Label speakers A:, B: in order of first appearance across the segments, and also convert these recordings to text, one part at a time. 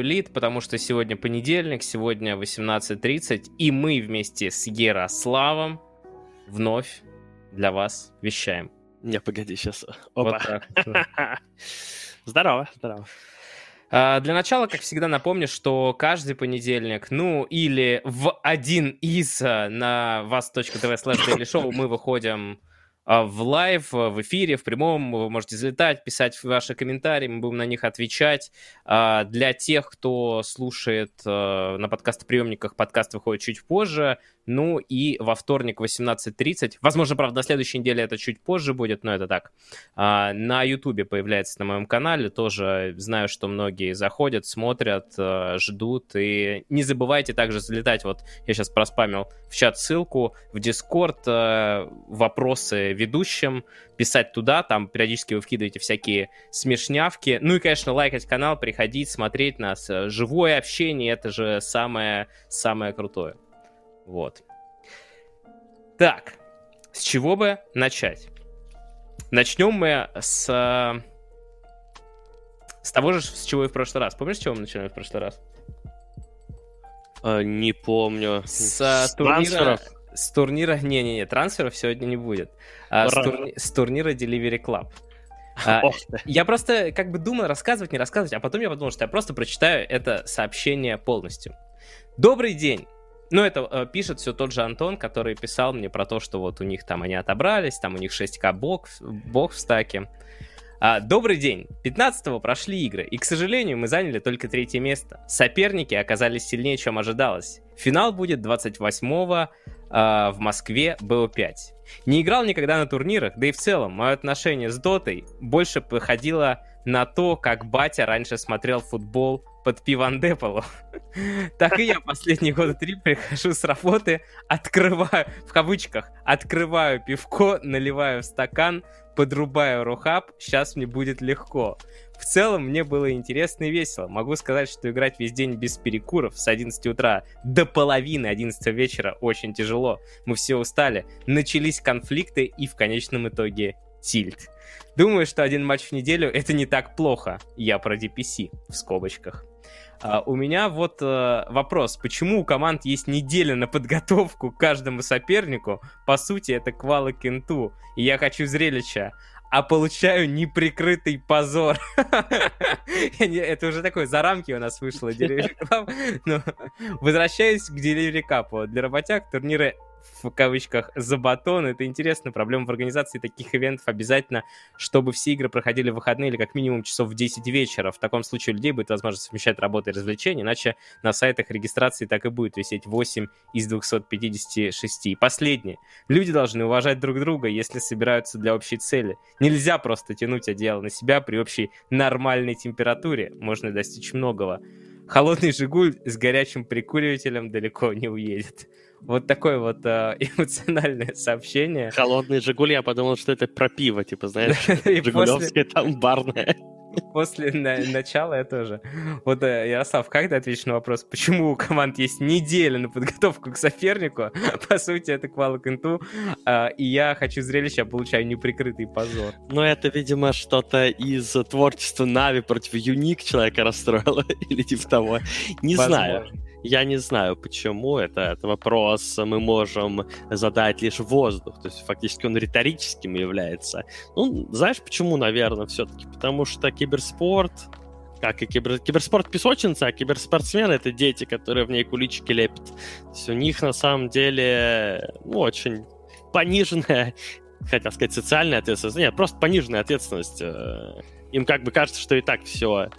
A: лид, потому что сегодня понедельник, сегодня 18.30, и мы вместе с Ярославом вновь для вас вещаем.
B: Не, погоди, сейчас. Опа.
A: Вот так.
B: Здорово, здорово.
A: А, Для начала, как всегда, напомню, что каждый понедельник, ну или в один из а, на WASD.TV слэш show мы выходим в live, а, в эфире, в прямом. Вы можете залетать, писать ваши комментарии, мы будем на них отвечать. А, Для тех, кто слушает а, на подкастоприемниках, подкаст выходит чуть позже. Ну и во вторник 18.30. Возможно, правда, на следующей неделе это чуть позже будет, но это так. А, На Ютубе появляется на моем канале. Тоже знаю, что многие заходят, смотрят, а, ждут. И не забывайте также залетать. Вот я сейчас проспамил в чат ссылку в Дискорд. а, Вопросы ведущим. Писать туда. Там периодически вы вкидываете всякие смешнявки. Ну и, конечно, лайкать канал, приходить, смотреть нас. Живое общение — это же самое, самое крутое. Вот. Так, с чего бы начать? Начнем мы с... С того же, с чего и в прошлый раз. Помнишь, с чего мы начинали в прошлый раз?
B: А, Не помню.
A: С, э, турнира...
B: трансферов?
A: С турнира... Не-не-не, трансферов сегодня не будет. А, с, турни- с турнира Delivery Club. А,
B: Ох.
A: Я просто как бы думал, рассказывать, не рассказывать, а потом я подумал, что я просто прочитаю это сообщение полностью. Добрый день! Ну, это э, пишет все тот же Антон, который писал мне про то, что вот у них там они отобрались, там у них 6к бог, бог в стаке. А, добрый день. 15-го прошли игры, и, к сожалению, мы заняли только третье место. Соперники оказались сильнее, чем ожидалось. Финал будет 28-го а, в Москве БО5. Не играл никогда на турнирах, да и в целом, мое отношение с Дотой больше походило на то, как батя раньше смотрел футбол под пивандеполу. Так и я последние года три прихожу с работы, открываю, в кавычках, открываю пивко, наливаю в стакан, подрубаю рухаб, сейчас мне будет легко. В целом, мне было интересно и весело. Могу сказать, что играть весь день без перекуров с 11 утра до половины 11 вечера очень тяжело. Мы все устали. Начались конфликты и в конечном итоге тильт. Думаю, что один матч в неделю это не так плохо. Я про DPC в скобочках. А, у меня вот э, вопрос. Почему у команд есть неделя на подготовку к каждому сопернику? По сути, это квалы кенту. И я хочу зрелища. А получаю неприкрытый позор. Это уже такой за рамки у нас вышло Delivery Club. Возвращаясь к Delivery Cup. Для работяг турниры в кавычках за батон. Это интересно. Проблема в организации таких ивентов обязательно, чтобы все игры проходили в выходные или как минимум часов в 10 вечера. В таком случае у людей будет возможность совмещать работу и развлечения, иначе на сайтах регистрации так и будет висеть 8 из 256. И последнее. Люди должны уважать друг друга, если собираются для общей цели. Нельзя просто тянуть одеяло на себя при общей нормальной температуре. Можно достичь многого. Холодный «Жигуль» с горячим прикуривателем далеко не уедет. Вот такое вот э, эмоциональное сообщение.
B: Холодный Жигули, я подумал, что это про пиво, типа, знаешь, Жигулевское там барное.
A: после на- начала я тоже. Вот, э, Ярослав, как ты ответишь на вопрос, почему у команд есть неделя на подготовку к сопернику? По сути, это квал кенту, а, и я хочу зрелища, получаю неприкрытый позор.
B: Но это, видимо, что-то из творчества Нави против Юник человека расстроило, или типа того. Не знаю. Я не знаю, почему это. Это вопрос мы можем задать лишь воздух. То есть фактически он риторическим является. Ну, знаешь, почему, наверное, все-таки? Потому что киберспорт, как и кибер... киберспорт песочница, а киберспортсмены — это дети, которые в ней куличики лепят. То есть у них на самом деле ну, очень пониженная, хотел сказать, социальная ответственность. Нет, просто пониженная ответственность. Э, Им как бы кажется, что и так все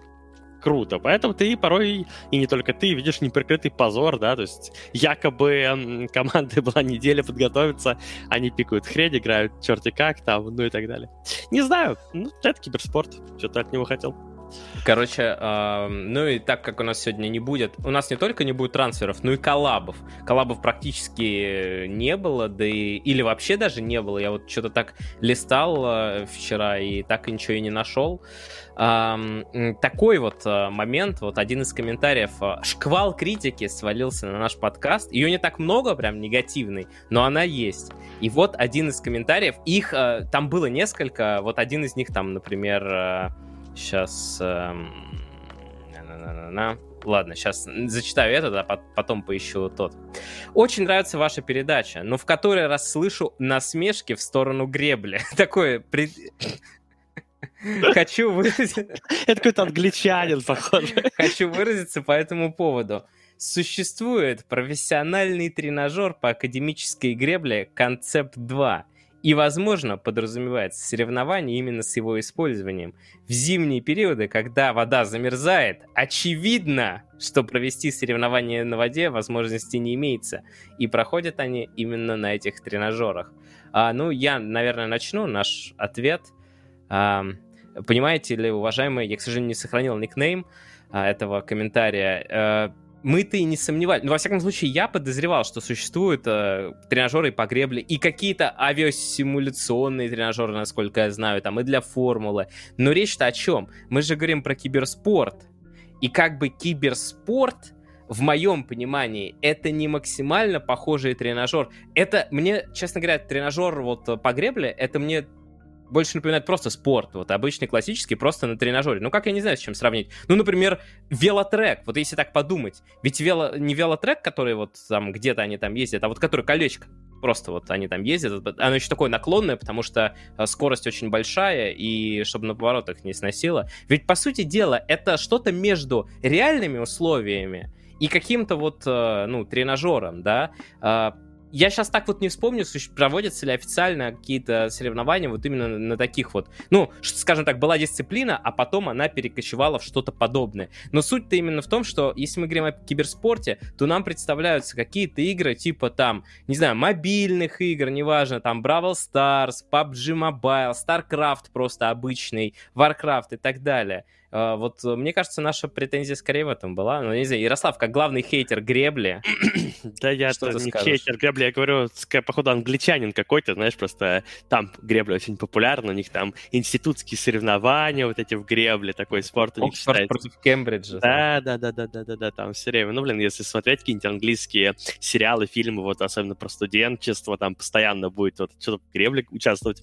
B: круто. Поэтому ты порой, и не только ты, видишь неприкрытый позор, да, то есть якобы команды была неделя подготовиться, они пикают хрень, играют черти как там, ну и так далее. Не знаю, ну, это киберспорт, что-то от него хотел.
A: Короче, э, ну и так как у нас сегодня не будет, у нас не только не будет трансферов, но и коллабов. Коллабов практически не было, да и или вообще даже не было. Я вот что-то так листал э, вчера и так и ничего и не нашел. М, такой вот э, момент, вот один из комментариев, э, шквал критики свалился на наш подкаст. Ее не так много, прям негативный, но она есть. И вот один из комментариев, их э, там было несколько, вот один из них там, например, э, сейчас... эм. Ладно, сейчас зачитаю этот, а потом поищу тот. Очень нравится ваша передача, но в которой раз слышу насмешки в сторону гребли. Такое... Хочу выразить...
B: Это какой-то англичанин, похоже.
A: Хочу выразиться по этому поводу. Существует профессиональный тренажер по академической гребле «Концепт 2», и, возможно, подразумевается соревнование именно с его использованием. В зимние периоды, когда вода замерзает, очевидно, что провести соревнования на воде возможности не имеется. И проходят они именно на этих тренажерах. А, ну, я, наверное, начну наш ответ. А, понимаете ли, уважаемые, я, к сожалению, не сохранил никнейм а, этого комментария. А, мы-то и не сомневались. Ну, во всяком случае, я подозревал, что существуют э, тренажеры по гребле и какие-то авиасимуляционные тренажеры, насколько я знаю, там и для формулы. Но речь-то о чем? Мы же говорим про киберспорт. И как бы киберспорт, в моем понимании, это не максимально похожий тренажер. Это мне, честно говоря, тренажер вот по гребле, это мне больше напоминает просто спорт, вот обычный классический, просто на тренажере. Ну, как я не знаю, с чем сравнить. Ну, например, велотрек, вот если так подумать. Ведь вело, не велотрек, который вот там где-то они там ездят, а вот который колечко. Просто вот они там ездят. Оно еще такое наклонное, потому что э, скорость очень большая, и чтобы на поворотах не сносило. Ведь, по сути дела, это что-то между реальными условиями и каким-то вот, э, ну, тренажером, да, а, я сейчас так вот не вспомню, проводятся ли официально какие-то соревнования вот именно на таких вот. Ну, скажем так, была дисциплина, а потом она перекочевала в что-то подобное. Но суть-то именно в том, что если мы говорим о киберспорте, то нам представляются какие-то игры типа там, не знаю, мобильных игр, неважно, там Brawl Stars, PUBG Mobile, StarCraft просто обычный, Warcraft и так далее. А, вот э, мне кажется, наша претензия скорее в этом была. Ну, не знаю, Ярослав, как главный хейтер гребли.
B: Да я что не хейтер гребли, я говорю, походу, англичанин какой-то, знаешь, просто там гребля очень популярна, у них там институтские соревнования, вот эти в гребле, такой спорт у них
A: считается. против Кембриджа.
B: Да, да, да, да, да, да, да, там все время. Ну, блин, если смотреть какие-нибудь английские сериалы, фильмы, вот особенно про студенчество, там постоянно будет вот что-то в гребле участвовать,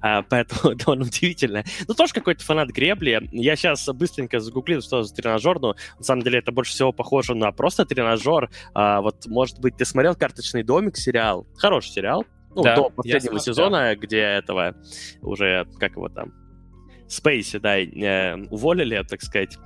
B: а, поэтому довольно удивительно. Ну, тоже какой-то фанат гребли. Я сейчас сейчас быстренько загуглил, что за тренажер, но на самом деле это больше всего похоже на просто тренажер. А, вот, может быть, ты смотрел «Карточный домик» сериал? Хороший сериал. Ну, да, до последнего сезона, где этого уже, как его там, Спейси, да, э, уволили, так сказать,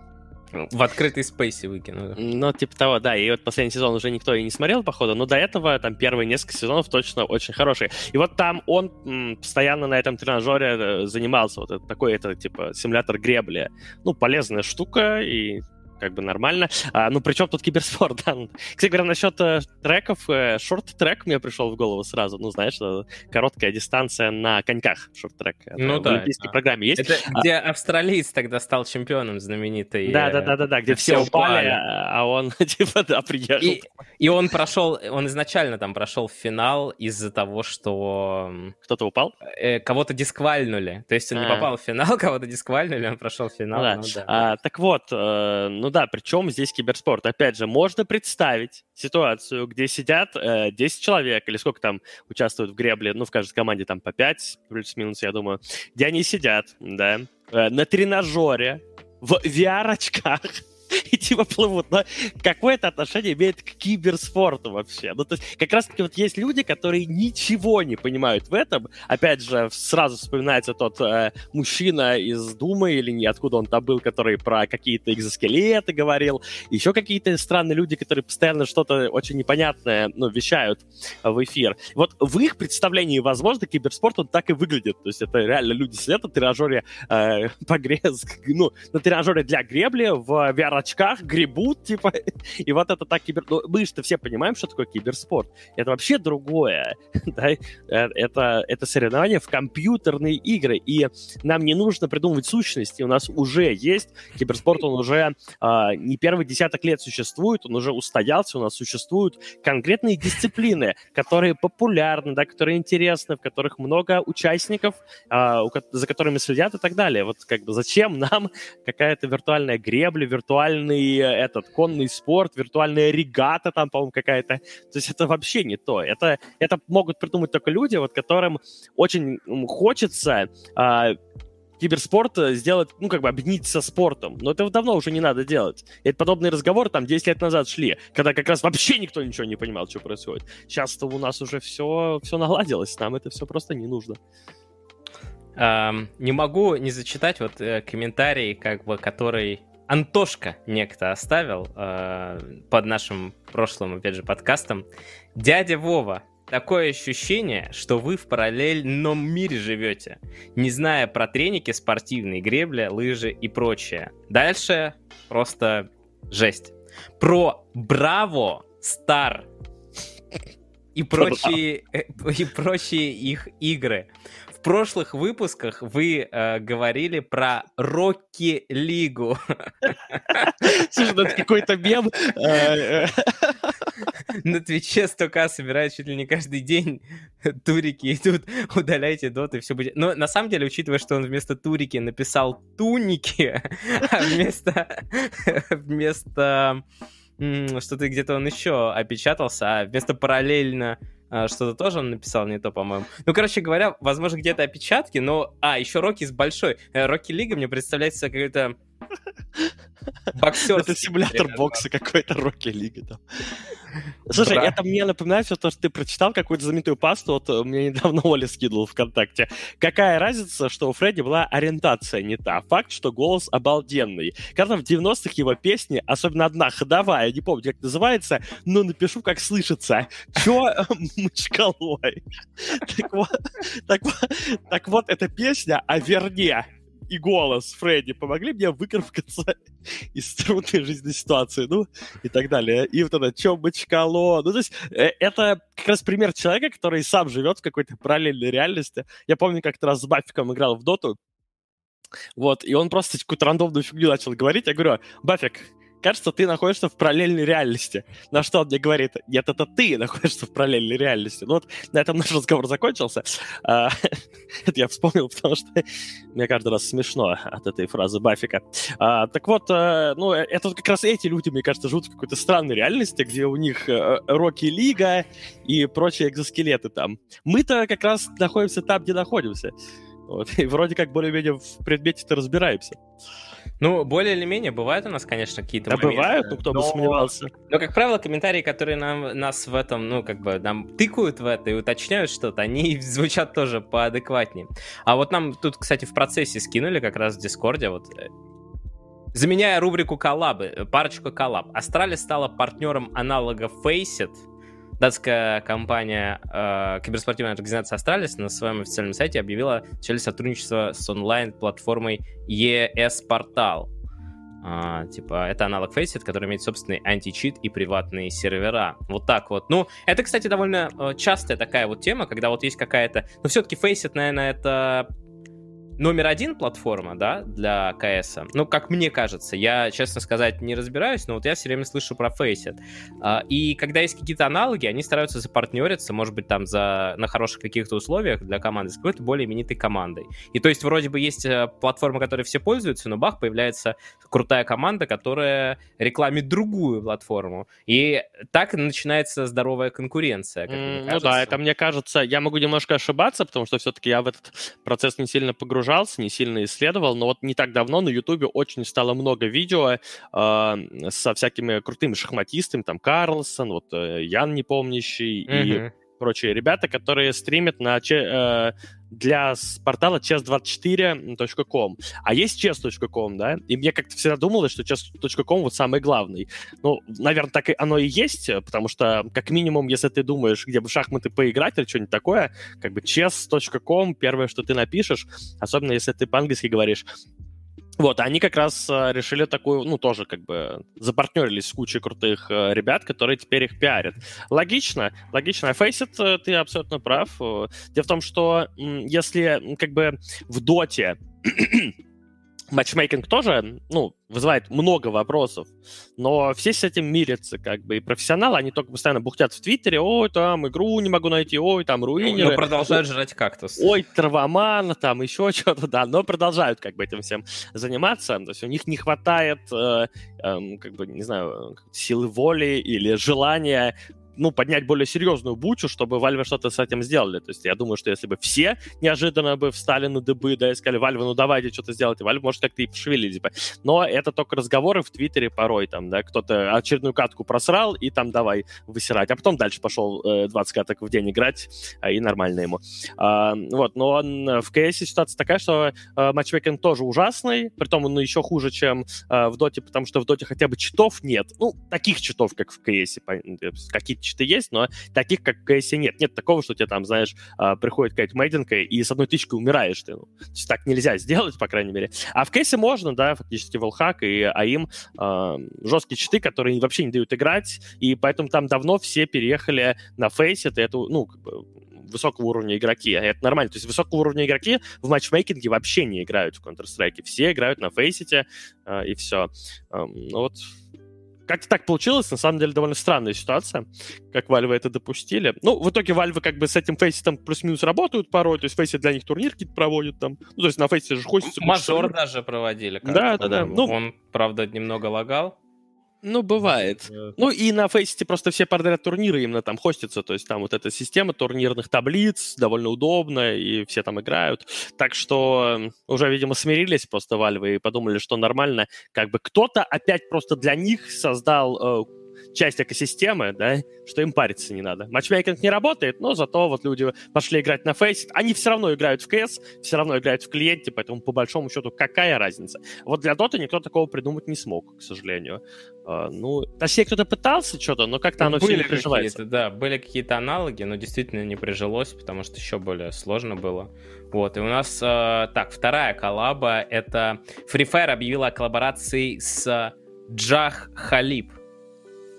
A: в открытый спейсе выкинули.
B: Ну, типа того, да. И вот последний сезон уже никто и не смотрел, походу, но до этого там первые несколько сезонов точно очень хорошие. И вот там он м, постоянно на этом тренажере э, занимался. Вот это такой, это типа симулятор гребли. Ну, полезная штука, и как бы нормально. А, ну, причем тут киберспорт, да. Кстати говоря, насчет э, треков, э, шорт-трек мне пришел в голову сразу. Ну, знаешь, э, короткая дистанция на коньках шорт-трек.
A: Ну, да.
B: В олимпийской да. программе есть.
A: Это а... где австралиец тогда стал чемпионом знаменитый.
B: Да, да, да, да, да, где все упали, а он типа, да, приехал.
A: И, и он прошел, он изначально там прошел в финал из-за того, что...
B: Кто-то упал?
A: Э, кого-то дисквальнули. То есть он а. не попал в финал, кого-то дисквальнули, он прошел в финал.
B: Ну, да. Ну, да. А, так вот, э, ну да, причем здесь киберспорт. Опять же, можно представить ситуацию, где сидят э, 10 человек, или сколько там участвуют в гребле, ну, в каждой команде там по 5, плюс-минус, я думаю, где они сидят, да, э, на тренажере, в VR-очках, и типа плывут. Но какое это отношение имеет к киберспорту вообще? Ну, то есть как раз-таки вот есть люди, которые ничего не понимают в этом. Опять же, сразу вспоминается тот э, мужчина из Думы или не откуда он там был, который про какие-то экзоскелеты говорил. Еще какие-то странные люди, которые постоянно что-то очень непонятное, ну, вещают в эфир. Вот в их представлении, возможно, киберспорт он так и выглядит. То есть это реально люди сидят на тренажере э, по грез, ну, на тренажере для гребли в VR очках гребут, типа, и вот это так кибер... Ну, мы же все понимаем, что такое киберспорт. Это вообще другое, да? Э, это, это соревнование в компьютерные игры, и нам не нужно придумывать сущности, у нас уже есть киберспорт, он уже а, не первый десяток лет существует, он уже устоялся, у нас существуют конкретные дисциплины, которые популярны, да, которые интересны, в которых много участников, а, за которыми следят и так далее. Вот как бы зачем нам какая-то виртуальная гребля, виртуальная виртуальный э, этот конный спорт, виртуальная регата там, по-моему, какая-то. То есть это вообще не то. Это, это могут придумать только люди, вот которым очень хочется а, киберспорт э, сделать, ну, как бы объединить со спортом. Но этого давно уже не надо делать. И подобные разговоры там 10 лет назад шли, когда как раз вообще никто ничего не понимал, что происходит. Сейчас-то у нас уже все, все наладилось, нам это все просто не нужно.
A: Um, не могу не зачитать вот э, комментарий, как бы, который Антошка некто оставил э, под нашим прошлым, опять же, подкастом. Дядя Вова, такое ощущение, что вы в параллельном мире живете, не зная про треники, спортивные гребли, лыжи и прочее. Дальше просто жесть. Про Браво, Стар и прочие, э, и прочие их игры прошлых выпусках вы э, говорили про Рокки Лигу.
B: Слушай, ну это какой-то мем.
A: На Твиче 100к собирают чуть ли не каждый день турики, и тут удаляйте доты, все будет. Но на самом деле, учитывая, что он вместо турики написал туники, а вместо... вместо что-то где-то он еще опечатался, а вместо параллельно что-то тоже он написал не то, по-моему. Ну, короче говоря, возможно, где-то опечатки, но... А, еще Рокки с большой. Э, Рокки Лига мне представляется какой-то
B: Боксер. Это симулятор бокса какой-то, Рокки Лиги там. Слушай, это мне напоминает все то, что ты прочитал какую-то знаменитую пасту, вот э, мне недавно Оля скидывал ВКонтакте. Какая разница, что у Фредди была ориентация не та. Факт, что голос обалденный. Когда в 90-х его песни, особенно одна ходовая, не помню, как называется, но напишу, как слышится. Чё мочкалой? Так вот, так вот, так вот, эта песня о верне и голос Фредди помогли мне выкарабкаться из трудной жизненной ситуации, ну, и так далее. И вот это «Чё, бычкало?» Ну, то есть э, это как раз пример человека, который сам живет в какой-то параллельной реальности. Я помню, как-то раз с Баффиком играл в доту, вот, и он просто какую-то рандомную фигню начал говорить. Я говорю, Баффик, кажется, ты находишься в параллельной реальности. На что он мне говорит, нет, это ты находишься в параллельной реальности. Ну вот на этом наш разговор закончился. Это я вспомнил, потому что мне каждый раз смешно от этой фразы Баффика. А, так вот, а, ну, это как раз эти люди, мне кажется, живут в какой-то странной реальности, где у них а, Рокки Лига и прочие экзоскелеты там. Мы-то как раз находимся там, где находимся. Вот, и вроде как более-менее в предмете-то разбираемся.
A: Ну, более или менее, бывают у нас, конечно, какие-то
B: Да моменты, бывают, ну кто но... бы сомневался.
A: Но, как правило, комментарии, которые нам, нас в этом, ну, как бы, нам тыкают в это и уточняют что-то, они звучат тоже поадекватнее. А вот нам тут, кстати, в процессе скинули как раз в Дискорде, вот, э, заменяя рубрику коллабы, э, парочку коллаб. Astralis стала партнером аналога Faceit, Датская компания э, киберспортивная организация Astralis на своем официальном сайте объявила начале сотрудничество с онлайн-платформой Esportal. А, типа, это аналог Faceit, который имеет собственный античит и приватные сервера. Вот так вот. Ну, это, кстати, довольно э, частая такая вот тема, когда вот есть какая-то... Ну, все-таки Faceit, наверное, это номер один платформа, да, для КС. Ну, как мне кажется, я, честно сказать, не разбираюсь, но вот я все время слышу про Faceit. А, и когда есть какие-то аналоги, они стараются запартнериться, может быть, там за, на хороших каких-то условиях для команды с какой-то более именитой командой. И то есть вроде бы есть э, платформа, которой все пользуются, но бах, появляется крутая команда, которая рекламит другую платформу. И так начинается здоровая конкуренция.
B: Mm, ну да, это мне кажется, я могу немножко ошибаться, потому что все-таки я в этот процесс не сильно погружен погружался, не сильно исследовал, но вот не так давно на Ютубе очень стало много видео э, со всякими крутыми шахматистами, там Карлсон, вот э, Ян Непомнящий mm-hmm. и прочие ребята, которые стримят на э, для портала chess24.com. А есть chess.com, да? И мне как-то всегда думалось, что chess.com вот самый главный. Ну, наверное, так и оно и есть, потому что, как минимум, если ты думаешь, где бы шахматы поиграть или что-нибудь такое, как бы chess.com, первое, что ты напишешь, особенно если ты по-английски говоришь, вот, они как раз э, решили такую, ну, тоже как бы запартнерились с кучей крутых э, ребят, которые теперь их пиарят. Логично, логично. Faceit, э, ты абсолютно прав. Дело в том, что если как бы в доте матчмейкинг тоже, ну, вызывает много вопросов, но все с этим мирятся, как бы, и профессионалы, они только постоянно бухтят в Твиттере, ой, там, игру не могу найти, ой, там, руинеры.
A: Но продолжают жрать кактус.
B: Ой, травоман, там, еще что-то, да, но продолжают, как бы, этим всем заниматься, то есть у них не хватает, э, э, как бы, не знаю, силы воли или желания ну, поднять более серьезную бучу, чтобы Valve что-то с этим сделали. То есть я думаю, что если бы все неожиданно бы встали на дыбы, да, и сказали, Valve, ну давайте что-то сделайте, Valve, может, как-то и пошевелились бы. Но это только разговоры в Твиттере порой, там, да, кто-то очередную катку просрал, и там давай высирать. А потом дальше пошел э, 20 каток в день играть, э, и нормально ему. А, вот, но он, в КС ситуация такая, что э, матчмейкинг тоже ужасный, притом он еще хуже, чем э, в Доте, потому что в Доте хотя бы читов нет. Ну, таких читов, как в КС. Какие-то читы есть, но таких, как в нет. Нет такого, что тебе там, знаешь, э, приходит какая-то мейдинка, и с одной тычкой умираешь ты. Ну, то есть так нельзя сделать, по крайней мере. А в КС можно, да, фактически волхак и АИМ э, жесткие читы, которые вообще не дают играть, и поэтому там давно все переехали на Faceit, и это, ну, как бы, высокого уровня игроки. А это нормально. То есть высокого уровня игроки в матчмейкинге вообще не играют в Counter-Strike. Все играют на Faceit е, э, и все. Э, ну вот как-то так получилось, на самом деле, довольно странная ситуация, как Valve это допустили. Ну, в итоге Valve как бы с этим Faceit ом плюс-минус работают порой, то есть Faceit для них турнир какие-то проводят там. Ну, то есть на Faceit е же хостится...
A: Мажор даже проводили.
B: Да, да, да.
A: Ну, Он, правда, немного лагал.
B: Ну, бывает. Нет. Ну, и на Фейсите просто все подряд турниры именно там хостятся, то есть там вот эта система турнирных таблиц довольно удобная, и все там играют. Так что уже, видимо, смирились просто Valve и подумали, что нормально. Как бы кто-то опять просто для них создал э, часть экосистемы, да, что им париться не надо. Матчмейкинг не работает, но зато вот люди пошли играть на Face, они все равно играют в CS, все равно играют в клиенте, поэтому по большому счету какая разница? Вот для Dota никто такого придумать не смог, к сожалению. Uh, ну, точнее, кто-то пытался что-то, но как-то оно были все не приживается.
A: Да, были какие-то аналоги, но действительно не прижилось, потому что еще более сложно было. Вот, и у нас, uh, так, вторая коллаба, это Free Fire объявила о коллаборации с Джах Халиб.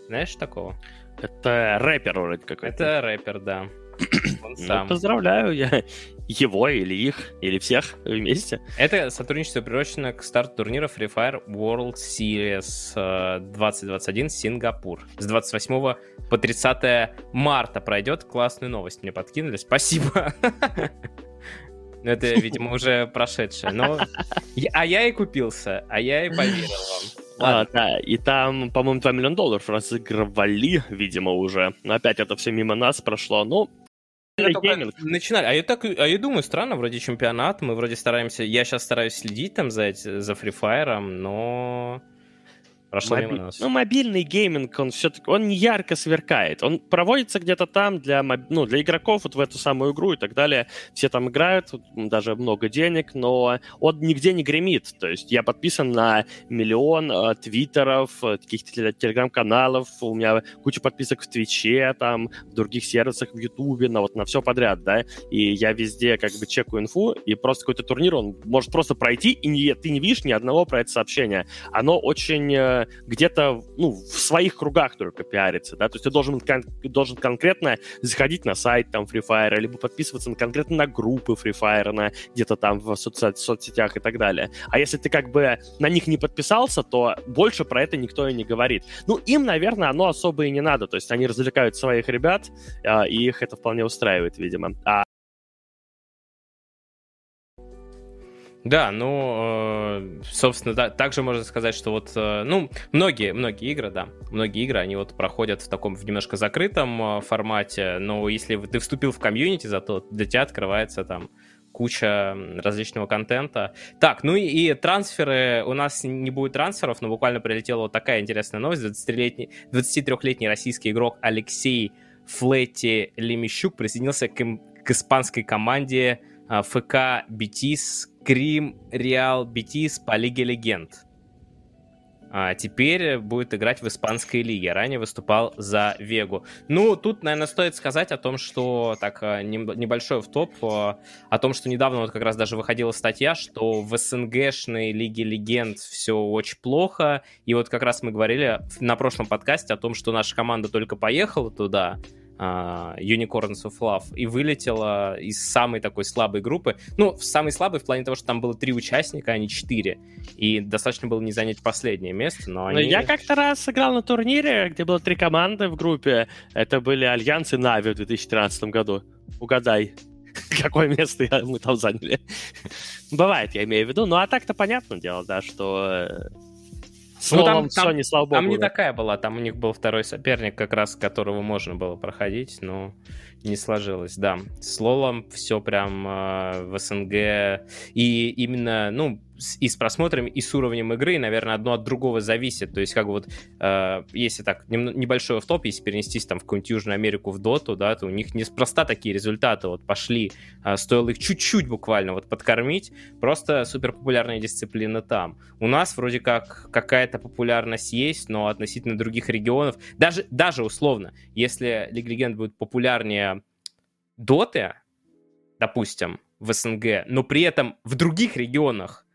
A: Знаешь такого?
B: Это рэпер вроде какой-то.
A: Это рэпер, да.
B: Он ну, сам. поздравляю я его или их, или всех вместе.
A: Это сотрудничество приурочено к старту турнира Free Fire World Series 2021 Сингапур. С 28 по 30 марта пройдет. Классную новость мне подкинули. Спасибо. Ну, это, видимо, уже прошедшее. Но... А я и купился, а я и поверил вам.
B: А, да, и там, по-моему, 2 миллиона долларов разыгрывали, видимо, уже. Но опять это все мимо нас прошло. Ну,
A: начинали. А я так, а я думаю, странно, вроде чемпионат, мы вроде стараемся, я сейчас стараюсь следить там за, за Free Fire, но Прошло
B: Моби... мимо нас. Ну, мобильный гейминг, он все-таки, он не ярко сверкает. Он проводится где-то там для, ну, для игроков, вот в эту самую игру и так далее. Все там играют, даже много денег, но он нигде не гремит. То есть я подписан на миллион э, твиттеров, э, каких-то телеграм-каналов, у меня куча подписок в Твиче, там, в других сервисах, в Ютубе, на вот на все подряд, да, и я везде как бы чекаю инфу, и просто какой-то турнир, он может просто пройти, и не, ты не видишь ни одного про это сообщения. Оно очень где-то ну, в своих кругах только пиарится, да, то есть ты должен, кон- должен конкретно заходить на сайт там Free Fire, либо подписываться на, конкретно на группы Free Fire, на где-то там в соцсетях, соцсетях и так далее. А если ты как бы на них не подписался, то больше про это никто и не говорит. Ну, им, наверное, оно особо и не надо, то есть они развлекают своих ребят, э, и их это вполне устраивает, видимо. А
A: Да, ну, э, собственно, да, также можно сказать, что вот, э, ну, многие, многие игры, да, многие игры, они вот проходят в таком в немножко закрытом э, формате, но если ты вступил в комьюнити, зато для тебя открывается там куча различного контента. Так, ну и, и трансферы, у нас не будет трансферов, но буквально прилетела вот такая интересная новость. 23-летний, 23-летний российский игрок Алексей Флетти Лемещук присоединился к, к испанской команде ФК Бетис Крим Реал Бетис по Лиге Легенд. А теперь будет играть в испанской лиге. Ранее выступал за Вегу. Ну, тут, наверное, стоит сказать о том, что так а, небольшой в топ а, о том, что недавно вот как раз даже выходила статья, что в СНГшной лиге легенд все очень плохо. И вот как раз мы говорили на прошлом подкасте о том, что наша команда только поехала туда, э, Unicorns of Love и вылетела из самой такой слабой группы. Ну, самой слабой в плане того, что там было три участника, а не четыре. И достаточно было не занять последнее место, но они...
B: я как-то раз сыграл на турнире, где было три команды в группе. Это были Альянс и Na'Vi в 2013 году. Угадай, какое место мы там заняли. Бывает, я имею в виду. Ну, а так-то понятное дело, да, что э, Словом,
A: ну, там, там,
B: Sony, слава богу.
A: Там не такая была, там у них был второй соперник, как раз которого можно было проходить, но не сложилось, да. С Лолом все прям э, в СНГ. И именно, ну, и с просмотрами, и с уровнем игры, наверное, одно от другого зависит. То есть, как вот, э, если так, небольшой топ если перенестись там в какую-нибудь Южную Америку, в Доту, да, то у них неспроста такие результаты вот пошли. Э, стоило их чуть-чуть буквально вот подкормить. Просто супер популярная дисциплина там. У нас вроде как какая-то популярность есть, но относительно других регионов, даже, даже условно, если Лига Легенд будет популярнее Доты, допустим, в СНГ, но при этом в других регионах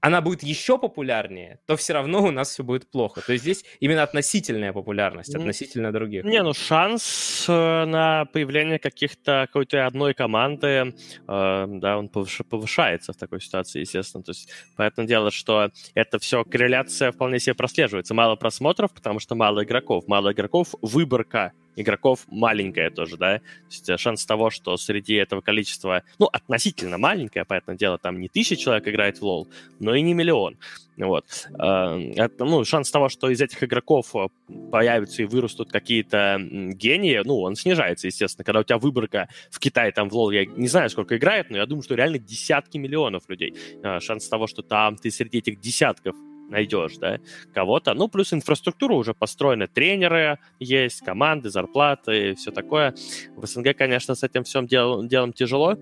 A: она будет еще популярнее, то все равно у нас все будет плохо. То есть здесь именно относительная популярность, относительно других.
B: Не, ну шанс э, на появление каких-то какой-то одной команды, э, да, он повышается в такой ситуации, естественно. То есть, поэтому дело, что это все корреляция вполне себе прослеживается. Мало просмотров, потому что мало игроков. Мало игроков, выборка игроков маленькая тоже, да, то есть э, шанс того, что среди этого количества, ну, относительно маленькое, поэтому дело, там не тысяча человек играет в лол, но и не миллион, вот. Э, это, ну, шанс того, что из этих игроков э, появятся и вырастут какие-то гении, ну, он снижается, естественно, когда у тебя выборка в Китае, там, в лол, я не знаю, сколько играет, но я думаю, что реально десятки миллионов людей. Шанс того, что там ты среди этих десятков найдешь, да, кого-то. Ну, плюс инфраструктура уже построена, тренеры есть, команды, зарплаты, все такое. В СНГ, конечно, с этим всем дел, делом тяжело.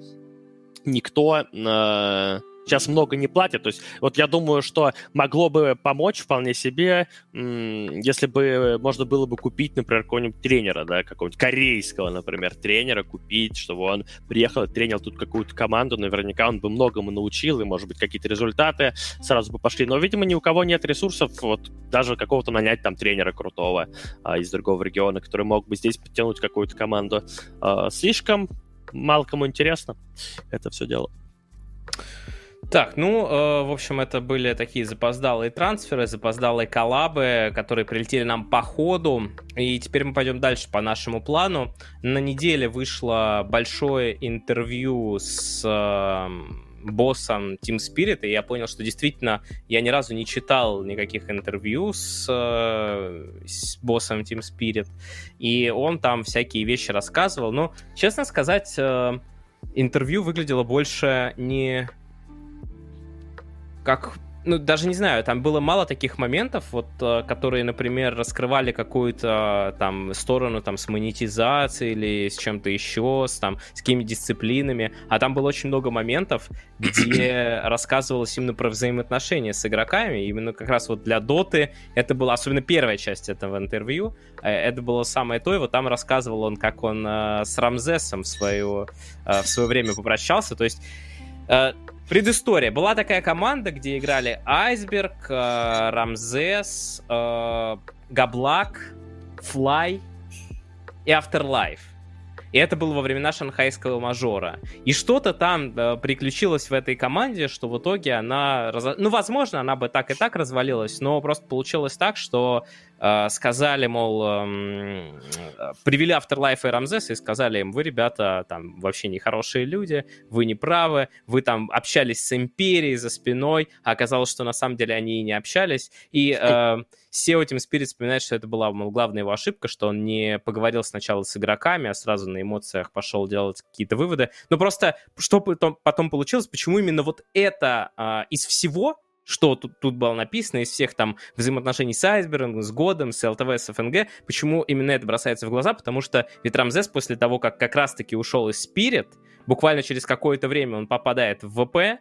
B: Никто э, сейчас много не платят. То есть вот я думаю, что могло бы помочь вполне себе, если бы можно было бы купить, например, какого-нибудь тренера, да, какого-нибудь корейского, например, тренера купить, чтобы он приехал и тренил тут какую-то команду, наверняка он бы многому научил, и, может быть, какие-то результаты сразу бы пошли. Но, видимо, ни у кого нет ресурсов, вот даже какого-то нанять там тренера крутого а, из другого региона, который мог бы здесь подтянуть какую-то команду. А, слишком мало кому интересно это все дело.
A: Так, ну, э, в общем, это были такие запоздалые трансферы, запоздалые коллабы, которые прилетели нам по ходу. И теперь мы пойдем дальше по нашему плану. На неделе вышло большое интервью с э, боссом Team Spirit, и я понял, что действительно я ни разу не читал никаких интервью с, э, с боссом Team Spirit, и он там всякие вещи рассказывал. Но, честно сказать, э, интервью выглядело больше не как ну, даже не знаю, там было мало таких моментов, вот, э, которые, например, раскрывали какую-то там сторону там с монетизацией или с чем-то еще, с там, с какими дисциплинами, а там было очень много моментов, где рассказывалось именно про взаимоотношения с игроками, именно как раз вот для Доты, это была, особенно первая часть этого интервью, э, это было самое то, и вот там рассказывал он, как он э, с Рамзесом в, свое, в свое время попрощался, то есть Предыстория. Была такая команда, где играли Айсберг, э, Рамзес, э, Габлак, Флай и Afterlife. И это было во времена шанхайского мажора. И что-то там э, приключилось в этой команде, что в итоге она... Раз... Ну, возможно, она бы так и так развалилась, но просто получилось так, что сказали, мол, э, привели Afterlife и Рамзеса и сказали им, вы, ребята, там вообще нехорошие люди, вы не правы, вы там общались с Империей за спиной, а оказалось, что на самом деле они и не общались. И э, SEO Team Spirit вспоминает, что это была, мол, главная его ошибка, что он не поговорил сначала с игроками, а сразу на эмоциях пошел делать какие-то выводы. Но просто что потом, потом получилось, почему именно вот это э, из всего что тут, тут было написано из всех там взаимоотношений с Айсбергом, с Годом, с ЛТВ, с ФНГ. Почему именно это бросается в глаза? Потому что ведь Рамзес после того, как как раз-таки ушел из Spirit, буквально через какое-то время он попадает в ВП,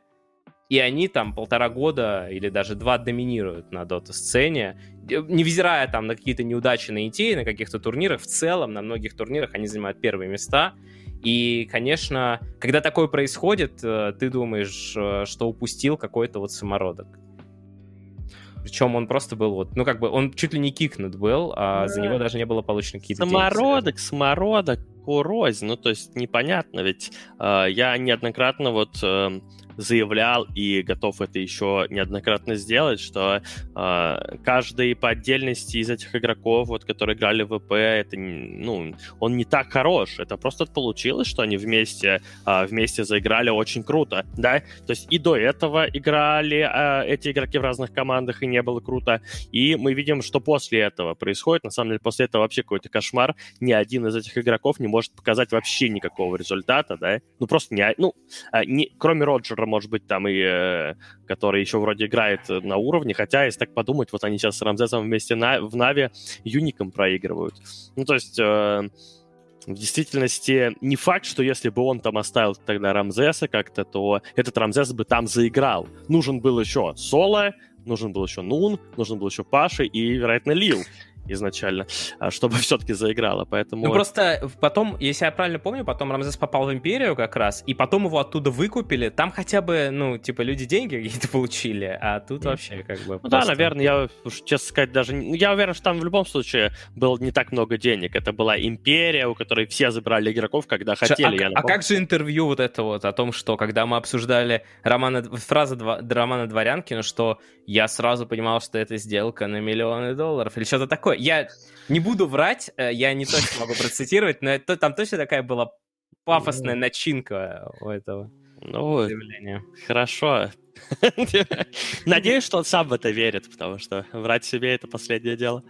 A: и они там полтора года или даже два доминируют на дота-сцене, невзирая там на какие-то неудачи на идеи, на каких-то турнирах, в целом на многих турнирах они занимают первые места, и, конечно, когда такое происходит, э, ты думаешь, э, что упустил какой-то вот самородок. Причем он просто был вот, ну как бы, он чуть ли не кикнут был, а да. за него даже не было получено какие-то
B: Самородок, деньги, самородок, курознь, ну то есть непонятно, ведь э, я неоднократно вот э, заявлял и готов это еще неоднократно сделать, что э, каждый по отдельности из этих игроков, вот, которые играли в ВП, это, ну, он не так хорош. Это просто получилось, что они вместе, э, вместе заиграли очень круто, да? То есть и до этого играли э, эти игроки в разных командах, и не было круто. И мы видим, что после этого происходит. На самом деле, после этого вообще какой-то кошмар. Ни один из этих игроков не может показать вообще никакого результата, да? Ну, просто не... Ну, не, кроме Роджера, может быть, там и... Э, который еще вроде играет на уровне, хотя, если так подумать, вот они сейчас с Рамзесом вместе на, в Нави Юником проигрывают. Ну, то есть... Э, в действительности не факт, что если бы он там оставил тогда Рамзеса как-то, то этот Рамзес бы там заиграл. Нужен был еще Соло, нужен был еще Нун, нужен был еще Паша и, вероятно, Лил изначально, а, чтобы все-таки заиграла, поэтому...
A: Ну просто потом, если я правильно помню, потом Рамзес попал в Империю как раз, и потом его оттуда выкупили, там хотя бы, ну, типа, люди деньги какие-то получили, а тут mm. вообще как бы...
B: Ну просто... да, наверное, я, уж честно сказать, даже... Я уверен, что там в любом случае было не так много денег, это была Империя, у которой все забрали игроков, когда хотели,
A: а, а как же интервью вот это вот о том, что когда мы обсуждали романа, фраза два, романа Дворянкина, что я сразу понимал, что это сделка на миллионы долларов, или что-то такое, я не буду врать, э, я не точно могу процитировать, но это, там точно такая была пафосная начинка у этого
B: ну, заявления. Хорошо. Надеюсь, что он сам в это верит, потому что врать себе — это последнее дело.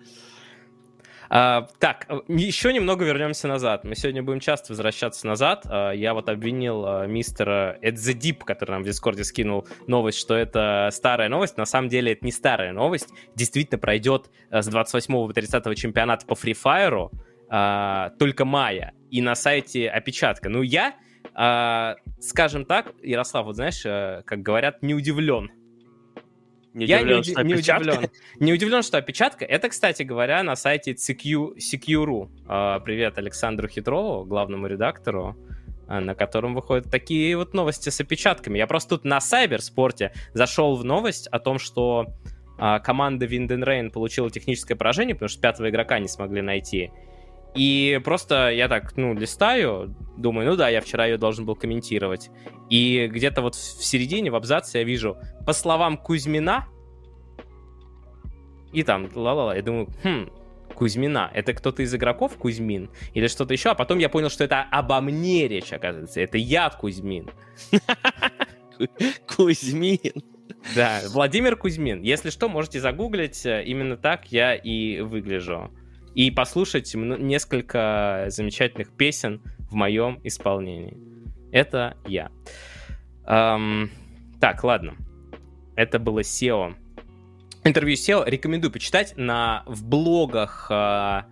A: А, так, еще немного вернемся назад. Мы сегодня будем часто возвращаться назад. А, я вот обвинил а, мистера Эд The который нам в Дискорде скинул новость, что это старая новость. На самом деле это не старая новость. Действительно пройдет а, с 28 по 30 чемпионата по Free Fire а, только мая. И на сайте опечатка. Ну, я, а, скажем так, Ярослав, вот знаешь, а, как говорят, не удивлен
B: не я удивлен, не, что
A: не удивлен. Не удивлен, что опечатка. Это, кстати говоря, на сайте CQ, CQ.ru. А, привет Александру Хитрову, главному редактору а, на котором выходят такие вот новости с опечатками. Я просто тут на Сайберспорте зашел в новость о том, что а, команда Wind Rain получила техническое поражение, потому что пятого игрока не смогли найти. И просто я так, ну, листаю, думаю, ну да, я вчера ее должен был комментировать. И где-то вот в середине, в абзаце я вижу, по словам Кузьмина, и там, ла-ла-ла, я думаю, хм, Кузьмина. Это кто-то из игроков Кузьмин? Или что-то еще? А потом я понял, что это обо мне речь, оказывается. Это я Кузьмин.
B: Кузьмин.
A: Да, Владимир Кузьмин. Если что, можете загуглить. Э, именно так я и выгляжу и послушать несколько замечательных песен в моем исполнении. Это я. Эм, так, ладно. Это было SEO. Интервью SEO рекомендую почитать на, в блогах э,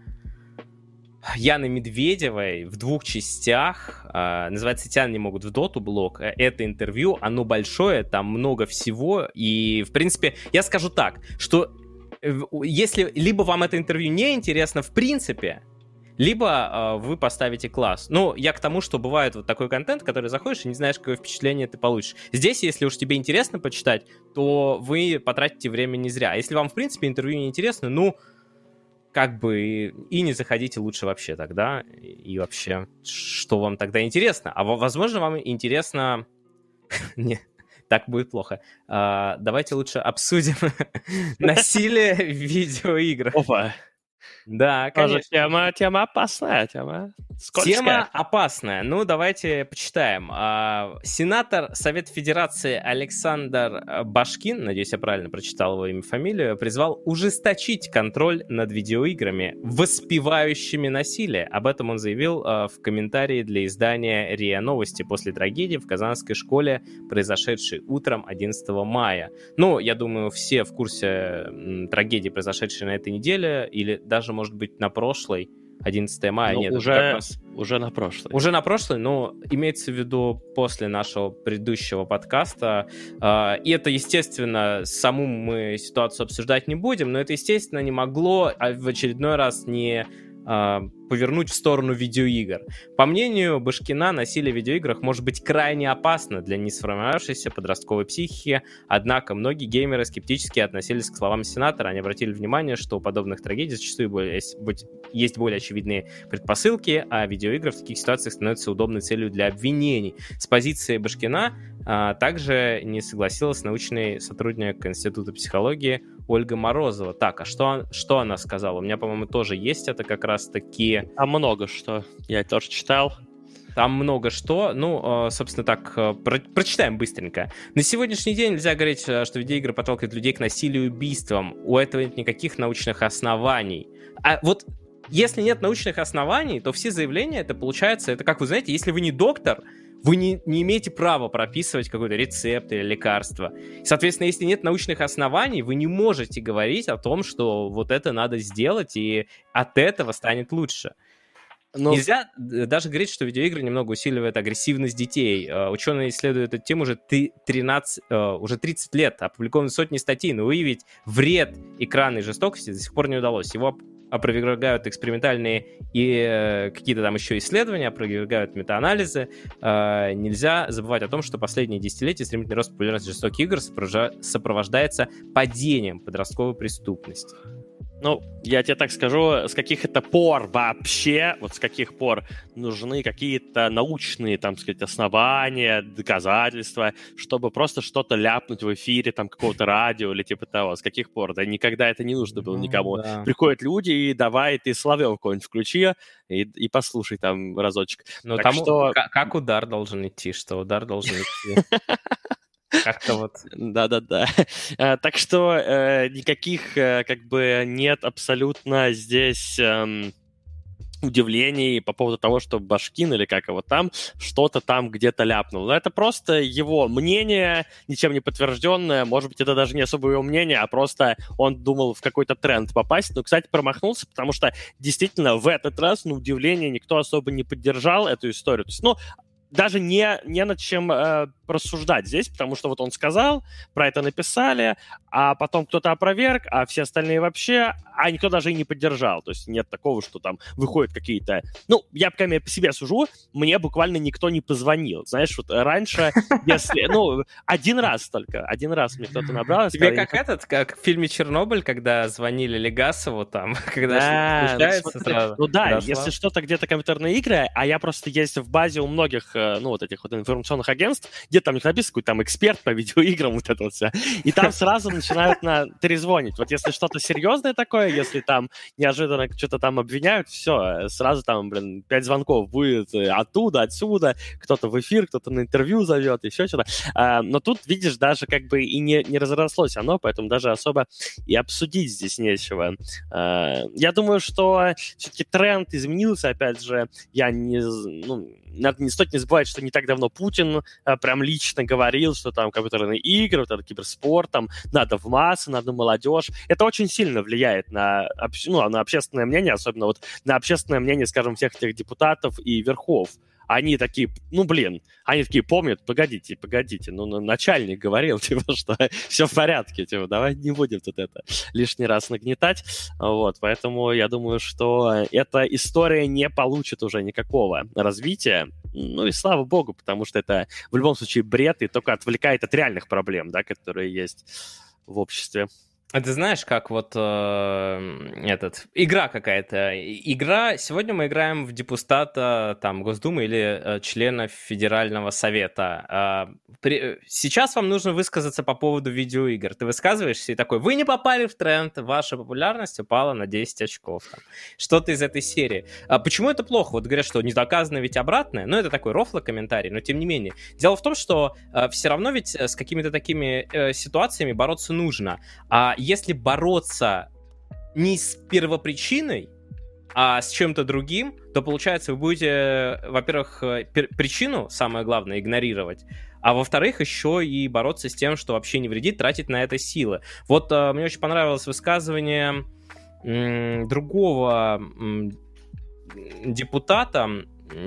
A: Яны Медведевой в двух частях. Э, называется «Тян не могут в доту» блог. Это интервью, оно большое, там много всего. И, в принципе, я скажу так, что если либо вам это интервью не интересно в принципе, либо э, вы поставите класс. Ну, я к тому, что бывает вот такой контент, который заходишь и не знаешь, какое впечатление ты получишь. Здесь, если уж тебе интересно почитать, то вы потратите время не зря. А если вам, в принципе, интервью не интересно, ну, как бы и не заходите лучше вообще тогда. И вообще, что вам тогда интересно? А возможно, вам интересно... не, так будет плохо. А, давайте лучше обсудим насилие в видеоиграх.
B: Опа.
A: Да, конечно. Тоже
B: тема, тема опасная, тема
A: скользкая. Тема опасная. Ну, давайте почитаем. А, сенатор Совет Федерации Александр Башкин, надеюсь, я правильно прочитал его имя и фамилию, призвал ужесточить контроль над видеоиграми, воспевающими насилие. Об этом он заявил а, в комментарии для издания РИА Новости после трагедии в Казанской школе, произошедшей утром 11 мая. Ну, я думаю, все в курсе трагедии, произошедшей на этой неделе, или даже может быть, на прошлой, 11 мая,
B: ну, нет, уже, раз... уже на прошлой.
A: Уже на прошлой, но имеется в виду после нашего предыдущего подкаста. Э, и это, естественно, саму мы ситуацию обсуждать не будем, но это, естественно, не могло а в очередной раз не повернуть в сторону видеоигр. По мнению Башкина, насилие в видеоиграх может быть крайне опасно для несформировавшейся подростковой психики, однако многие геймеры скептически относились к словам сенатора, они обратили внимание, что у подобных трагедий зачастую есть более очевидные предпосылки, а видеоигры в таких ситуациях становятся удобной целью для обвинений. С позиции Башкина а, также не согласилась научный сотрудник Института психологии Ольга Морозова. Так, а что, что она сказала? У меня, по-моему, тоже есть это как раз-таки...
B: Там много что. Я тоже читал.
A: Там много что. Ну, а, собственно, так, а, про прочитаем быстренько. На сегодняшний день нельзя говорить, что видеоигры подталкивают людей к насилию и убийствам. У этого нет никаких научных оснований. А вот если нет научных оснований, то все заявления, это получается, это как вы знаете, если вы не доктор, вы не, не имеете права прописывать какой-то рецепт или лекарство. Соответственно, если нет научных оснований, вы не можете говорить о том, что вот это надо сделать, и от этого станет лучше. Но... Нельзя даже говорить, что видеоигры немного усиливают агрессивность детей. Uh, ученые исследуют эту тему уже, 13, uh, э, уже 30 лет, опубликованы сотни статей, но выявить вред экранной жестокости до сих пор не удалось. Его опровергают экспериментальные и э, какие-то там еще исследования, опровергают метаанализы. Э, нельзя забывать о том, что последние десятилетия стремительный рост популярности жестоких игр сопровождается падением подростковой преступности.
B: Ну, я тебе так скажу, с каких это пор вообще, вот с каких пор нужны какие-то научные, там сказать, основания, доказательства, чтобы просто что-то ляпнуть в эфире, там, какого-то радио или типа того. С каких пор? Да никогда это не нужно было никому. Да. Приходят люди и давай ты Соловьев какой-нибудь включи и, и послушай там разочек.
A: Ну, там что... как удар должен идти, что удар должен идти.
B: Как-то вот. Да-да-да. Э, так что э, никаких э, как бы нет абсолютно здесь эм, удивлений по поводу того, что Башкин или как его там что-то там где-то ляпнул. Но это просто его мнение, ничем не подтвержденное. Может быть, это даже не особо его мнение, а просто он думал в какой-то тренд попасть. Но, кстати, промахнулся, потому что действительно в этот раз, на удивление, никто особо не поддержал эту историю. То есть, ну, даже не, не над чем э, рассуждать здесь, потому что вот он сказал, про это написали, а потом кто-то опроверг, а все остальные вообще, а никто даже и не поддержал. То есть нет такого, что там выходят какие-то... Ну, я пока по себе сужу, мне буквально никто не позвонил. Знаешь, вот раньше, если... Ну, один раз только, один раз мне кто-то набрал.
A: Тебе как этот, как в фильме «Чернобыль», когда звонили Легасову там, когда случается
B: сразу. Ну да, если что-то где-то компьютерные игры, а я просто есть в базе у многих, э, ну, вот этих вот информационных агентств, где там них написано, какой там эксперт по видеоиграм, вот это вот все. И там сразу начинают на трезвонить. Вот если что-то серьезное такое, если там неожиданно что-то там обвиняют, все, сразу там, блин, пять звонков будет э, оттуда, отсюда, кто-то в эфир, кто-то на интервью зовет, еще что-то. А, но тут, видишь, даже как бы и не, не разрослось оно, поэтому даже особо и обсудить здесь нечего. А, я думаю, что все-таки тренд изменился, опять же, я не, ну, надо не стоит не забывать, что не так давно Путин а, прям лично говорил, что там компьютерные игры, вот этот киберспорт, там надо в массы, надо молодежь. Это очень сильно влияет на, ну, на общественное мнение, особенно вот на общественное мнение, скажем, всех этих депутатов и верхов они такие, ну, блин, они такие помнят, погодите, погодите, ну, начальник говорил, типа, что все в порядке, типа, давай не будем тут это лишний раз нагнетать, вот, поэтому я думаю, что эта история не получит уже никакого развития, ну и слава богу, потому что это в любом случае бред и только отвлекает от реальных проблем, да, которые есть в обществе.
A: А ты знаешь, как вот э, этот игра какая-то. Игра. Сегодня мы играем в депутата там Госдумы или э, члена Федерального совета. Э, при, сейчас вам нужно высказаться по поводу видеоигр. Ты высказываешься и такой: вы не попали в тренд, ваша популярность упала на 10 очков. Что-то из этой серии. А почему это плохо? Вот говорят, что не доказано ведь обратное. Ну это такой рофло комментарий, но тем не менее. Дело в том, что э, все равно ведь с какими-то такими э, ситуациями бороться нужно. А если бороться не с первопричиной, а с чем-то другим, то получается вы будете, во-первых, э, причину, самое главное, игнорировать, а во-вторых, еще и бороться с тем, что вообще не вредит, тратить на это силы. Вот э, мне очень понравилось высказывание м, другого м, депутата,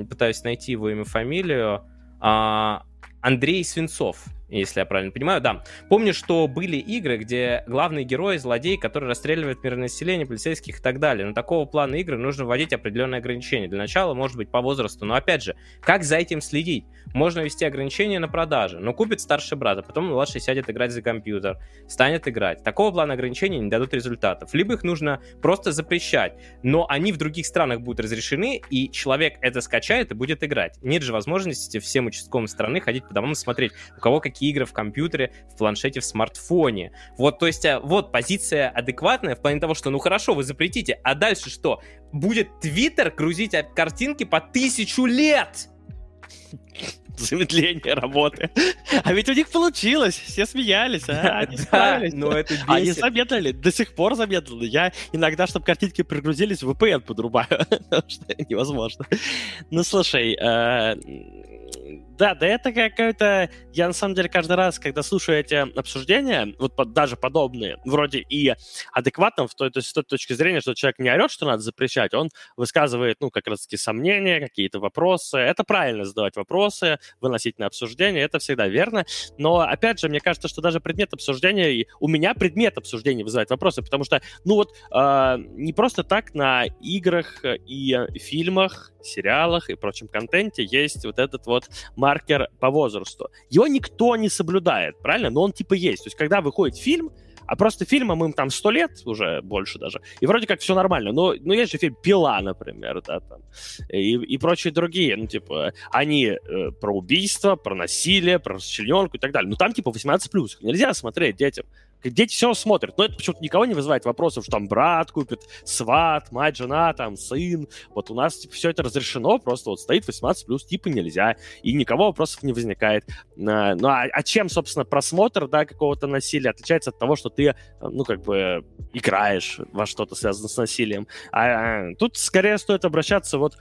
A: пытаюсь найти его имя, фамилию, э, Андрей Свинцов если я правильно понимаю, да. Помню, что были игры, где главный герой злодей, который расстреливает мирное население, полицейских и так далее. Но такого плана игры нужно вводить определенные ограничения. Для начала, может быть, по возрасту. Но опять же, как за этим следить? Можно ввести ограничения на продажи. Но купит старший брат, а потом младший сядет играть за компьютер, станет играть. Такого плана ограничений не дадут результатов. Либо их нужно просто запрещать. Но они в других странах будут разрешены, и человек это скачает и будет играть. Нет же возможности всем участковым страны ходить по домам и смотреть, у кого какие какие игры в компьютере, в планшете, в смартфоне. Вот, то есть, э, вот позиция адекватная в плане того, что, ну хорошо, вы запретите, а дальше что? Будет Твиттер грузить картинки по тысячу лет!
B: замедление работы. А ведь у них получилось, все смеялись, а? они
A: справились. но это бесит.
B: Они замедлили, до сих пор замедлили. Я иногда, чтобы картинки прогрузились, VPN подрубаю, потому что невозможно. Ну, слушай, э, да, да это какая-то... Я, на самом деле, каждый раз, когда слушаю эти обсуждения, вот под, даже подобные, вроде и адекватно, в той, то есть с той точки зрения, что человек не орет, что надо запрещать, он высказывает, ну, как раз-таки сомнения, какие-то вопросы. Это правильно задавать вопросы, выносить на обсуждение, это всегда верно. Но, опять же, мне кажется, что даже предмет обсуждения... У меня предмет обсуждения вызывает вопросы, потому что, ну вот, э, не просто так на играх и фильмах, сериалах и прочем контенте есть вот этот вот маркер по возрасту. Его никто не соблюдает, правильно? Но он типа есть. То есть, когда выходит фильм, а просто фильмам им там сто лет, уже больше даже, и вроде как все нормально. Но, но есть же фильм «Пила», например, да, там, и, и прочие другие, ну, типа, они э, про убийство, про насилие, про расчлененку и так далее. Ну, там, типа, 18+, нельзя смотреть детям. Дети все смотрят, но это почему-то никого не вызывает вопросов, что там брат купит, сват, мать, жена, там, сын. Вот у нас, типа, все это разрешено, просто вот стоит 18 плюс, типа, нельзя, и никого вопросов не возникает. Ну, а, а чем, собственно, просмотр, да, какого-то насилия отличается от того, что ты, ну, как бы, играешь во что-то связанное с насилием? А, а тут скорее стоит обращаться вот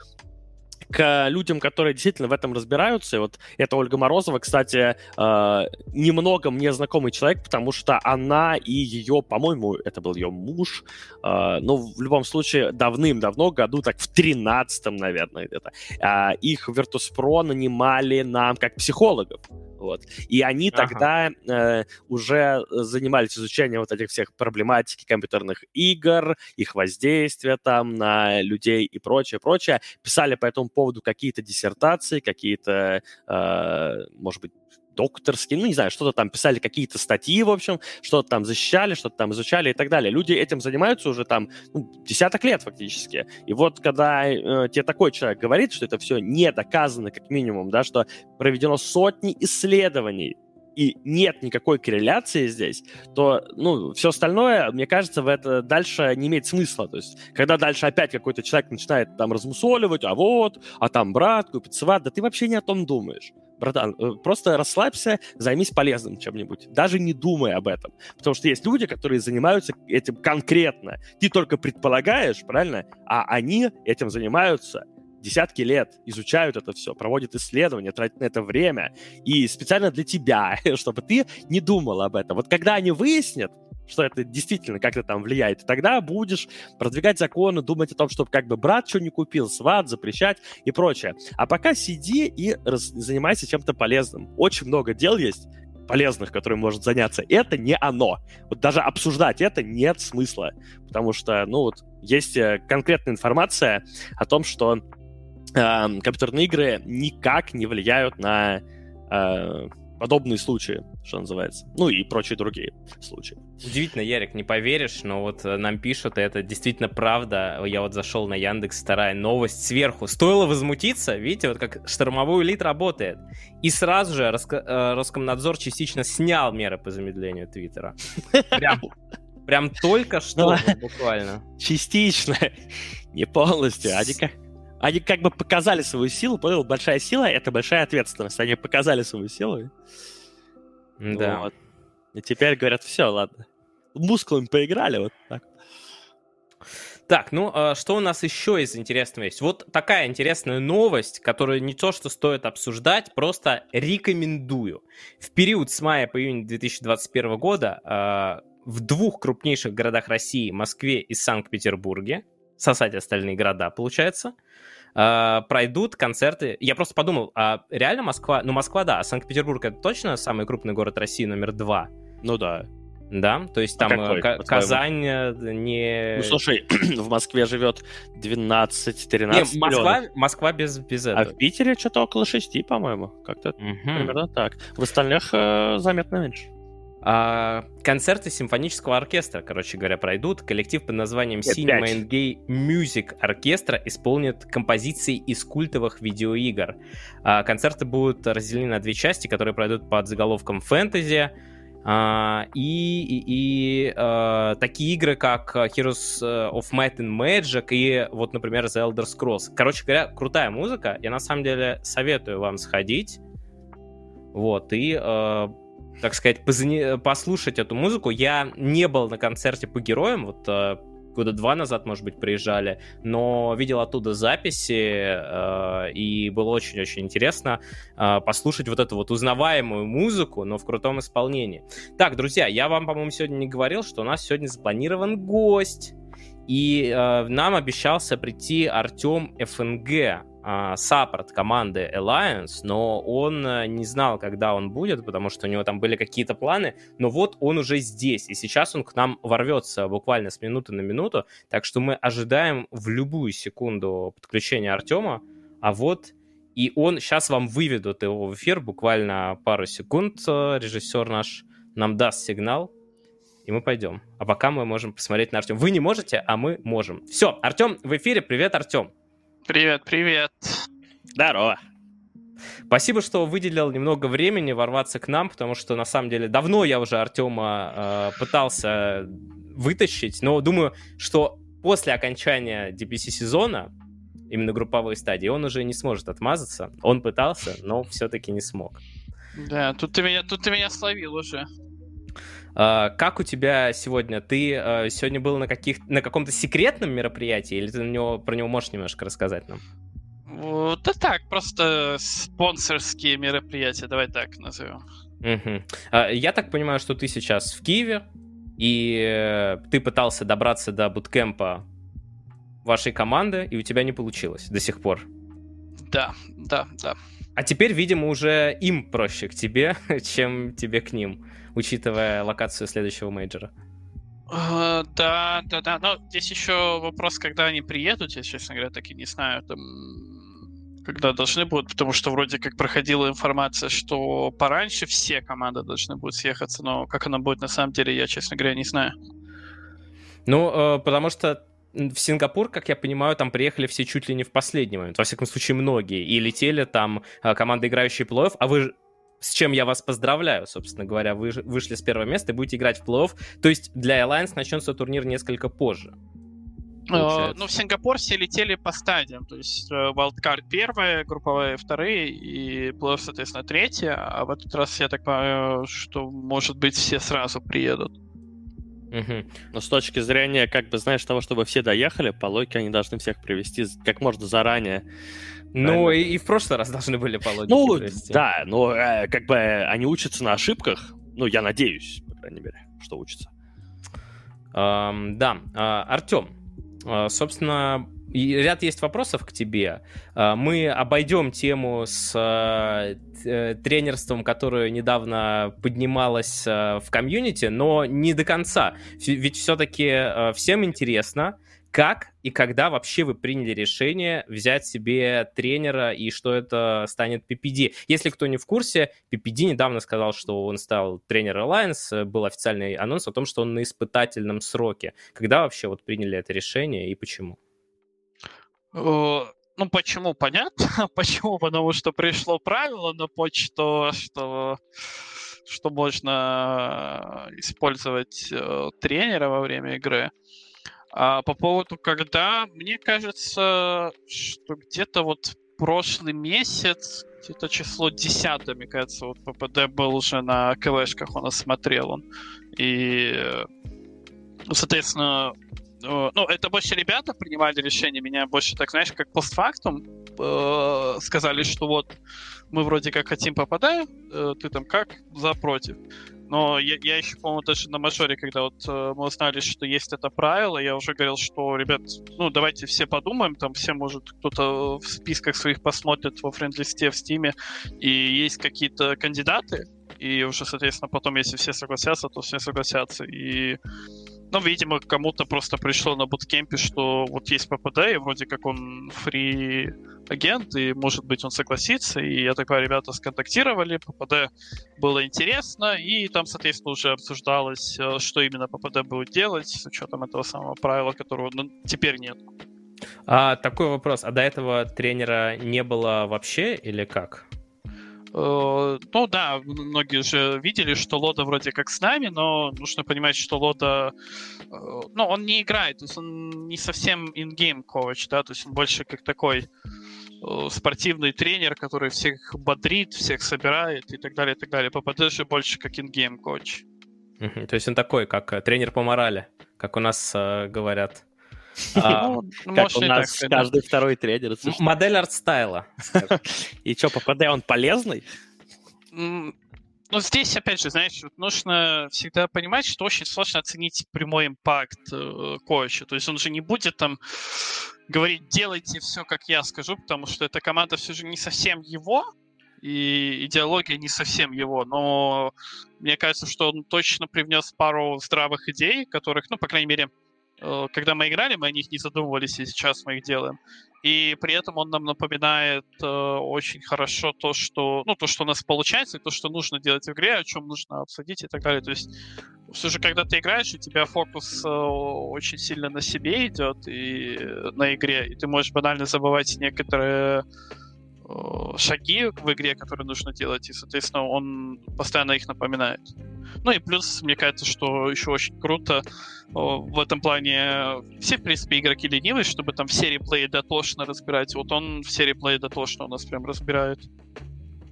B: к людям, которые действительно в этом разбираются. И вот это Ольга Морозова, кстати, э, немного мне знакомый человек, потому что она и ее, по-моему, это был ее муж, э, ну, в любом случае, давным-давно, году так в тринадцатом, наверное, где-то, э, их Virtus.pro нанимали нам как психологов. Вот. И они ага. тогда э, уже занимались изучением вот этих всех проблематики компьютерных игр, их воздействия там на людей и прочее, прочее. Писали по этому поводу какие-то диссертации, какие-то, э, может быть, докторские, ну, не знаю, что-то там писали, какие-то статьи, в общем, что-то там защищали, что-то там изучали и так далее. Люди этим занимаются уже там ну, десяток лет фактически. И вот когда э, тебе такой человек говорит, что это все не доказано, как минимум, да, что проведено сотни исследований, и нет никакой корреляции здесь, то, ну, все остальное, мне кажется, в это дальше не имеет смысла. То есть, когда дальше опять какой-то человек начинает там размусоливать, а вот, а там брат купит сват, да ты вообще не о том думаешь братан, э, просто расслабься, займись полезным чем-нибудь, даже не думай об этом. Потому что есть люди, которые занимаются этим конкретно. Ты только предполагаешь, правильно? А они этим занимаются десятки лет, изучают это все, проводят исследования, тратят на это время. И специально для тебя, чтобы ты не думал об этом. Вот когда они выяснят, что это действительно как-то там влияет. тогда будешь продвигать законы, думать о том, чтобы как бы брат что не купил, сват, запрещать и прочее. А пока сиди и раз... занимайся чем-то полезным. Очень много дел есть, полезных, которым может заняться. Это не оно. Вот даже обсуждать это нет смысла. Потому что, ну вот, есть э, конкретная информация о том, что э, компьютерные игры никак не влияют на э, подобные случаи, что называется. Ну и прочие другие случаи.
A: Удивительно, Ярик, не поверишь, но вот э, нам пишут, и это действительно правда. Я вот зашел на Яндекс, вторая новость сверху. Стоило возмутиться, видите, вот как штормовой элит работает. И сразу же Роско- э, Роскомнадзор частично снял меры по замедлению Твиттера. Прям, прям только что, ну, буквально.
B: Частично, не полностью. Они как они как бы показали свою силу, понял? Большая сила — это большая ответственность. Они показали свою силу.
A: Да. Вот.
B: И теперь говорят, все, ладно. Мускулами поиграли, вот так.
A: Так, ну а что у нас еще из интересного есть? Вот такая интересная новость, которую не то что стоит обсуждать, просто рекомендую. В период с мая по июнь 2021 года а, в двух крупнейших городах России, Москве и Санкт-Петербурге, сосать остальные города, получается. Uh, пройдут концерты. Я просто подумал, а реально Москва... Ну, Москва, да, а Санкт-Петербург это точно самый крупный город России номер два?
B: Ну да.
A: Да, то есть а там а какой, Казань э, не...
B: Ну, слушай, в Москве живет 12-13 не,
A: Москва, Москва без, без этого.
B: А в Питере что-то около 6, по-моему. Как-то угу. примерно так. В остальных э, заметно меньше.
A: А, концерты симфонического оркестра, короче говоря, пройдут. Коллектив под названием Cinema and Gay Music Orchestra исполнит композиции из культовых видеоигр. А, концерты будут разделены на две части, которые пройдут под заголовком «Фэнтези», Uh, и и, и uh, такие игры, как Heroes of Might and Magic и вот, например, The Elder Scrolls. Короче говоря, крутая музыка. Я на самом деле советую вам сходить. Вот, и uh, так сказать, послушать эту музыку. Я не был на концерте по героям, вот э, года два назад, может быть, приезжали, но видел оттуда записи, э, и было очень-очень интересно э, послушать вот эту вот узнаваемую музыку, но в крутом исполнении. Так, друзья, я вам, по-моему, сегодня не говорил, что у нас сегодня запланирован гость, и э, нам обещался прийти Артем ФНГ, саппорт команды Alliance, но он э, не знал, когда он будет, потому что у него там были какие-то планы, но вот он уже здесь, и сейчас он к нам ворвется буквально с минуты на минуту, так что мы ожидаем в любую секунду подключения Артема, а вот и он сейчас вам выведут его в эфир буквально пару секунд, э, режиссер наш нам даст сигнал, и мы пойдем. А пока мы можем посмотреть на Артем. Вы не можете, а мы можем. Все, Артем в эфире. Привет, Артем.
C: Привет, привет.
B: Здорово.
A: Спасибо, что выделил немного времени ворваться к нам, потому что на самом деле давно я уже Артема э, пытался вытащить, но думаю, что после окончания DPC сезона, именно групповой стадии, он уже не сможет отмазаться. Он пытался, но все-таки не смог.
C: Да, тут ты меня, тут ты меня словил уже.
A: Uh, как у тебя сегодня? Ты uh, сегодня был на, каких, на каком-то секретном мероприятии, или ты на него, про него можешь немножко рассказать нам?
C: Да так, просто спонсорские мероприятия, давай так назовем.
A: Uh, я так понимаю, что ты сейчас в Киеве, и э, ты пытался добраться до буткемпа вашей команды, и у тебя не получилось до сих пор.
C: Да, да, да.
A: А теперь, видимо, уже им проще к тебе, чем тебе к ним учитывая локацию следующего мейджора.
C: Uh, да, да, да. Но здесь еще вопрос, когда они приедут, я, честно говоря, так и не знаю, там, когда должны будут, потому что вроде как проходила информация, что пораньше все команды должны будут съехаться, но как оно будет на самом деле, я, честно говоря, не знаю.
A: Ну, э, потому что в Сингапур, как я понимаю, там приехали все чуть ли не в последний момент, во всяком случае многие, и летели там э, команды, играющие плей а вы с чем я вас поздравляю, собственно говоря. Вы вышли с первого места и будете играть в плей-офф. То есть для Alliance начнется турнир несколько позже.
C: Получается. Ну, в Сингапур все летели по стадиям, то есть э, wildcard первая, групповая вторые и плей соответственно, третья, а в этот раз я так понимаю, что, может быть, все сразу приедут.
B: Угу. Но с точки зрения, как бы, знаешь, того, чтобы все доехали, по логике они должны всех привести как можно заранее.
A: Ну, и, и в прошлый раз должны были по логике
B: Ну, привести. да, но э, как бы они учатся на ошибках. Ну, я надеюсь, по крайней мере, что учатся.
A: Um, да, uh, Артем, uh, собственно, и ряд есть вопросов к тебе. А, мы обойдем тему с э, тренерством, которое недавно поднималось в комьюнити, но не до конца. Ведь все-таки всем интересно, как и когда вообще вы приняли решение взять себе тренера и что это станет PPD? Если кто не в курсе, PPD недавно сказал, что он стал тренером Alliance, был официальный анонс о том, что он на испытательном сроке. Когда вообще вот приняли это решение и почему?
C: Ну, почему, понятно. почему? Потому что пришло правило на почту, что что можно использовать э, тренера во время игры. А по поводу когда, мне кажется, что где-то вот прошлый месяц, где-то число 10, мне кажется, вот ППД был уже на КВшках, он осмотрел он. И, ну, соответственно, Э, ну, это больше ребята принимали решение, меня больше, так знаешь, как постфактум э, сказали, что вот мы вроде как хотим попадаем, э, ты там как, за, против. Но я, я еще, по-моему, даже на мажоре, когда вот э, мы узнали, что есть это правило, я уже говорил, что, ребят, ну, давайте все подумаем, там все, может, кто-то в списках своих посмотрит во френд-листе в Стиме, и есть какие-то кандидаты, и уже, соответственно, потом, если все согласятся, то все согласятся. И ну, видимо, кому-то просто пришло на буткемпе, что вот есть ППД, и вроде как он фри агент, и, может быть, он согласится. И я такая, ребята сконтактировали, ППД было интересно, и там, соответственно, уже обсуждалось, э, что именно ППД будет делать с учетом этого самого правила, которого ну, теперь нет.
A: А, такой вопрос. А до этого тренера не было вообще или как?
C: Э, ну да, многие же видели, что Лода вроде как с нами, но нужно понимать, что Лода, э, ну, он не играет, то есть он не совсем in-game коуч, да, то есть он больше как такой э, спортивный тренер, который всех бодрит, всех собирает и так далее, и так далее. ППД же больше как in-game коуч.
A: То есть он такой, как тренер по морали, как у нас говорят. А,
B: ну, как у нас каждый второй тренер.
A: Модель артстайла.
B: И что, ППД он полезный?
C: Ну, здесь, опять же, знаешь, вот нужно всегда понимать, что очень сложно оценить прямой импакт э, коуча. То есть он же не будет там говорить, делайте все, как я скажу, потому что эта команда все же не совсем его, и идеология не совсем его, но мне кажется, что он точно привнес пару здравых идей, которых, ну, по крайней мере, когда мы играли, мы о них не задумывались, и сейчас мы их делаем. И при этом он нам напоминает э, очень хорошо то, что, ну, то, что у нас получается, и то, что нужно делать в игре, о чем нужно обсудить и так далее. То есть все же, когда ты играешь, у тебя фокус э, очень сильно на себе идет и на игре, и ты можешь банально забывать некоторые Э, шаги в игре, которые нужно делать, и, соответственно, он постоянно их напоминает. Ну и плюс, мне кажется, что еще очень круто э, в этом плане все, в принципе, игроки ленивые, чтобы там все реплеи дотошно разбирать. Вот он все реплеи дотошно у нас прям разбирает.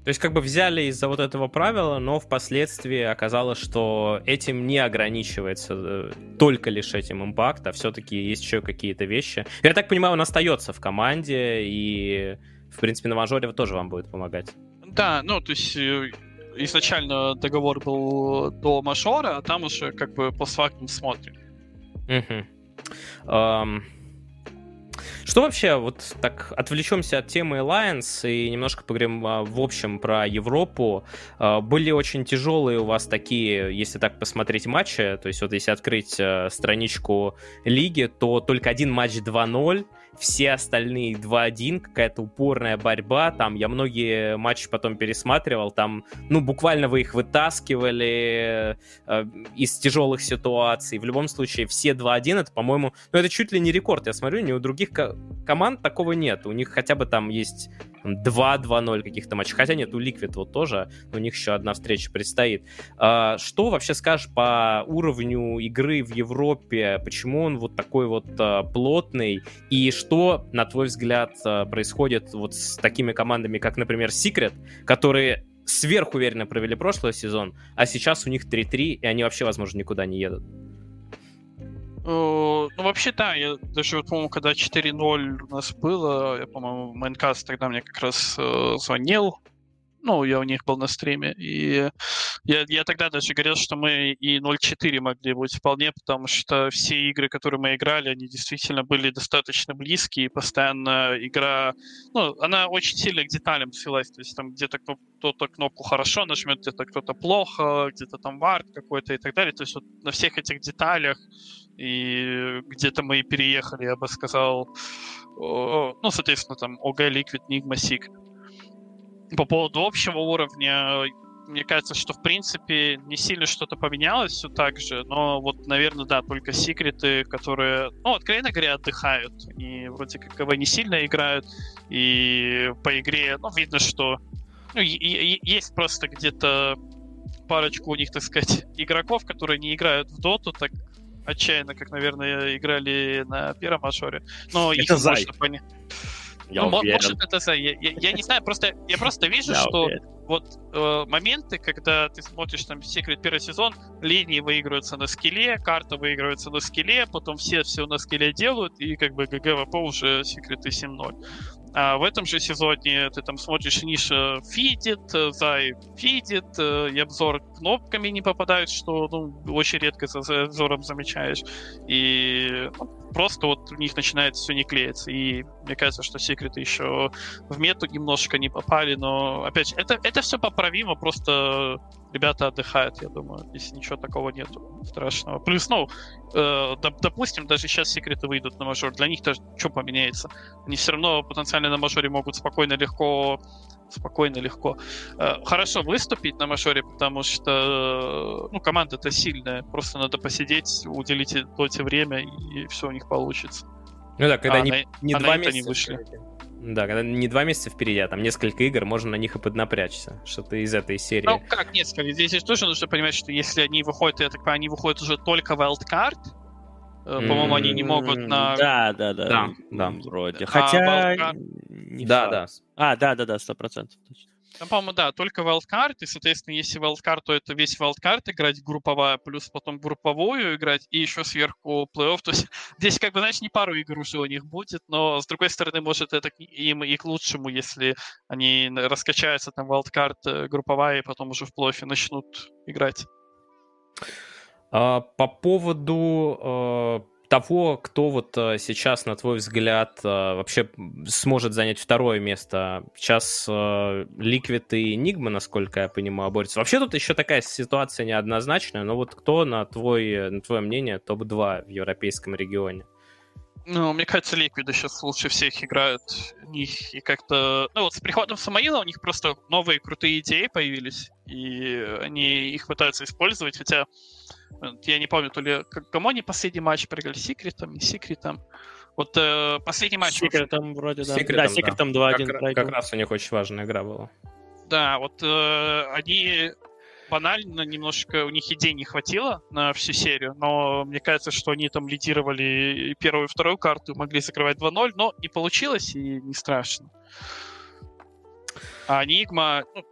A: То есть как бы взяли из-за вот этого правила, но впоследствии оказалось, что этим не ограничивается э, только лишь этим импакт, а все-таки есть еще какие-то вещи. Я так понимаю, он остается в команде, и в принципе, на мажоре тоже вам будет помогать.
C: Да, ну, то есть э, изначально договор был до мажора, а там уже как бы постфактум смотрим.
A: Угу. Um, что вообще, вот так отвлечемся от темы Alliance и немножко поговорим а, в общем про Европу. А, были очень тяжелые у вас такие, если так посмотреть матчи, то есть вот если открыть а, страничку лиги, то только один матч 2-0, все остальные 2-1, какая-то упорная борьба, там я многие матчи потом пересматривал, там, ну, буквально вы их вытаскивали э, из тяжелых ситуаций, в любом случае все 2-1, это, по-моему, ну, это чуть ли не рекорд, я смотрю, ни у других ко- команд такого нет, у них хотя бы там есть 2-2-0 каких-то матчей. Хотя нет, у Liquid вот тоже, у них еще одна встреча предстоит. А, что вообще скажешь по уровню игры в Европе? Почему он вот такой вот а, плотный? И что, на твой взгляд, а, происходит вот с такими командами, как, например, Secret, которые сверхуверенно провели прошлый сезон, а сейчас у них 3-3, и они вообще, возможно, никуда не едут?
C: Э, ну, вообще, да, я даже, вот, по-моему, когда 4-0 у нас было, я, по-моему, Майнкаст тогда мне как раз э, звонил, ну, я у них был на стриме, и я, я тогда даже говорил, что мы и 0-4 могли быть вполне, потому что все игры, которые мы играли, они действительно были достаточно близкие, и постоянно игра, ну, она очень сильно к деталям свелась, то есть там где-то кто-то кнопку хорошо нажмет, где-то кто-то плохо, где-то там вард какой-то и так далее, то есть вот на всех этих деталях и где-то мы и переехали, я бы сказал, ну, соответственно, там OG, Liquid, Nigma, Sig. По поводу общего уровня, мне кажется, что, в принципе, не сильно что-то поменялось все так же, но вот, наверное, да, только секреты, которые, ну, откровенно говоря, отдыхают. Они вроде как бы не сильно играют, и по игре, ну, видно, что ну, есть просто где-то парочку у них, так сказать, игроков, которые не играют в Dota у так отчаянно, как, наверное, играли на первом мажоре. Но
B: это их можно понять.
C: Я ну, уверен. может, это. Я, я, я не знаю, просто я просто вижу, что вот э, моменты, когда ты смотришь там секрет первый сезон, линии выигрываются на скилле, карта выигрывается на скилле, потом все все на скилле делают, и как бы GG WP уже секреты 7-0. А в этом же сезоне ты там смотришь, Nisha фидит, Zai фидит, и обзор кнопками не попадает, что ну, очень редко за обзором замечаешь. И ну, просто вот у них начинает все не клеиться. И мне кажется, что секреты еще в мету немножко не попали, но опять же, это, это все поправимо, просто ребята отдыхают, я думаю, если ничего такого нету страшного. Плюс, ну, э, допустим, даже сейчас секреты выйдут на мажор, для них тоже что поменяется? Они все равно потенциально на мажоре могут спокойно, легко спокойно, легко. Э, хорошо выступить на мажоре, потому что ну, команда-то сильная. Просто надо посидеть, уделить доте время, и все у них получится.
A: Ну да, когда а не,
C: на,
A: не
C: а
A: два
C: месяца
A: не
C: вышли.
A: Да, когда не два месяца впереди, а там несколько игр, можно на них и поднапрячься. Что-то из этой серии.
C: Ну, как несколько? Здесь тоже нужно понимать, что если они выходят, я так понимаю, они выходят уже только wildcard, mm-hmm. по-моему, они не могут на...
B: Да, да, да.
A: Да, да.
B: Вроде. Хотя...
C: А,
A: да, да.
B: А, да, да, да, сто процентов. точно.
C: Ну, по-моему, да, только wildcard, и, соответственно, если wildcard, то это весь wildcard играть групповая, плюс потом групповую играть, и еще сверху плей-офф. То есть здесь, как бы, знаешь, не пару игр уже у них будет, но, с другой стороны, может, это им и к лучшему, если они раскачаются, там, wildcard э, групповая, и потом уже в плей начнут играть.
A: А, по поводу э, того, кто вот э, сейчас, на твой взгляд, э, вообще сможет занять второе место. Сейчас э, Liquid и Enigma, насколько я понимаю, борются. Вообще тут еще такая ситуация неоднозначная, но вот кто, на, твой, на твое мнение, топ-2 в европейском регионе?
C: Ну, мне кажется, Ликвиды сейчас лучше всех играют. У них и как-то... Ну, вот с приходом Самоила у них просто новые крутые идеи появились, и они их пытаются использовать, хотя я не помню, то ли кому они последний матч проиграли, Секретом, не Секретом. Вот э, последний матч...
B: Секретом вроде, да.
A: Секретом,
B: да,
A: да.
B: секретом 2-1
A: Как, как раз у них очень важная игра была.
C: Да, вот э, они банально немножко, у них идей не хватило на всю серию, но мне кажется, что они там лидировали и первую и вторую карту, могли закрывать 2-0, но не получилось, и не страшно. А Нигма, ну,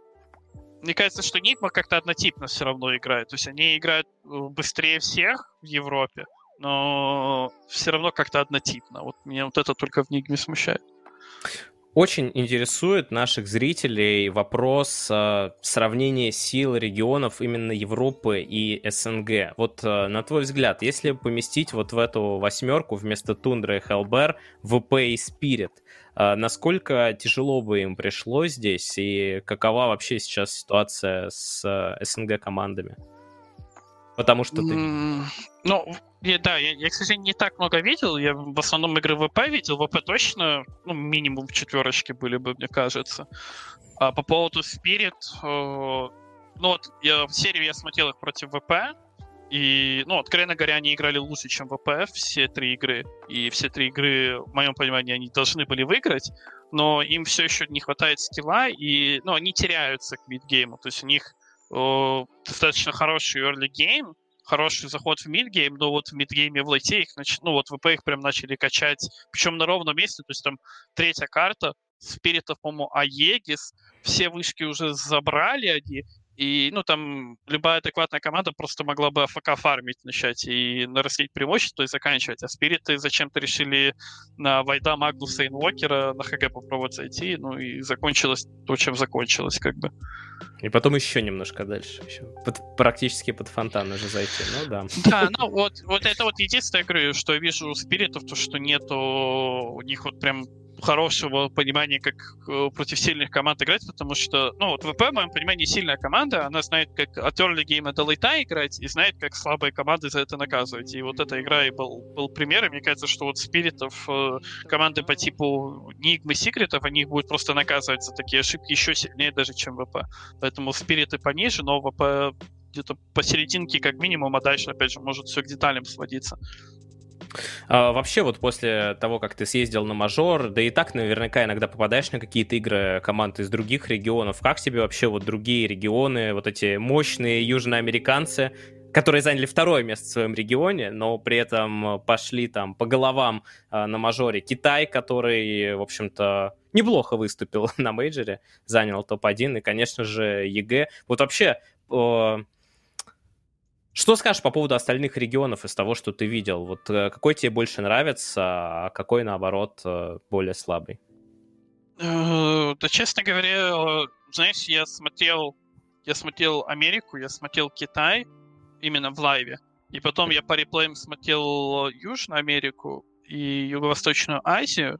C: мне кажется, что Нигма как-то однотипно все равно играет. То есть они играют э, быстрее всех в Европе, но все равно как-то однотипно. Вот меня вот это только в Нигме смущает.
A: Очень интересует наших зрителей вопрос э, сравнения сил регионов именно Европы и СНГ. Вот э, на твой взгляд, если поместить вот в эту восьмерку вместо Тундры и Хелбер ВП и Спирит, насколько тяжело бы им пришлось здесь и какова вообще сейчас ситуация с э, СНГ командами? Потому что ты...
C: Ну, да, я, я, к сожалению, не так много видел. Я в основном игры ВП видел. ВП точно, ну, минимум в четверочке были бы, мне кажется. А по поводу Spirit, э, ну вот, я, в серию я смотрел их против ВП, и, ну, откровенно говоря, они играли лучше, чем ВП, все три игры. И все три игры, в моем понимании, они должны были выиграть, но им все еще не хватает скилла, и, ну, они теряются к мидгейму. То есть у них э, достаточно хороший early game, хороший заход в мидгейм, но вот в мидгейме в лейте их, нач... ну вот ВП их прям начали качать, причем на ровном месте, то есть там третья карта, Спиритов, по-моему, Аегис, все вышки уже забрали они, и, ну, там любая адекватная команда просто могла бы АФК фармить начать и нарастить преимущество и заканчивать. А Спириты зачем-то решили на Вайда, Магнуса и Инвокера на ХГ попробовать зайти, ну и закончилось то, чем закончилось, как бы.
A: И потом еще немножко дальше. Еще под- практически под фонтан уже зайти. Ну да.
C: Да, ну вот, вот это вот единственное, я говорю, что я вижу у спиритов, то что нету у них вот прям хорошего понимания, как э, против сильных команд играть, потому что, ну, вот ВП, в моем понимании, сильная команда, она знает, как от early game до лейта играть, и знает, как слабые команды за это наказывать. И вот эта игра и был, был пример, и мне кажется, что вот спиритов, э, команды по типу Нигмы Секретов, они будут просто наказывать за такие ошибки еще сильнее даже, чем ВП. Поэтому спириты пониже, но ВП где-то посерединке как минимум, а дальше, опять же, может все к деталям сводиться.
A: А, вообще, вот после того, как ты съездил на мажор, да и так наверняка иногда попадаешь на какие-то игры команд из других регионов. Как тебе вообще вот другие регионы, вот эти мощные южноамериканцы, которые заняли второе место в своем регионе, но при этом пошли там по головам а, на мажоре. Китай, который, в общем-то, неплохо выступил на мейджоре, занял топ-1, и, конечно же, EG. Вот вообще, э, что скажешь по поводу остальных регионов из того, что ты видел? Вот э, какой тебе больше нравится, а какой, наоборот, э, более слабый?
C: Э, Да, честно говоря, знаешь, я смотрел, я смотрел Америку, я смотрел Китай именно в лайве, и потом я по реплеям смотрел Южную Америку и Юго-Восточную Азию,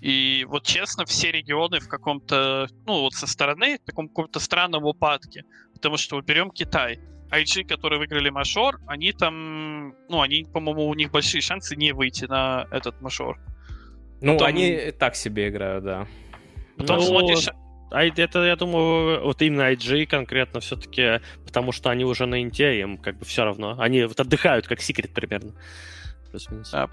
C: и вот честно, все регионы в каком-то, ну вот со стороны, в таком каком-то странном упадке, потому что вот берем Китай, IG, которые выиграли мажор, они там, ну они, по-моему, у них большие шансы не выйти на этот мажор.
A: Ну,
C: Потом-
A: они так себе играют, да.
C: Потом
B: Ну,
C: смотришь,
B: А это, я думаю, вот именно IG конкретно все-таки, потому что они уже на инте, им как бы все равно. Они вот отдыхают, как секрет примерно. Плюс-минус.
C: Да.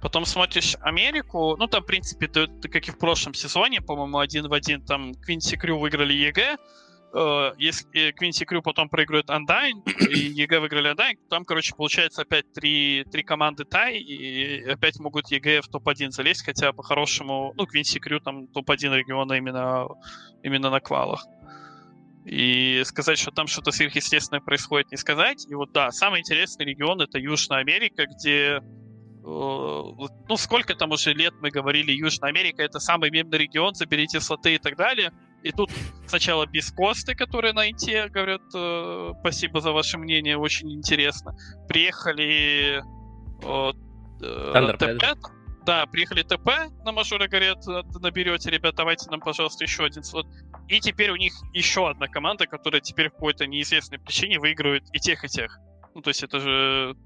C: Потом смотришь Америку, ну там, в принципе, ты, ты как и в прошлом сезоне, по-моему, один в один, там Quincy Crew выиграли EG, Э, если Quincy Crew потом проигрывает Undying, и EG выиграли Undying, там, короче, получается опять три, три команды tie, и опять могут EG в топ-1 залезть, хотя по-хорошему, ну, Quincy Crew там топ-1 региона именно, именно на квалах. И сказать, что там что-то сверхъестественное происходит, не сказать. И вот да, самый интересный регион это Южная Америка, где э, ну, сколько там уже лет мы говорили, Южная Америка это самый мемный регион, заберите слоты и так далее. И тут сначала бескосты, которые на Инте говорят, э, спасибо за ваше мнение, очень интересно. Приехали э, э. ТП, да, приехали ТП на мажоре, говорят, «Э, наберете, ребят, давайте нам, пожалуйста, еще один слот. И теперь у них еще одна команда, которая теперь по какой-то неизвестной причине выигрывает и тех, и тех. Ну, то есть это же...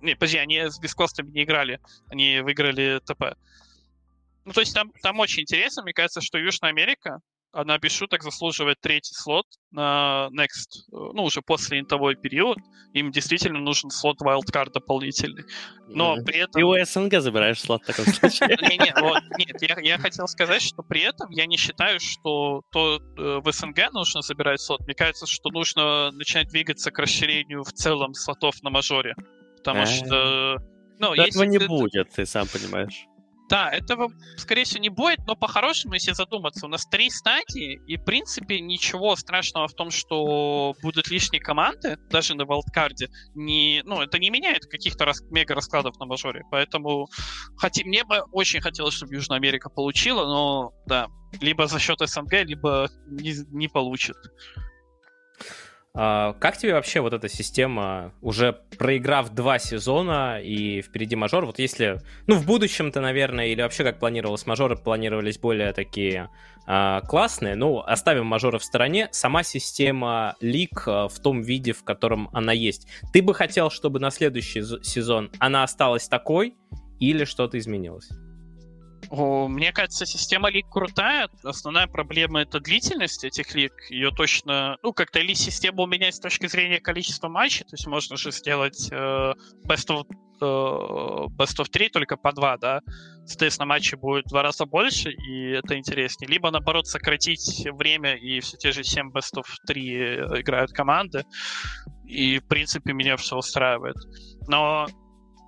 C: Не, подожди, они с бескостами не играли, они выиграли ТП. Ну, то есть там, там очень интересно. Мне кажется, что Южная Америка, она без шуток заслуживает третий слот на Next, э, ну, уже после интовой период. Им действительно нужен слот wildcard дополнительный. Но
B: Мгм.
C: при этом...
B: у СНГ забираешь слот в таком случае.
C: Нет, я, хотел сказать, что при этом я не считаю, что то э, в СНГ нужно забирать слот. Мне кажется, что нужно начинать двигаться к расширению в целом слотов на мажоре. Потому
B: А.
C: что... Ну,
B: Этого не будет, ты сам понимаешь.
C: Да, этого, скорее всего, не будет, но по-хорошему, если задуматься, у нас три стадии, и, в принципе, ничего страшного в том, что будут лишние команды, даже на валдкарде, не, ну, это не меняет каких-то рас- мега-раскладов на мажоре, поэтому хоти, мне бы очень хотелось, чтобы Южная Америка получила, но, да, либо за счет СНГ, либо не, не получит.
A: А, как тебе вообще вот эта система, уже проиграв два сезона и впереди мажор, вот если, ну, в будущем-то, наверное, или вообще как планировалось, мажоры планировались более такие а, классные, ну, оставим мажоры в стороне, сама система лиг а, в том виде, в котором она есть. Ты бы хотел, чтобы на следующий сезон она осталась такой или что-то изменилось?
C: О, Мне кажется, система лиг крутая. Основная проблема это длительность этих лиг. Ее точно... Ну, как-то ли система у меня с точки зрения количества матчей. То есть можно же сделать э, best, of, э, best of 3 только по 2, да. Соответственно, матчей будет два раза больше, и это интереснее. Либо, наоборот, сократить время, и все те же 7 best of 3 играют команды. И, в принципе, меня все устраивает. Но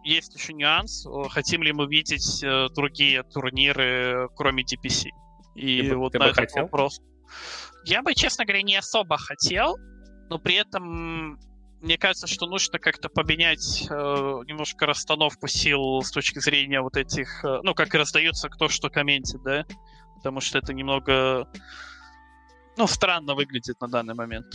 C: есть еще нюанс. Э, Хотим ли мы видеть э, другие турниры, кроме DPC? И
A: Ты бы-
C: вот
A: ты
C: на
A: бы
C: этот
A: хотел?
C: вопрос. Я бы, честно говоря, не особо хотел, но при этом мне кажется, что нужно как-то поменять э, немножко расстановку сил с точки зрения вот этих, э, ну, как раздается кто что комментит, да? Потому что это немного, ну, странно выглядит на данный момент.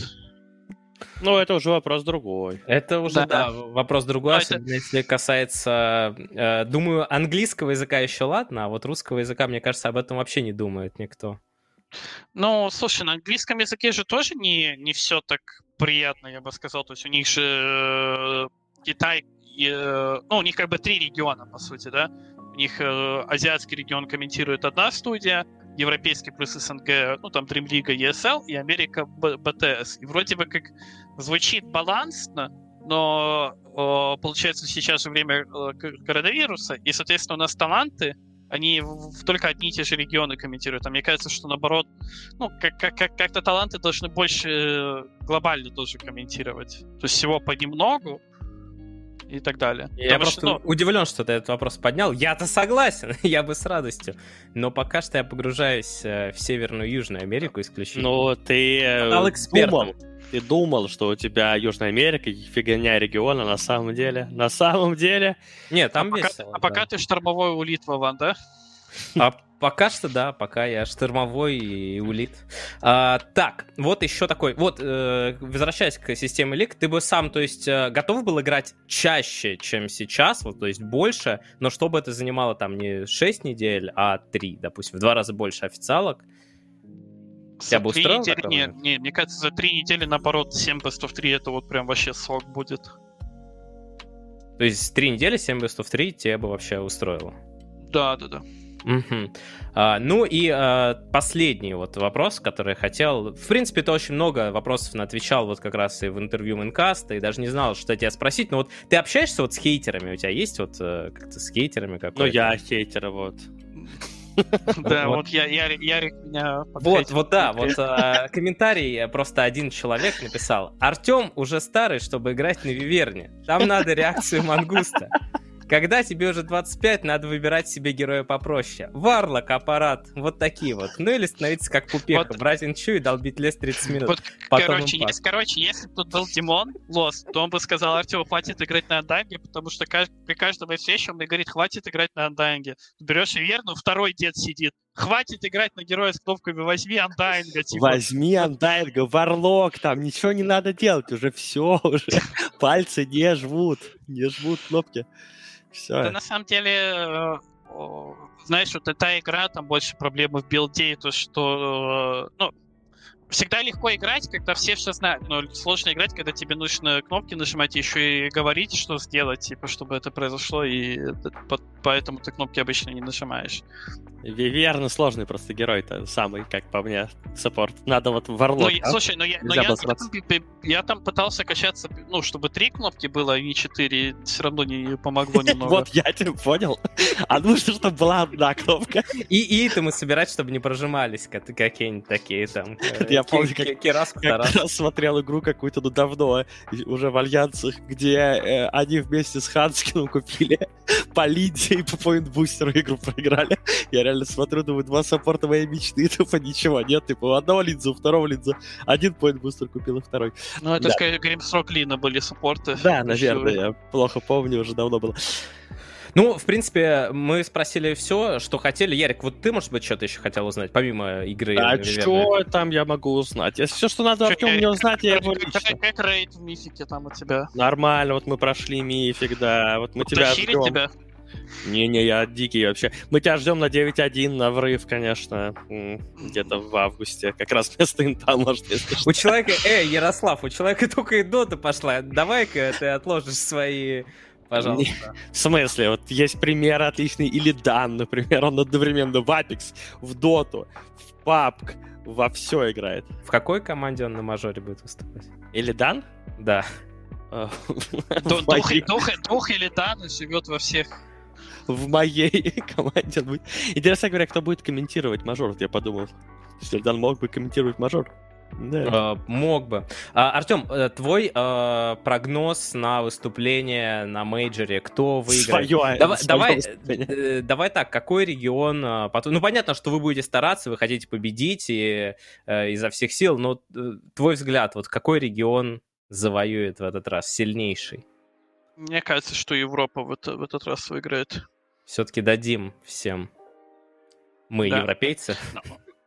B: Ну, это уже вопрос другой.
A: Это уже,
C: Да.
A: да, вопрос другой,
C: Но это-
A: особенно если касается, э, думаю, английского языка еще ладно, а вот русского языка, мне кажется, об этом вообще не думает никто.
C: Ну, слушай, на английском языке же тоже не, не все так приятно, я бы сказал. То есть у них же э, Китай, э, ну, у них как бы три региона, по сути, да. У них э, азиатский регион комментирует одна студия, европейский плюс СНГ, ну, там Dream League, ESL, и Америка BTS. И вроде бы как звучит балансно, но э, получается сейчас же время э, коронавируса, и, соответственно, у нас таланты, они в только одни и те же регионы комментируют. А мне кажется, что наоборот, ну, как- как- как- как-то таланты должны больше э, глобально тоже комментировать. То есть всего понемногу и так далее.
A: Я
C: Потому
A: просто
C: что, ну,
A: удивлен, что ты этот вопрос поднял. Я-то согласен, я бы с радостью. Но пока что я погружаюсь э, в Северную и Южную Америку исключительно.
B: Ну, ты э,
A: Стал экспертом.
B: думал, ты думал, что у тебя Южная Америка, фигня региона, на самом деле, на самом деле,
A: Нет, там
C: а, пока,
A: весело.
C: а пока
A: да.
C: ты штормовой улит, Вован, да?
A: А пока что да, пока я штормовой и улит. А, так, вот еще такой. Вот, э, возвращаясь к системе лиг, ты бы сам, то есть, э, готов был играть чаще, чем сейчас, вот, то есть больше, но чтобы это занимало там не 6 недель, а 3, допустим, в два раза больше официалок.
C: Тебя бы устроил недели, не, не, мне кажется, за три недели, наоборот, 7 best of 3 это вот прям вообще срок будет.
A: То есть три недели 7 best of 3 тебе бы вообще устроило?
C: Да, да, да.
A: Угу. А, ну и а, последний вот вопрос, который я хотел. В принципе, ты очень много вопросов отвечал вот как раз и в интервью Мэнкаста, и даже не знал, что тебя спросить. Но вот ты общаешься вот с хейтерами? У тебя есть вот э, как-то с хейтерами какой-то?
B: Ну, я хейтер, вот.
C: Да, вот я, Ярик меня
A: Вот, вот да, вот а, комментарий просто один человек написал. Артем уже старый, чтобы играть на Виверне. Там надо реакцию мангуста. Когда тебе уже 25, надо выбирать себе героя попроще. Варлок, аппарат, вот такие вот. Ну или становиться как Пупеха, вот. брать инчу и долбить лес 30 минут. Вот,
C: короче, если, короче, если бы тут был Димон Лос, то он бы сказал, Артем, хватит играть на андайнге, потому что при каждом встрече он мне говорит, хватит играть на андайнге. Берешь верну, второй дед сидит. Хватит играть на героя с кнопками, возьми андайнга.
B: Типа. Возьми андайнга, варлок, там ничего не надо делать, уже все, уже пальцы не жмут, не жмут кнопки. Все.
C: Да на самом деле, э, знаешь, вот эта игра, там больше проблемы в билде, то что, э, ну, всегда легко играть, когда все все знают, но сложно играть, когда тебе нужно кнопки нажимать и еще и говорить, что сделать, типа, чтобы это произошло, и поэтому ты кнопки обычно не нажимаешь.
B: Виверно сложный просто герой-то самый, как по мне, саппорт. Надо вот варлок.
C: Ну, а? слушай, но, я, но я, я, я там пытался качаться, ну, чтобы три кнопки было, а не четыре, все равно не помогло немного.
B: Вот я тебя понял. А нужно, чтобы была одна кнопка.
A: И и мы собирать, чтобы не прожимались какие-нибудь такие там.
B: Я помню, как Кираску раз смотрел игру какую-то, ну, давно, уже в Альянсах, где э, они вместе с Ханскиным купили по Лиде и по поинт-бустеру игру проиграли. Я реально смотрю, думаю, два саппорта моей мечты, тупо ничего нет, типа у одного линза, у второго линза, один поинт бустер купил, и второй.
C: Ну, это, да. скорее, Гримстрок Лина были саппорты.
B: Да, наверное, я плохо помню, уже давно было.
A: Ну, в принципе, мы спросили все, что хотели. Ярик, вот ты, может быть, что-то еще хотел узнать, помимо игры?
B: А что там я могу узнать? Если все, что надо Артем мне узнать, я его.
C: Как рейд в мифике там у тебя?
B: Нормально, вот мы прошли мифик, да. Вот мы тебя ждем. тебя? Не-не, я дикий вообще. Мы тебя ждем на 9.1 на врыв, конечно, где-то в августе. Как раз вместо инта, может, если
A: У человека, эй, Ярослав, у человека только и дота пошла. Давай-ка ты отложишь свои Пожалуйста.
B: В смысле? Вот есть пример отличный. Или Дан, например, он одновременно в Apex, в Доту, в PUBG, во все играет.
A: В какой команде он на мажоре будет выступать?
B: Или Дан?
A: Да.
C: Дух или Дан живет во всех
B: в моей команде будет. Интересно говоря, кто будет комментировать мажор, я подумал. Если Дан мог бы комментировать мажор.
A: Да. Uh, мог бы. Uh, Артем, uh, твой uh, прогноз на выступление на мейджоре, кто выиграет? Свое, давай, давай, э, давай так, какой регион? Потом... Ну, понятно, что вы будете стараться, вы хотите победить и, изо всех сил, но твой взгляд, вот какой регион завоюет в этот раз сильнейший?
C: Мне кажется, что Европа в, это, в этот раз выиграет.
A: Все-таки дадим всем. Мы да. европейцы.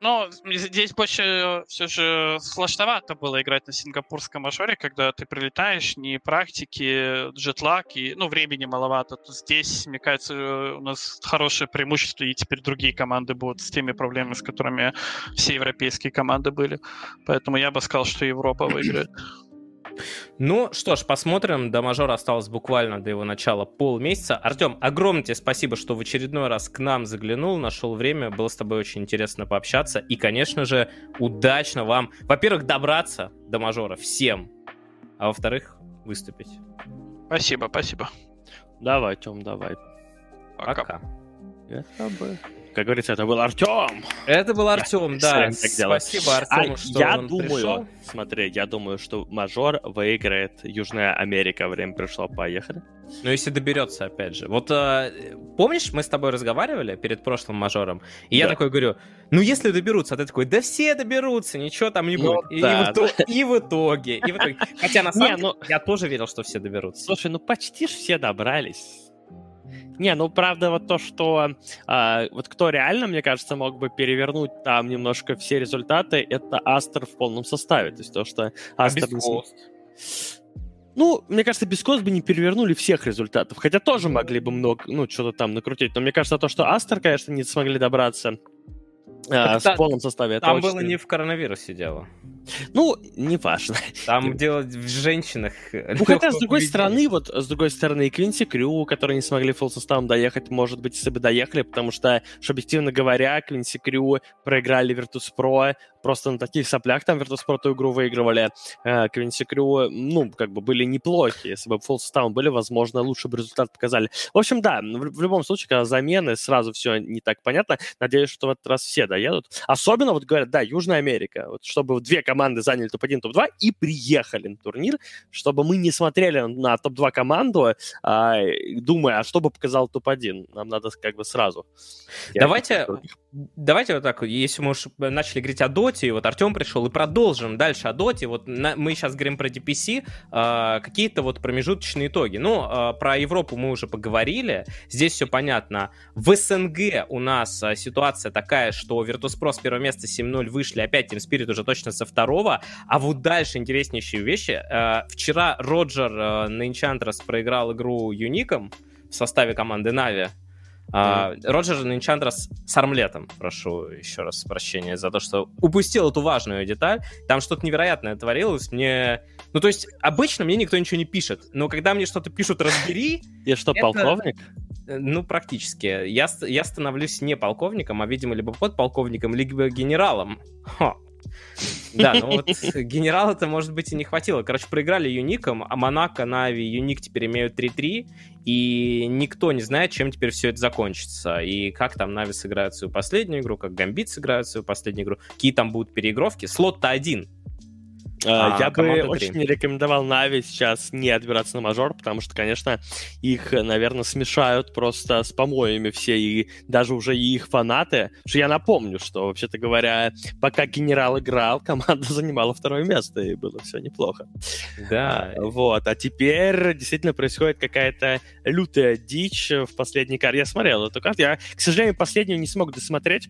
C: Но здесь больше все же сложновато было играть на сингапурском мажоре, когда ты прилетаешь, не практики, джетлаг, и, ну, времени маловато. То здесь, мне кажется, у нас хорошее преимущество, и теперь другие команды будут с теми проблемами, с которыми все европейские команды были. Поэтому я бы сказал, что Европа выиграет.
A: Ну что ж, посмотрим. До мажора осталось буквально до его начала полмесяца. Артем, огромное тебе спасибо, что в очередной раз к нам заглянул, нашел время. Было с тобой очень интересно пообщаться. И, конечно же, удачно вам, во-первых, добраться до мажора всем, а во-вторых, выступить.
C: Спасибо, спасибо.
B: Давай, Тем, давай.
A: Пока. Пока.
B: Это бы... Как говорится, это был Артем.
A: Это был Артем, да. Спасибо Артему,
B: а что я он думаю, пришел. Смотри, я думаю, что мажор выиграет Южная Америка. Время пришло, поехали.
A: Ну, если доберется, опять же. Вот э, помнишь, мы с тобой разговаривали перед прошлым мажором, и да. я такой говорю, ну, если доберутся, а ты такой, да все доберутся, ничего там не ну, будет. Да, и, в итоге, и в итоге, и в итоге. Хотя, на самом деле, ну, я тоже верил, что все доберутся.
B: Слушай, ну, почти все добрались Не, ну правда вот то, что а, вот кто реально, мне кажется, мог бы перевернуть там немножко все результаты, это Астер в полном составе. То есть то, что Астер... А ну, мне кажется, без Кост бы не перевернули всех результатов. Хотя тоже могли бы много, ну, что-то там накрутить. Но мне кажется, то, что Астер, конечно, не смогли добраться а, в полном составе.
A: Там было не в коронавирусе дело.
B: Ну, не важно.
A: Там дело в женщинах.
B: Ну, хотя, с другой стороны, вот, с другой стороны, и Квинси Крю, которые не смогли фулл составом доехать, может быть, если бы доехали, потому что, что объективно говоря, Квинси Крю проиграли Virtus.pro, просто на таких соплях там Virtus.pro игру выигрывали. Э, Квинси Крю, ну, как бы были неплохи. Если бы фулл составом были, возможно, лучше бы результат показали. В общем, да, в, в любом случае, когда замены, сразу все не так понятно. Надеюсь, что в этот раз все доедут. Особенно, вот говорят, да, Южная Америка. Вот чтобы две команды заняли топ-1, топ-2 и приехали на турнир, чтобы мы не смотрели на топ-2 команду, а, думая, а что бы показал топ-1. Нам надо как бы сразу.
A: Давайте, давайте вот так, если мы уж начали говорить о Доте, вот Артем пришел, и продолжим дальше о Доте. Вот на, мы сейчас говорим про DPC, а, какие-то вот промежуточные итоги. Ну, а, про Европу мы уже поговорили, здесь все понятно. В СНГ у нас а, ситуация такая, что Virtus.pro с первого места 7-0 вышли, опять Team Spirit уже точно со второго. А вот дальше интереснейшие вещи. Э, вчера Роджер э, на Enchantress проиграл игру Юником в составе команды Нави. А, Роджер Enchantress с армлетом, прошу еще раз прощения за то, что упустил эту важную деталь. Там что-то невероятное творилось. Мне... Ну, то есть, обычно мне никто ничего не пишет, но когда мне что-то пишут «разбери...»
B: Я что, это... полковник?
A: Э, ну, практически. Я, я становлюсь не полковником, а, видимо, либо подполковником, либо генералом. Ха, да, ну вот генерала это может быть, и не хватило. Короче, проиграли Юником, а Монако, Нави, Юник теперь имеют 3-3, и никто не знает, чем теперь все это закончится. И как там Нави сыграют свою последнюю игру, как Гамбит сыграют свою последнюю игру, какие там будут переигровки. Слот-то один.
B: А, я бы очень не рекомендовал Нави сейчас не отбираться на мажор, потому что, конечно, их, наверное, смешают просто с помоями все, и даже уже и их фанаты. Что я напомню, что, вообще-то говоря, пока генерал играл, команда занимала второе место, и было все неплохо. Да. А, вот, а теперь действительно происходит какая-то лютая дичь в последней карте. Я смотрел эту карту, я, к сожалению, последнюю не смог досмотреть,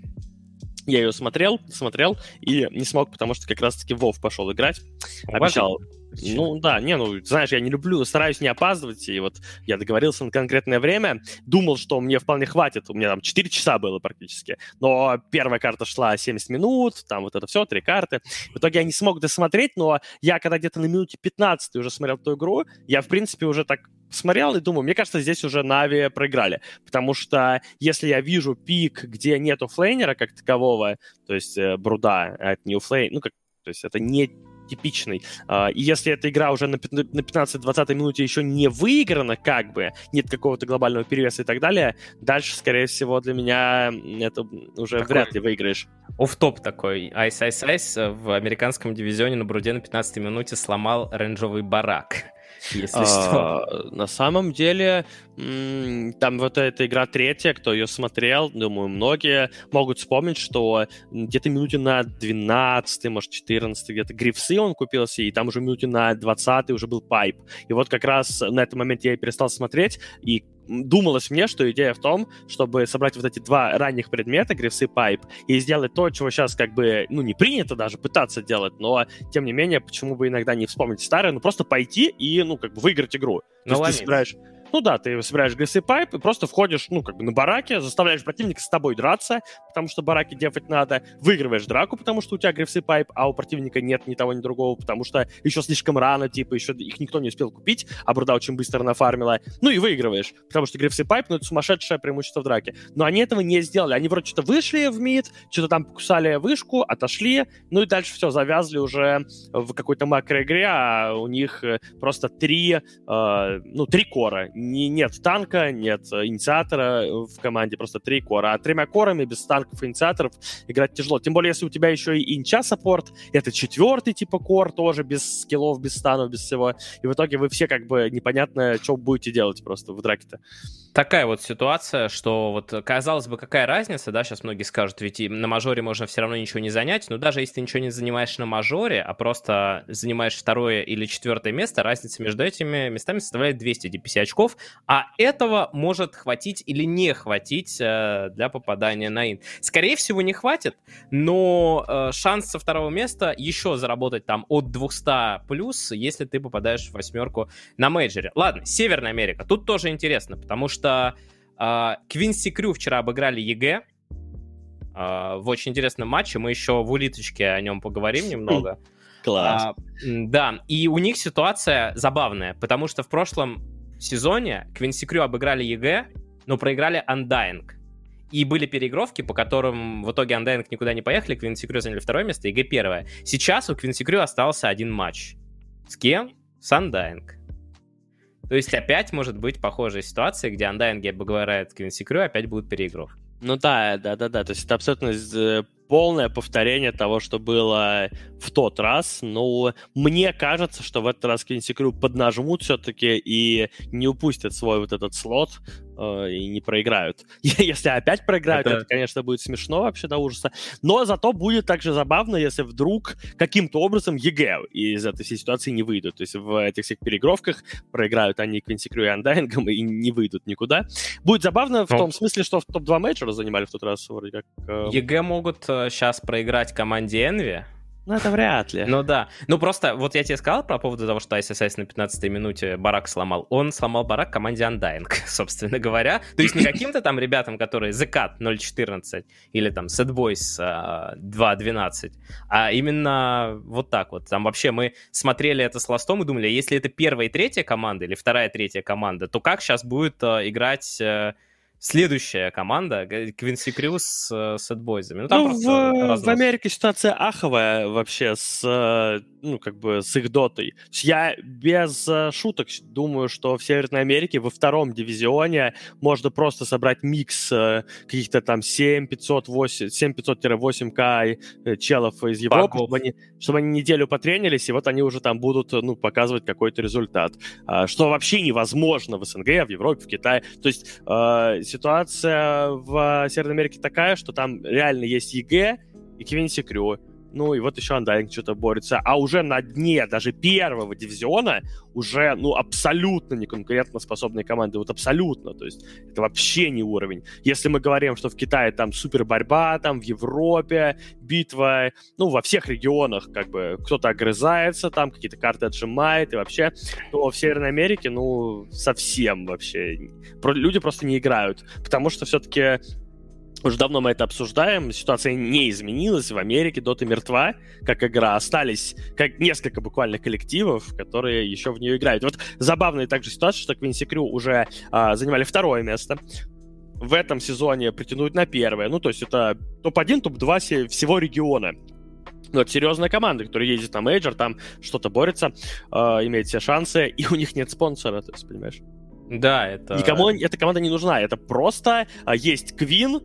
B: я ее смотрел, смотрел и не смог, потому что как раз-таки Вов пошел играть. Обещал. Ну да, не, ну, знаешь, я не люблю, стараюсь не опаздывать, и вот я договорился на конкретное время, думал, что мне вполне хватит, у меня там 4 часа было практически, но первая карта шла 70 минут, там вот это все, три карты. В итоге я не смог досмотреть, но я когда где-то на минуте 15 уже смотрел эту игру, я, в принципе, уже так смотрел и думаю, мне кажется, здесь уже Нави проиграли. Потому что если я вижу пик, где нету флейнера как такового, то есть э, Бруда от New Flame, ну, как, то есть это не типичный. А, и если эта игра уже на 15-20 минуте еще не выиграна, как бы, нет какого-то глобального перевеса и так далее, дальше, скорее всего, для меня это уже такой вряд ли выиграешь.
A: Оффтоп такой. iceiceice в американском дивизионе на Бруде на 15 минуте сломал рейнджовый барак если что.
B: А, на самом деле, там вот эта игра третья, кто ее смотрел, думаю, многие могут вспомнить, что где-то минуте на 12, может, 14, где-то грифсы он купился, и там уже минуте на 20 уже был pipe. И вот как раз на этот момент я и перестал смотреть, и думалось мне, что идея в том, чтобы собрать вот эти два ранних предмета, грифсы pipe, и сделать то, чего сейчас как бы, ну, не принято даже пытаться делать, но, тем не менее, почему бы иногда не вспомнить старое, ну, просто пойти и, ну, как бы выиграть игру. Ну, То есть ты собираешь ну да, ты собираешь грифсы pipe и просто входишь, ну, как бы на бараке, заставляешь противника с тобой драться, потому что бараки дефать надо, выигрываешь драку, потому что у тебя грифсы pipe, а у противника нет ни того, ни другого, потому что еще слишком рано, типа, еще их никто не успел купить, а Бруда очень быстро нафармила. Ну и выигрываешь, потому что грифсы pipe, ну, это сумасшедшее преимущество в драке. Но они этого не сделали. Они вроде что-то вышли в мид, что-то там покусали вышку, отошли, ну и дальше все, завязли уже в какой-то макроигре, а у них э, просто три, э, ну, три кора не, нет танка, нет э, инициатора в команде, просто три кора. А тремя корами без танков и инициаторов играть тяжело. Тем более, если у тебя еще и инча саппорт, это четвертый типа кор тоже, без скиллов, без станов, без всего. И в итоге вы все как бы непонятно, что будете делать просто в драке-то
A: такая вот ситуация, что вот казалось бы, какая разница, да, сейчас многие скажут, ведь на мажоре можно все равно ничего не занять, но даже если ты ничего не занимаешь на мажоре, а просто занимаешь второе или четвертое место, разница между этими местами составляет 200 DPC очков, игроков, а этого может хватить или не хватить э, для попадания на инт. Скорее всего, не хватит, но э, шанс со второго места еще заработать там от 200 плюс, если ты попадаешь в восьмерку на мейджоре. Ладно, Северная Америка. Тут тоже интересно, потому что э, Quincy Crew вчера обыграли EG, а, в очень интересном матче. Мы еще в улиточке о нем поговорим немного.
B: Класс. А,
A: да, и у них ситуация забавная, потому что в прошлом сезоне Quincy Crew обыграли EG, но проиграли Undying. И были переигровки, по которым в итоге Undying никуда не поехали, Quincy Crew заняли второе место, EG первое. Сейчас у Quincy Crew остался один матч. С кем? С Undying. То есть опять может быть похожая ситуация, где Undying обыграет Quincy Crew, опять будут переигровки.
B: Ну да, да, да, да. То есть это абсолютно э, полное повторение того, что было в тот раз. Но мне кажется, что в этот раз Quincy Crew поднажмут все-таки и не упустят свой вот этот слот э, и не проиграют. если опять проиграют, это... это, конечно, будет смешно вообще до ужаса. Но зато будет также забавно, если вдруг каким-то образом EG из этой всей ситуации не выйдут. То есть в этих всех переигровках проиграют они Quincy Crew и Undying ом и не выйдут никуда. Будет забавно в ну. том смысле, что в топ-2 мейджора занимали в тот раз вроде как.
A: Э... EG могут сейчас э, проиграть команде Envy,
B: ну, это вряд ли.
A: Ну да. Ну просто, вот я тебе сказал про поводу того, что ISSS на 15-й минуте Барак сломал. Он сломал Барак команде Undying, собственно говоря. То есть не каким-то там ребятам, которые The Cut 0.14 или там Sad Boys 2.12, а именно вот так вот. Там вообще мы смотрели это с ластом и думали, если это первая и третья команда или вторая и третья команда, то как сейчас будет э, играть э, Следующая команда, Квинси Крю с э, Сетбойзами.
B: Ну, там ну в, в Америке ситуация аховая вообще с, э, ну, как бы с их дотой. Я без э, шуток думаю, что в Северной Америке во втором дивизионе можно просто собрать микс каких-то там 7-500-8К челов из Европы, чтобы они, чтобы они неделю потренились, и вот они уже там будут ну, показывать какой-то результат. А, что вообще невозможно в СНГ, в Европе, в Китае. То есть ситуация в Северной Америке такая, что там реально есть EG и Quincy Crew. Ну и вот еще Undying что-то борется. А уже на дне даже первого дивизиона уже, ну, абсолютно неконкурентно способные команды. Вот абсолютно. То есть это вообще не уровень. Если мы говорим, что в Китае там супер борьба, там в Европе битва, ну, во всех регионах как бы кто-то огрызается, там какие-то карты отжимает и вообще, то в Северной Америке, ну, совсем вообще. Люди просто не играют. Потому что все-таки уже давно мы это обсуждаем, ситуация не изменилась, в Америке Дота мертва, как игра, остались как несколько буквально коллективов, которые еще в нее играют. Вот забавная также ситуация, что Квинси Крю уже а, занимали второе место, в этом сезоне претендуют на первое, ну то есть это топ-1, топ-2 всего региона. Ну, это серьезная команда, которая ездит на мейджор, там что-то борется, э, имеет все шансы, и у них нет спонсора, то есть, понимаешь?
A: Да, это...
B: Никому эта команда не нужна. Это просто а, есть Квин,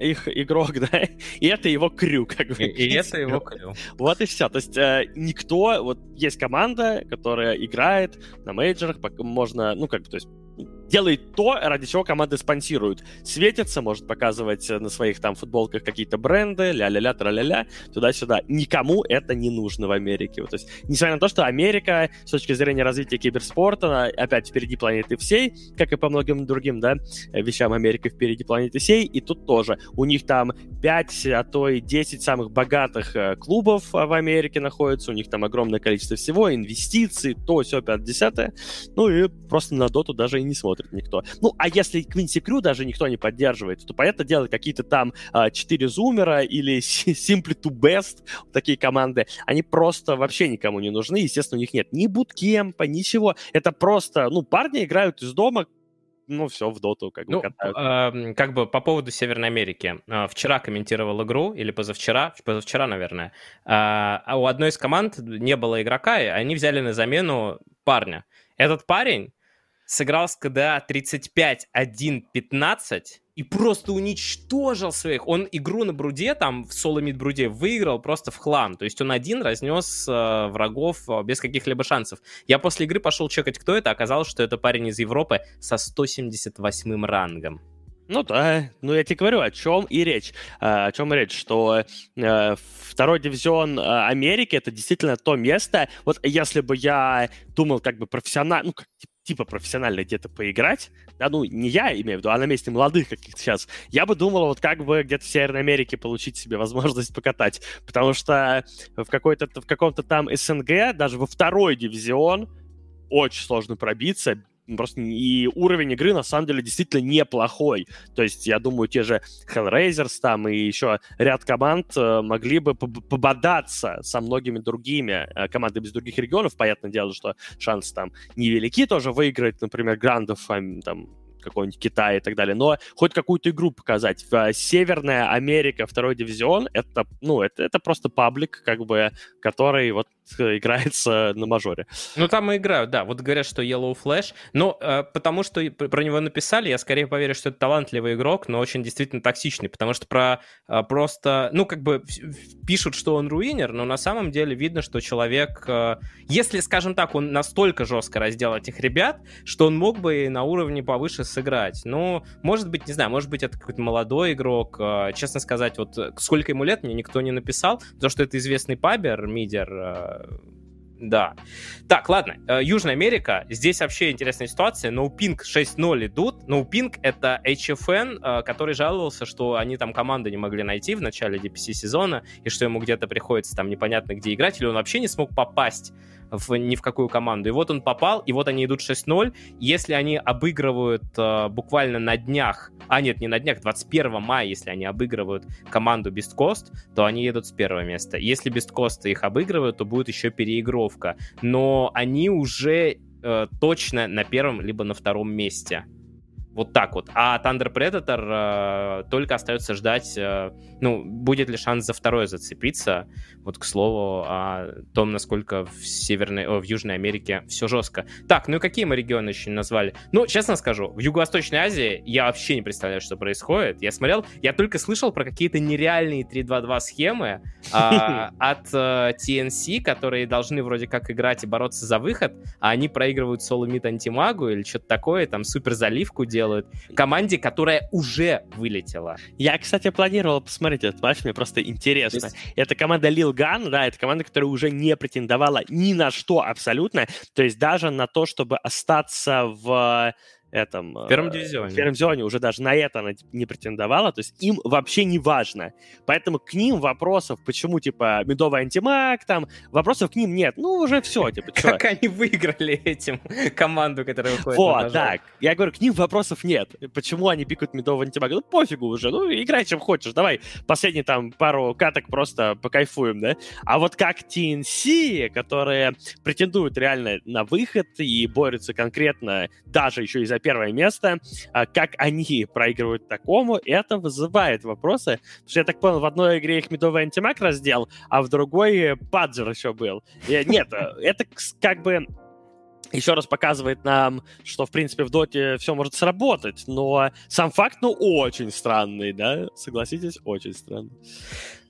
B: их игрок, да, и это его crew, как бы.
A: И, и это его crew.
B: Вот и все. То есть э, никто, вот есть команда, которая играет на мейджорах, можно, ну, как бы, то есть делает то, ради чего команды спонсируют. Светится, может показывать на своих там футболках какие-то бренды, ля-ля-ля, тра-ля-ля, туда-сюда. Никому это не нужно в Америке. Вот, то есть, несмотря на то, что Америка, с точки зрения развития киберспорта, опять впереди планеты всей, как и по многим другим, да, вещам Америка впереди планеты всей, и тут тоже. У них там 5, а то и 10 самых богатых э, клубов в Америке находятся, у них там огромное количество всего, инвестиций, то, все, 5, 10. Ну и просто на доту даже и не смотрит никто. Ну, а если Квинси Крю даже никто не поддерживает, то, понятно дело, какие-то там а, 4 зумера или Simply to Best, такие команды, они просто вообще никому не нужны. Естественно, у них нет ни буткемпа, ничего. Это просто, ну, парни играют из дома, ну, все, в доту как
A: бы ну, э, как бы по поводу Северной Америки. Э, вчера комментировал игру, или позавчера, позавчера, наверное, э, а у одной из команд не было игрока, и они взяли на замену парня. Этот парень сыграл с КДА 35-1-15 и просто уничтожил своих. Он игру на Бруде, там, в соло мид Бруде, выиграл просто в хлам. То есть он один разнес э, врагов э, без каких-либо шансов. Я после игры пошел чекать, кто это. Оказалось, что это парень из Европы со 178 рангом.
B: Ну да, ну я тебе говорю, о чем и речь. А, о чем речь, что э, второй дивизион э, Америки это действительно то место, вот если бы я думал как бы профессионально, ну как, типа профессионально где-то поиграть, да, ну, не я имею в виду, а на месте молодых каких-то сейчас, я бы думал, вот как бы где-то в Северной Америке получить себе возможность покатать, потому что в, какой-то, в каком-то там СНГ, даже во второй дивизион, очень сложно пробиться просто и уровень игры на самом деле действительно неплохой. То есть, я думаю, те же Hellraisers там и еще ряд команд э, могли бы пободаться со многими другими э, командами из других регионов. Понятное дело, что шансы там невелики тоже выиграть, например, грандов там какой-нибудь Китай и так далее, но хоть какую-то игру показать. Э, Северная Америка, второй дивизион, это, ну, это, это просто паблик, как бы, который вот играется на мажоре.
A: Ну, там и играют, да. Вот говорят, что Yellow Flash. Но э, потому что про него написали, я скорее поверю, что это талантливый игрок, но очень действительно токсичный, потому что про э, просто, ну, как бы пишут, что он руинер, но на самом деле видно, что человек, э, если, скажем так, он настолько жестко раздел этих ребят, что он мог бы на уровне повыше сыграть. Ну, может быть, не знаю, может быть, это какой-то молодой игрок. Э, честно сказать, вот сколько ему лет, мне никто не написал, потому что это известный пабер, мидер, э, да. Так, ладно. Э, Южная Америка. Здесь вообще интересная ситуация. NoPing 6.0 идут. NoPing — это HFN, э, который жаловался, что они там команды не могли найти в начале DPC сезона, и что ему где-то приходится там непонятно где играть, или он вообще не смог попасть в, ни в какую команду. И вот он попал, и вот они идут 6-0. Если они обыгрывают э, буквально на днях, а нет, не на днях, 21 мая, если они обыгрывают команду Best Coast, то они едут с первого места. Если Best Coast их обыгрывают, то будет еще переигровка. Но они уже э, точно на первом либо на втором месте. Вот так вот. А Thunder Predator э, только остается ждать, э, ну, будет ли шанс за второе зацепиться. Вот, к слову, о том, насколько в Северной, о, в Южной Америке все жестко. Так, ну и какие мы регионы еще не назвали? Ну, честно скажу, в Юго-Восточной Азии я вообще не представляю, что происходит. Я смотрел, я только слышал про какие-то нереальные 3-2-2 схемы э, от э, TNC, которые должны вроде как играть и бороться за выход, а они проигрывают соло-мид антимагу или что-то такое, там супер заливку делают делают команде, которая уже вылетела.
B: Я, кстати, планировал посмотреть этот матч, мне просто интересно. Есть... Это команда Lil Gun, да, это команда, которая уже не претендовала ни на что абсолютно, то есть даже на то, чтобы остаться в этом...
A: В первом э, дивизионе.
B: В первом дивизионе уже даже на это она не претендовала, то есть им вообще не важно. Поэтому к ним вопросов, почему, типа, медовый антимаг, там, вопросов к ним нет. Ну, уже все, типа,
A: что? Как они выиграли этим команду, которая выходит
B: Вот, так. Я говорю, к ним вопросов нет. Почему они пикают медовый антимаг? Ну, пофигу уже, ну, играй чем хочешь, давай последние там пару каток просто покайфуем, да? А вот как TNC, которые претендуют реально на выход и борются конкретно даже еще и за первое место. А как они проигрывают такому, это вызывает вопросы. Потому что я так понял, в одной игре их медовый антимаг раздел, а в другой Паджер еще был. И, нет, это как бы еще раз показывает нам, что, в принципе, в доте все может сработать, но сам факт, ну, очень странный, да? Согласитесь, очень странный.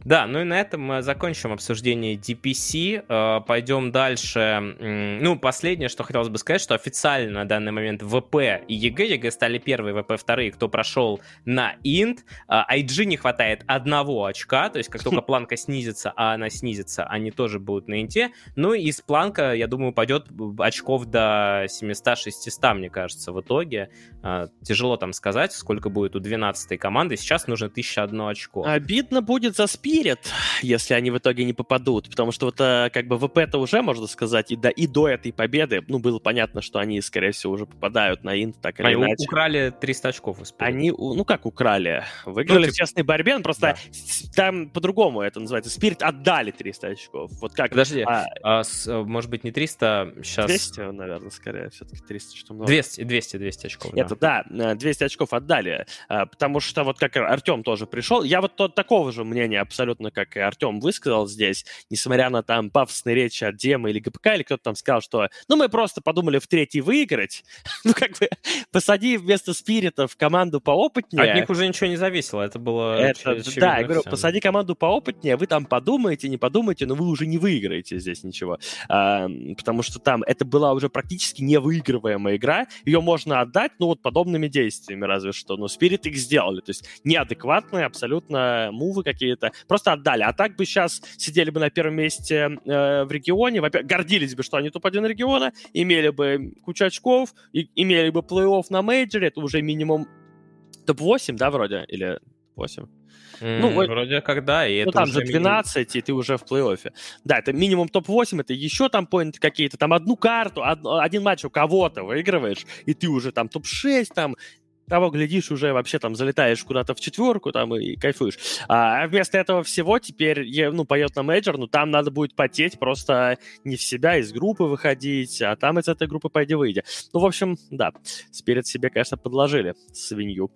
A: Да, ну и на этом мы закончим обсуждение DPC. Э, Пойдем дальше. Ну, последнее, что хотелось бы сказать, что официально на данный момент VP и EG, EG стали первые, VP вторые, кто прошел на Инт. IG не хватает одного очка, то есть как только планка снизится, а она снизится, они тоже будут на Инте. Ну и с планка, я думаю, пойдет очков до 700-600, мне кажется, в итоге. Э, тяжело там сказать, сколько будет у 12 команды. Сейчас нужно 1001 очко.
B: Обидно будет за Spi Spirit, если они в итоге не попадут, потому что вот э, как бы ВП-то уже, можно сказать, и до, и до этой победы, ну, было понятно, что они, скорее всего, уже попадают на инт, так или они иначе.
A: украли 300 очков у Spirit.
B: Они, ну, как украли? Выиграли ну, в честной борьбе, но просто да. там по-другому это называется. Spirit отдали 300 очков. Вот как...
A: Подожди, а, а, с, э, может быть, не 300, сейчас...
B: 200, наверное, скорее, все-таки 300, что много.
A: 200, 200, 200 очков,
B: Это, да, 200 очков отдали, а, потому что вот как Артем тоже пришел, я вот тот, такого же мнения абсолютно абсолютно, как и Артем высказал здесь, несмотря на там пафосные речи от Дема или ГПК, или кто-то там сказал, что ну мы просто подумали в третий выиграть, ну как бы посади вместо Спиритов команду поопытнее.
A: От них уже ничего не зависело, это было
B: это, Да, я говорю, посади команду поопытнее, вы там подумаете, не подумаете, но вы уже не выиграете здесь ничего. А, потому что там это была уже практически невыигрываемая игра, ее можно отдать, ну вот подобными действиями разве что, но Спирит их сделали, то есть неадекватные абсолютно мувы какие-то, просто отдали. А так бы сейчас сидели бы на первом месте э, в регионе, гордились бы, что они топ-1 региона, имели бы кучу очков, и, имели бы плей-офф на мейджоре, это уже минимум топ-8, да, вроде, или 8?
A: ну, mm, вроде как да, и
B: ну,
A: это
B: там же 12, минимум... и ты уже в плей-оффе. Да, это минимум топ-8, это еще там поинты какие-то, там одну карту, од... один матч у кого-то выигрываешь, и ты уже там топ-6, там того, глядишь, уже вообще там залетаешь куда-то в четверку там и, кайфуешь. А вместо этого всего теперь, ну, поет на мейджор, ну, там надо будет потеть, просто не в себя, из группы выходить, а там из этой группы пойди выйди. Ну, в общем, да, Спирит себе, конечно, подложили свинью.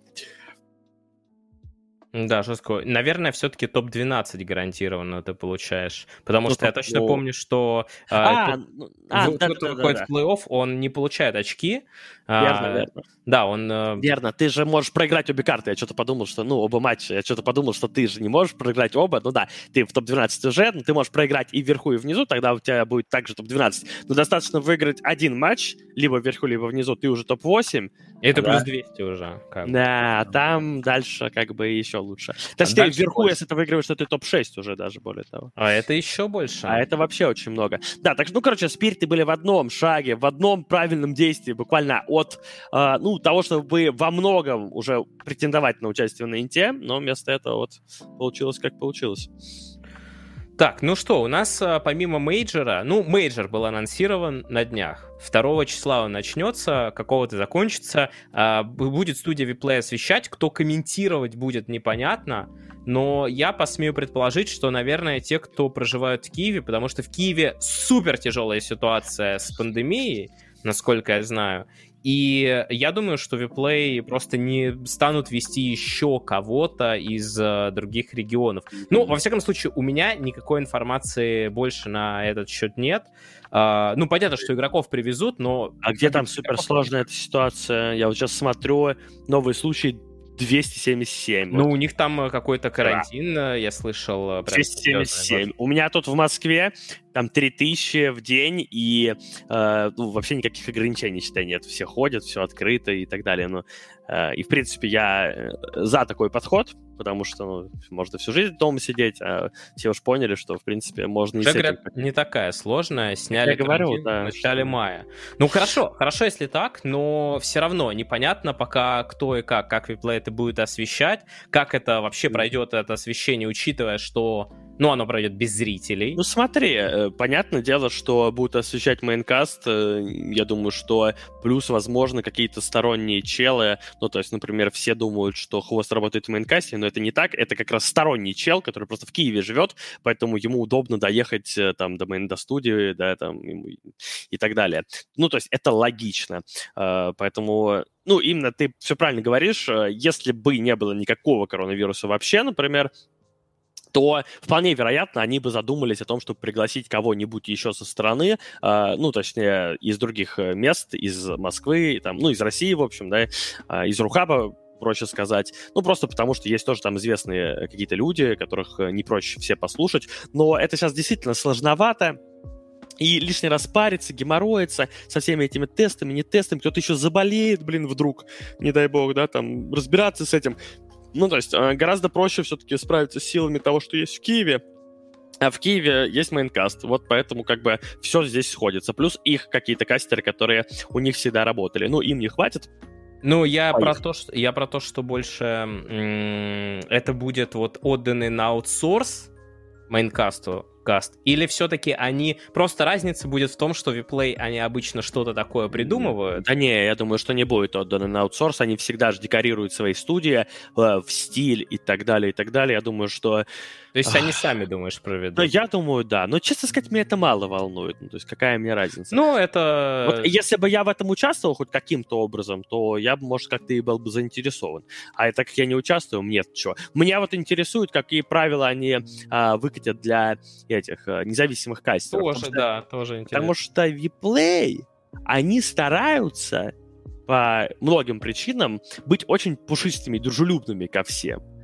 A: Да, жестко. Наверное, все-таки топ-12 гарантированно ты получаешь. Потому ну, что я точно помню, что а, а, ну, а, да, да, выходит да, в плей-офф, он не получает очки.
B: Верно, а, верно.
A: Да, он... Э,
B: верно, ты же можешь проиграть обе карты. Я что-то подумал, что, ну, оба матча, я что-то подумал, что ты же не можешь проиграть оба. Ну да, ты в топ-12 уже, но ты можешь проиграть и вверху, и внизу, тогда у тебя будет также топ-12. Но достаточно выиграть один матч, либо вверху, либо внизу, ты уже топ-8.
A: И это да. плюс 200 уже.
B: Как да, бы. там дальше как бы еще лучше. Точнее, а вверху, больше. если ты выигрываешь, то ты топ-6 уже даже, более того.
A: А это еще больше.
B: А это вообще очень много. Да, так что, ну, короче, спириты были в одном шаге, в одном правильном действии, буквально от, э, ну, того, чтобы во многом уже претендовать на участие на Инте, но вместо этого вот получилось, как получилось.
A: Так, ну что, у нас а, помимо мейджора, ну, мейджор был анонсирован на днях. 2 числа он начнется, какого-то закончится. А, будет студия WePlay освещать, кто комментировать будет непонятно. Но я посмею предположить, что, наверное, те, кто проживают в Киеве, потому что в Киеве супер тяжелая ситуация с пандемией, насколько я знаю. И я думаю, что Виплей просто не станут вести еще кого-то из uh, других регионов. Ну, во всяком случае, у меня никакой информации больше на этот счет нет. Uh, ну, понятно, что игроков привезут, но...
B: А где там суперсложная эта ситуация? Я вот сейчас смотрю, новый случай 277.
A: Ну, вот. у них там э, какой-то карантин, да. я слышал.
B: 277. У меня тут в Москве там 3000 в день, и э, ну, вообще никаких ограничений, считай, нет. Все ходят, все открыто и так далее. Но, э, и, в принципе, я э, за такой подход, потому что ну, можно всю жизнь дома сидеть, а все уж поняли, что, в принципе, можно...
A: Уже, говорят, не такая сложная, сняли
B: я говорю, да,
A: в начале что... мая. Ну, хорошо, хорошо, если так, но все равно непонятно пока кто и как, как WePlay это будет освещать, как это вообще пройдет, это освещение, учитывая, что ну, оно пройдет без зрителей.
B: Ну, смотри, э, понятное дело, что будут освещать Maincast. Э, я думаю, что плюс, возможно, какие-то сторонние челы. Ну, то есть, например, все думают, что Хвост работает в Maincast'е, но это не так. Это как раз сторонний чел, который просто в Киеве живет, поэтому ему удобно доехать э, там до мейн до студии, да, там, и так далее. Ну, то есть, это логично. Поэтому ну, именно ты все правильно говоришь, если бы не было никакого коронавируса вообще, например, то вполне вероятно, они бы задумались о том, чтобы пригласить кого-нибудь еще со стороны, э, ну, точнее, из других э, мест, из Москвы, там, ну, из России, в общем, да, э, из Рухаба, проще сказать. Ну, просто потому что есть тоже там известные какие-то люди, которых не проще все послушать. Но это сейчас действительно сложновато. И лишний раз париться, геморроиться со всеми этими тестами, не тестами. Кто-то еще заболеет, блин, вдруг, не дай бог, да, там, разбираться с этим. Ну, то есть э, гораздо проще все-таки справиться с силами того, что есть в Киеве, а в Киеве есть мейнкаст, вот поэтому как бы все здесь сходится. Плюс их какие-то кастеры, которые у них всегда работали. Ну, им не хватит,
A: ну, я про, то, что, я про то, что больше м- это будет вот отданный на аутсорс мейнкасту, каст? Или все-таки они... Просто разница будет в том, что Виплей, они обычно что-то такое придумывают?
B: Да не, я думаю, что не будет отдано на аутсорс. Они всегда же декорируют свои студии э, в стиль и так далее, и так далее. Я думаю, что
A: то есть они сами, думаешь, проведут?
B: Ну, я думаю, да. Но, честно сказать, меня это мало волнует. Ну, то есть какая мне разница?
A: Ну, это...
B: Вот если бы я в этом участвовал хоть каким-то образом, то я бы, может, как-то и был бы заинтересован. А так как я не участвую, мне чего. Меня вот интересует, какие правила они а, выкатят для этих а, независимых кастеров.
A: Тоже, да, тоже интересно.
B: Потому что Vplay, они стараются по многим причинам быть очень пушистыми, дружелюбными ко всем.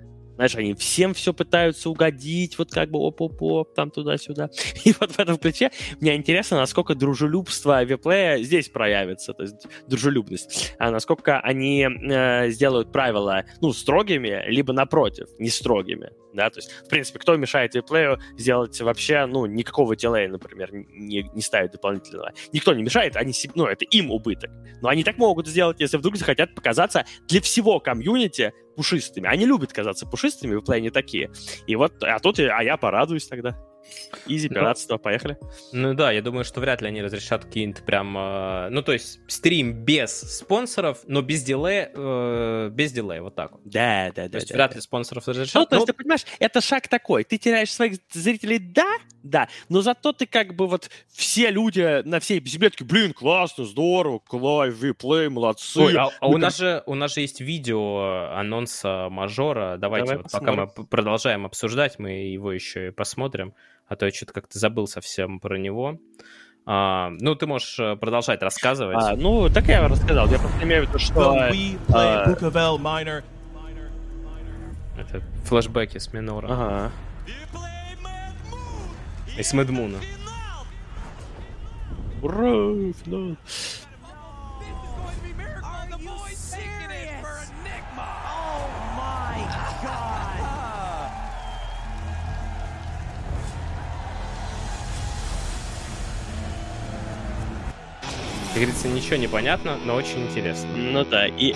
B: Знаешь, они всем все пытаются угодить, вот как бы оп-оп-оп, там туда-сюда. И вот в этом ключе мне интересно, насколько дружелюбство виплея здесь проявится, то есть дружелюбность, а насколько они э, сделают правила, ну, строгими, либо напротив, не строгими да, то есть, в принципе, кто мешает виплею сделать вообще, ну, никакого дилея, например, не, не ставить дополнительного. Никто не мешает, они, ну, это им убыток. Но они так могут сделать, если вдруг захотят показаться для всего комьюнити пушистыми. Они любят казаться пушистыми, виплеи не такие. И вот, а тут, а я порадуюсь тогда. Изи, ну, пиратство, поехали.
A: Ну да, я думаю, что вряд ли они разрешат какие-нибудь прям... Э, ну, то есть стрим без спонсоров, но без дилея, э, без дилея, вот так вот.
B: Да, да, да.
A: То есть
B: да,
A: вряд
B: да.
A: ли спонсоров разрешат. Ну,
B: то есть, ты понимаешь, это шаг такой. Ты теряешь своих зрителей, да, да, но зато ты как бы вот все люди на всей земле такие, блин, классно, здорово, клайв, виплей, молодцы. Ой,
A: а, а у, нас же, у нас же есть видео анонса мажора. Давайте Давай вот пока мы продолжаем обсуждать, мы его еще и посмотрим а то я что-то как-то забыл совсем про него. А, ну, ты можешь э, продолжать рассказывать. А,
B: ну, так я рассказал. Я просто имею в виду, что... А...
A: Это флешбеки с Минора.
B: Ага.
A: И с Медмуна.
B: Ура, финал.
A: Как говорится, ничего не понятно, но очень интересно.
B: Ну да, и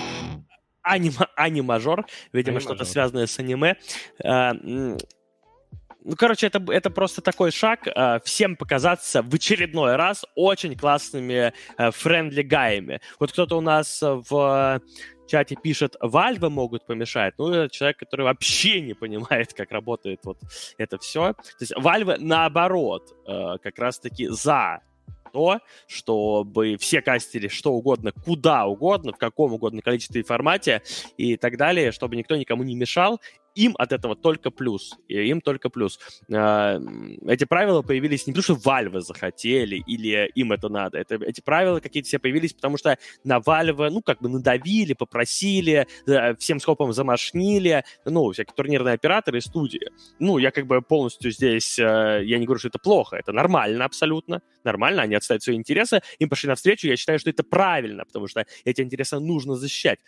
B: анима, анимажор, видимо, что-то связанное с аниме. А, ну, короче, это, это просто такой шаг э, всем показаться в очередной раз очень классными э, френдли-гаями. Вот кто-то у нас в чате пишет, Valve могут помешать. Ну, это человек, который вообще не понимает, как работает вот это все. То есть Valve, наоборот, э, как раз-таки за то, чтобы все кастили что угодно, куда угодно, в каком угодно количестве и формате и так далее, чтобы никто никому не мешал, им от этого только плюс. И им только плюс. А, эти правила появились не потому, что Valve захотели или им это надо. Это, эти правила какие-то все появились, потому что на Valve, ну, как бы надавили, попросили, всем скопом замашнили, ну, всякие турнирные операторы и студии. Ну, я как бы полностью здесь, э, я не говорю, что это плохо, это нормально абсолютно, нормально, они отстают свои интересы, им пошли навстречу, я считаю, что это правильно, потому что эти интересы нужно защищать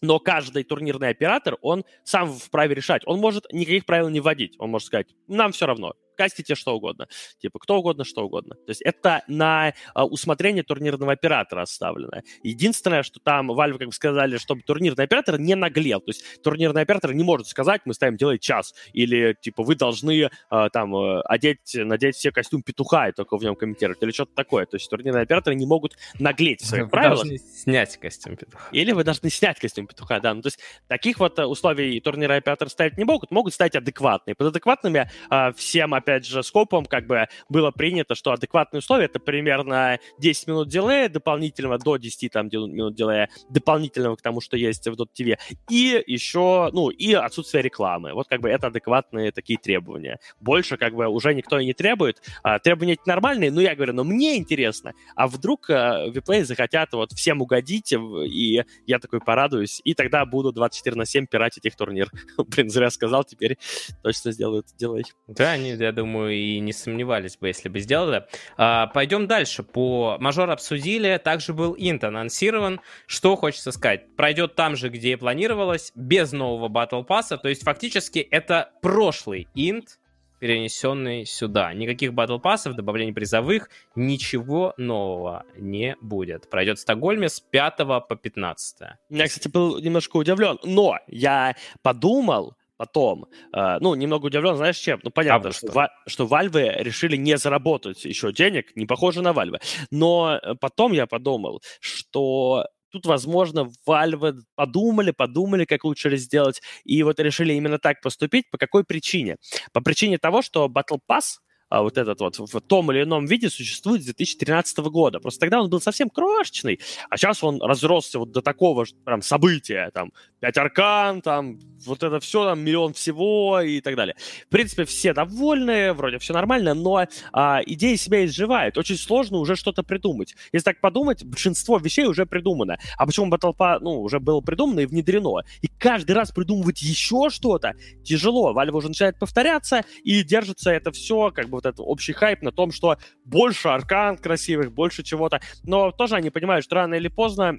B: но каждый турнирный оператор, он сам вправе решать. Он может никаких правил не вводить. Он может сказать, нам все равно, кастите что угодно. Типа, кто угодно, что угодно. То есть это на а, усмотрение турнирного оператора оставлено. Единственное, что там Valve как бы сказали, чтобы турнирный оператор не наглел. То есть турнирный оператор не может сказать, мы ставим делать час. Или, типа, вы должны а, там э, одеть, надеть все костюм петуха и только в нем комментировать. Или что-то такое. То есть турнирные операторы не могут наглеть в своих вы правилах.
A: должны снять костюм петуха.
B: Или вы должны снять костюм петуха, да. Ну, то есть таких вот э, условий турнирный оператор ставить не могут. Могут стать адекватные. Под адекватными а, всем операторам опять же, скопом как бы было принято, что адекватные условия это примерно 10 минут дилея дополнительного, до 10 там, минут дилея дополнительного к тому, что есть в Dot TV, и еще, ну, и отсутствие рекламы. Вот как бы это адекватные такие требования. Больше как бы уже никто и не требует. А, требования эти нормальные, но я говорю, но мне интересно, а вдруг а, виплей захотят вот всем угодить, и я такой порадуюсь, и тогда буду 24 на 7 пиратить их турнир. Блин, зря сказал, теперь точно сделают, делай.
A: Да, они, я думаю, и не сомневались бы, если бы сделали. А, пойдем дальше. По мажор обсудили. Также был инт анонсирован. Что хочется сказать? Пройдет там же, где и планировалось, без нового батл пасса. То есть фактически это прошлый инт, перенесенный сюда. Никаких батл пассов, добавлений призовых, ничего нового не будет. Пройдет в Стокгольме с 5 по 15.
B: Я, кстати, был немножко удивлен, но я подумал, потом. Э, ну, немного удивлен, знаешь, чем? Ну, понятно, а что, что, что Valve решили не заработать еще денег, не похоже на Valve. Но э, потом я подумал, что тут, возможно, Valve подумали, подумали, как лучше сделать, и вот решили именно так поступить. По какой причине? По причине того, что Battle Pass а, вот этот вот в том или ином виде существует с 2013 года. Просто тогда он был совсем крошечный, а сейчас он разросся вот до такого прям события, там, пять аркан, там, вот это все, там, миллион всего и так далее. В принципе, все довольны, вроде все нормально, но а, идея себя изживает. Очень сложно уже что-то придумать. Если так подумать, большинство вещей уже придумано. А почему Battle ну, уже было придумано и внедрено. И каждый раз придумывать еще что-то тяжело. Valve уже начинает повторяться, и держится это все, как бы вот этот общий хайп на том, что больше аркан красивых, больше чего-то. Но тоже они понимают, что рано или поздно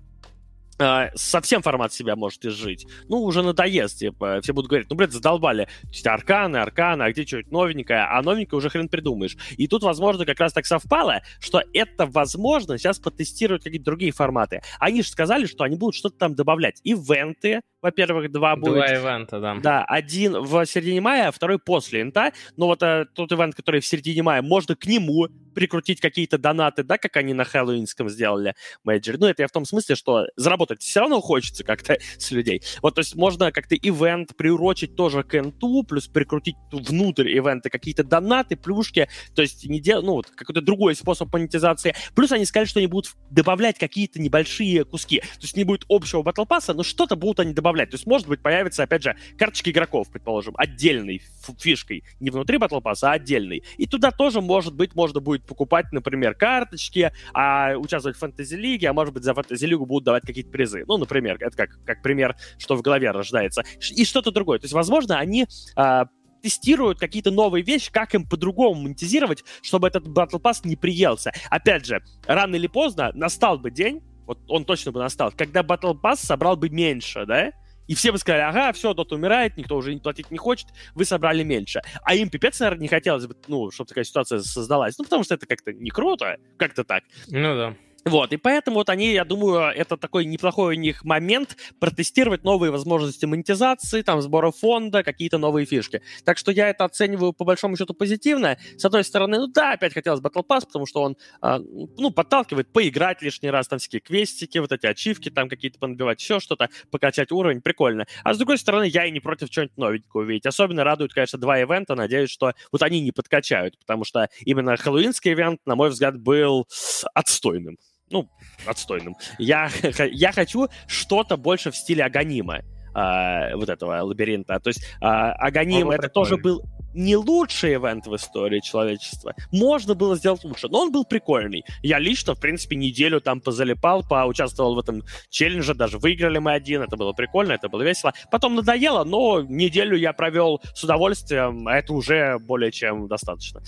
B: Uh, совсем формат себя может изжить. Ну, уже надоест, типа, все будут говорить, ну, блядь, задолбали, арканы, арканы, а где что-нибудь новенькое, а новенькое уже хрен придумаешь. И тут, возможно, как раз так совпало, что это, возможно, сейчас потестируют какие-то другие форматы. Они же сказали, что они будут что-то там добавлять. Ивенты, во-первых, два будет.
A: Два ивента, да.
B: Да, один в середине мая, а второй после инта. Но вот а, тот ивент, который в середине мая, можно к нему прикрутить какие-то донаты, да, как они на Хэллоуинском сделали менеджер. Ну, это я в том смысле, что заработать все равно хочется как-то с людей. Вот, то есть можно как-то ивент приурочить тоже к инту, плюс прикрутить внутрь ивента какие-то донаты, плюшки, то есть не дел... ну, вот какой-то другой способ монетизации. Плюс они сказали, что они будут добавлять какие-то небольшие куски. То есть не будет общего батл пасса, но что-то будут они добавлять. То есть, может быть, появится, опять же, карточки игроков, предположим, отдельной фишкой. Не внутри батл пасса, а отдельной. И туда тоже, может быть, можно будет покупать, например, карточки, а участвовать в фэнтези-лиге, а может быть, за фэнтези-лигу будут давать какие-то призы. Ну, например, это как, как пример, что в голове рождается. И что-то другое. То есть, возможно, они а, тестируют какие-то новые вещи, как им по-другому монетизировать, чтобы этот Battle Pass не приелся. Опять же, рано или поздно настал бы день, вот он точно бы настал, когда Battle Pass собрал бы меньше, да? И все бы сказали, ага, все, Dota умирает, никто уже не платить не хочет, вы собрали меньше. А им пипец, наверное, не хотелось бы, ну, чтобы такая ситуация создалась. Ну, потому что это как-то не круто, как-то так.
A: Ну да.
B: Вот, и поэтому вот они, я думаю, это такой неплохой у них момент протестировать новые возможности монетизации, там, сбора фонда, какие-то новые фишки. Так что я это оцениваю по большому счету позитивно. С одной стороны, ну да, опять хотелось Battle Pass, потому что он, а, ну, подталкивает поиграть лишний раз, там всякие квестики, вот эти ачивки там какие-то понабивать, еще что-то, покачать уровень, прикольно. А с другой стороны, я и не против чего-нибудь новенького увидеть. Особенно радует, конечно, два ивента, надеюсь, что вот они не подкачают, потому что именно хэллоуинский ивент, на мой взгляд, был отстойным ну, отстойным. Я, я хочу что-то больше в стиле Аганима, э, вот этого лабиринта. То есть э, Аганим это тоже был не лучший ивент в истории человечества. Можно было сделать лучше, но он был прикольный. Я лично, в принципе, неделю там позалипал, поучаствовал в этом челлендже, даже выиграли мы один, это было прикольно, это было весело. Потом надоело, но неделю я провел с удовольствием, а это уже более чем достаточно.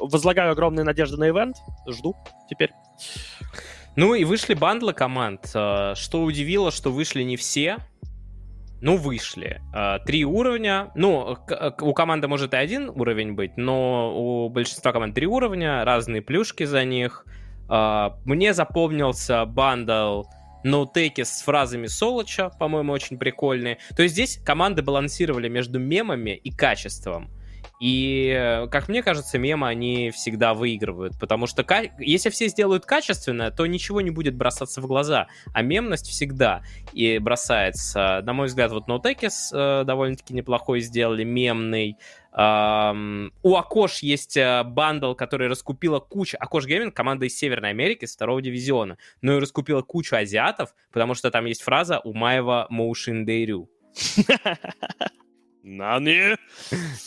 B: Возлагаю огромные надежды на ивент, жду теперь.
A: Ну и вышли бандлы команд. Э, что удивило, что вышли не все. Ну, вышли. Э, три уровня. Ну, у команды может и один уровень быть, но у большинства команд три уровня, разные плюшки за них. Э, мне запомнился бандл ноутеки с фразами Солоча, по-моему, очень прикольные. То есть здесь команды балансировали между мемами и качеством. И, э, как мне кажется, мемы, они всегда выигрывают, потому что если все сделают качественно, то ничего не будет бросаться в глаза, а мемность всегда и бросается. На мой взгляд, вот No Techies э, довольно-таки неплохой сделали, мемный. Um, у Akosh есть uh, бандл, который раскупила кучу... Akosh Gaming — команда из Северной Америки, с второго дивизиона, но и раскупила кучу азиатов, потому что там есть фраза у Маева Motion Дейрю.
B: Нани?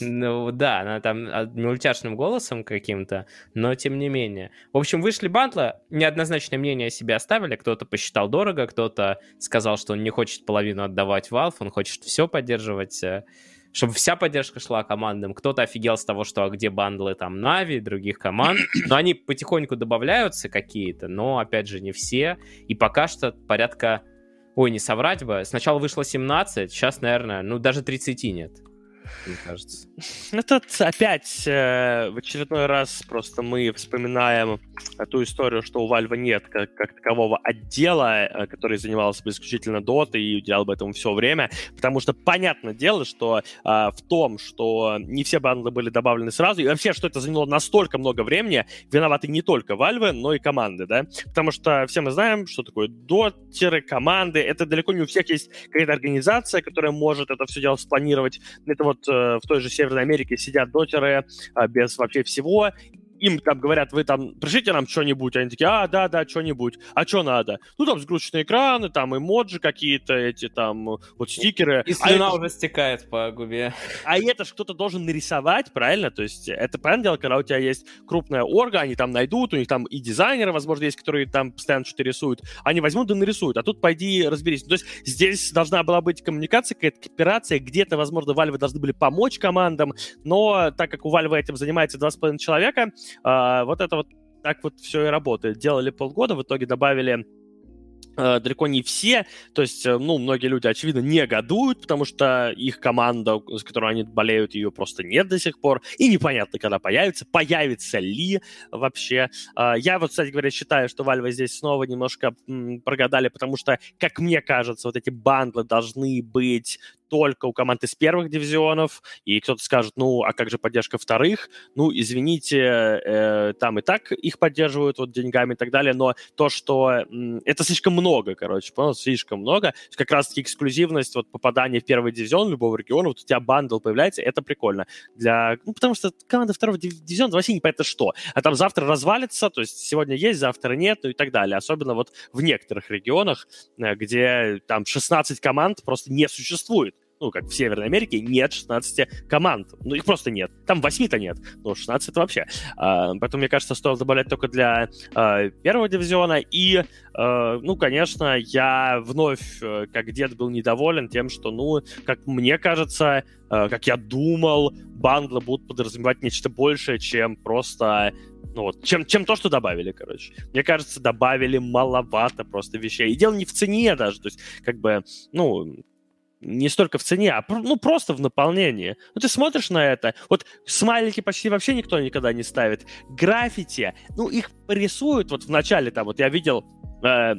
A: Ну да, она там мультяшным голосом каким-то, но тем не менее. В общем, вышли бандлы, неоднозначное мнение о себе оставили, кто-то посчитал дорого, кто-то сказал, что он не хочет половину отдавать Valve, он хочет все поддерживать, э, чтобы вся поддержка шла командам. Кто-то офигел с того, что а где бандлы там Нави, других команд. Но они потихоньку добавляются какие-то, но опять же не все. И пока что порядка Ой, не соврать бы. Сначала вышло 17, сейчас, наверное, ну даже 30 нет мне кажется.
B: Ну, тут опять э, в очередной раз просто мы вспоминаем ту историю, что у Valve нет как, как такового отдела, э, который занимался бы исключительно дотой и уделял бы этому все время, потому что понятное дело, что э, в том, что не все банды были добавлены сразу, и вообще, что это заняло настолько много времени, виноваты не только Valve, но и команды, да, потому что все мы знаем, что такое дотеры, команды, это далеко не у всех есть какая-то организация, которая может это все дело спланировать, это вот вот э, в той же Северной Америке сидят дотеры э, без вообще всего, им там говорят, вы там пришлите нам что-нибудь, они такие, а, да, да, что-нибудь, а что надо? Ну, там сгрузочные экраны, там эмоджи какие-то, эти там, вот стикеры.
A: И слюна а уже это... стекает по губе.
B: А это же кто-то должен нарисовать, правильно? То есть это, понятное дело, когда у тебя есть крупная орга, они там найдут, у них там и дизайнеры, возможно, есть, которые там постоянно что-то рисуют, они возьмут и нарисуют, а тут пойди разберись. То есть здесь должна была быть коммуникация, какая-то кооперация, где-то, возможно, Valve должны были помочь командам, но так как у Valve этим занимается 2,5 человека, а, вот это вот так вот все и работает. Делали полгода, в итоге добавили э, далеко не все, то есть, э, ну, многие люди, очевидно, негодуют, потому что их команда, с которой они болеют, ее просто нет до сих пор, и непонятно, когда появится, появится ли вообще. Э, я вот, кстати говоря, считаю, что Valve здесь снова немножко прогадали, потому что, как мне кажется, вот эти бандлы должны быть только у команд из первых дивизионов, и кто-то скажет, ну, а как же поддержка вторых? Ну, извините, э, там и так их поддерживают вот деньгами и так далее, но то, что э, это слишком много, короче, понял, слишком много, как раз-таки эксклюзивность, вот попадание в первый дивизион любого региона, вот у тебя бандл появляется, это прикольно. Для, ну, потому что команда второго дивизиона вообще не понятно что, а там завтра развалится, то есть сегодня есть, завтра нет, ну и так далее, особенно вот в некоторых регионах, э, где там 16 команд просто не существует ну, как в Северной Америке, нет 16 команд. Ну, их просто нет. Там 8-то нет. Ну, 16 это вообще. А, поэтому, мне кажется, стоило добавлять только для а, первого дивизиона. И, а, ну, конечно, я вновь, э, как дед, был недоволен тем, что, ну, как мне кажется, а, как я думал, бандлы будут подразумевать нечто большее, чем просто ну вот, чем, чем то, что добавили, короче. Мне кажется, добавили маловато просто вещей. И дело не в цене даже, то есть, как бы, ну, не столько в цене, а ну, просто в наполнении. Ну, ты смотришь на это, вот смайлики почти вообще никто никогда не ставит. Граффити, ну, их рисуют вот в начале, там, вот я видел э,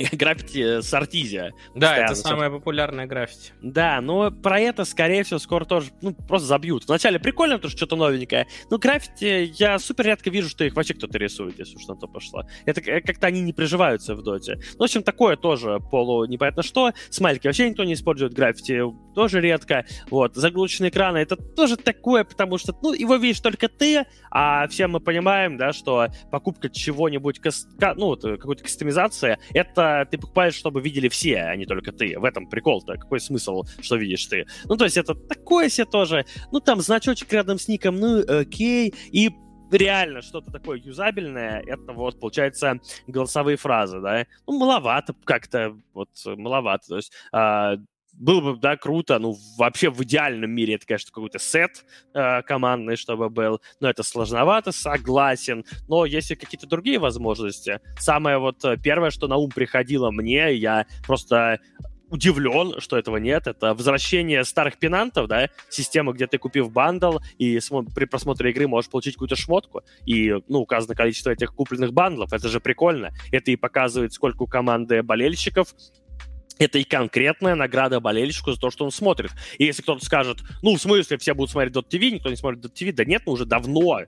B: граффити с Артизия.
A: Да, это самая популярная граффити.
B: Да, но про это, скорее всего, скоро тоже, ну, просто забьют. Вначале прикольно, потому что что-то новенькое, но граффити я супер редко вижу, что их вообще кто-то рисует, если уж на то пошло. Это как-то они не приживаются в доте. Ну, в общем, такое тоже полу непонятно что. Смайлики вообще никто не использует, граффити тоже редко. Вот, заглушенные экраны, это тоже такое, потому что, ну, его видишь только ты, а все мы понимаем, да, что покупка чего-нибудь, ну, вот, какой-то кастомизации, это ты покупаешь, чтобы видели все, а не только ты. В этом прикол-то. Какой смысл, что видишь ты? Ну, то есть это такое себе тоже. Ну, там значочек рядом с ником, ну, окей. И реально что-то такое юзабельное, это вот, получается, голосовые фразы, да. Ну, маловато как-то, вот, маловато. То есть а, было бы, да, круто, ну, вообще в идеальном мире это, конечно, какой-то сет э, командный, чтобы был, но это сложновато, согласен, но если какие-то другие возможности, самое вот э, первое, что на ум приходило мне, я просто удивлен, что этого нет. Это возвращение старых пенантов, да, система, где ты купив бандл, и при просмотре игры можешь получить какую-то шмотку, и, ну, указано количество этих купленных бандлов. Это же прикольно. Это и показывает, сколько у команды болельщиков, это и конкретная награда болельщику за то, что он смотрит. И если кто-то скажет, ну, в смысле, все будут смотреть .tv, никто не смотрит .tv, да нет, ну, уже давно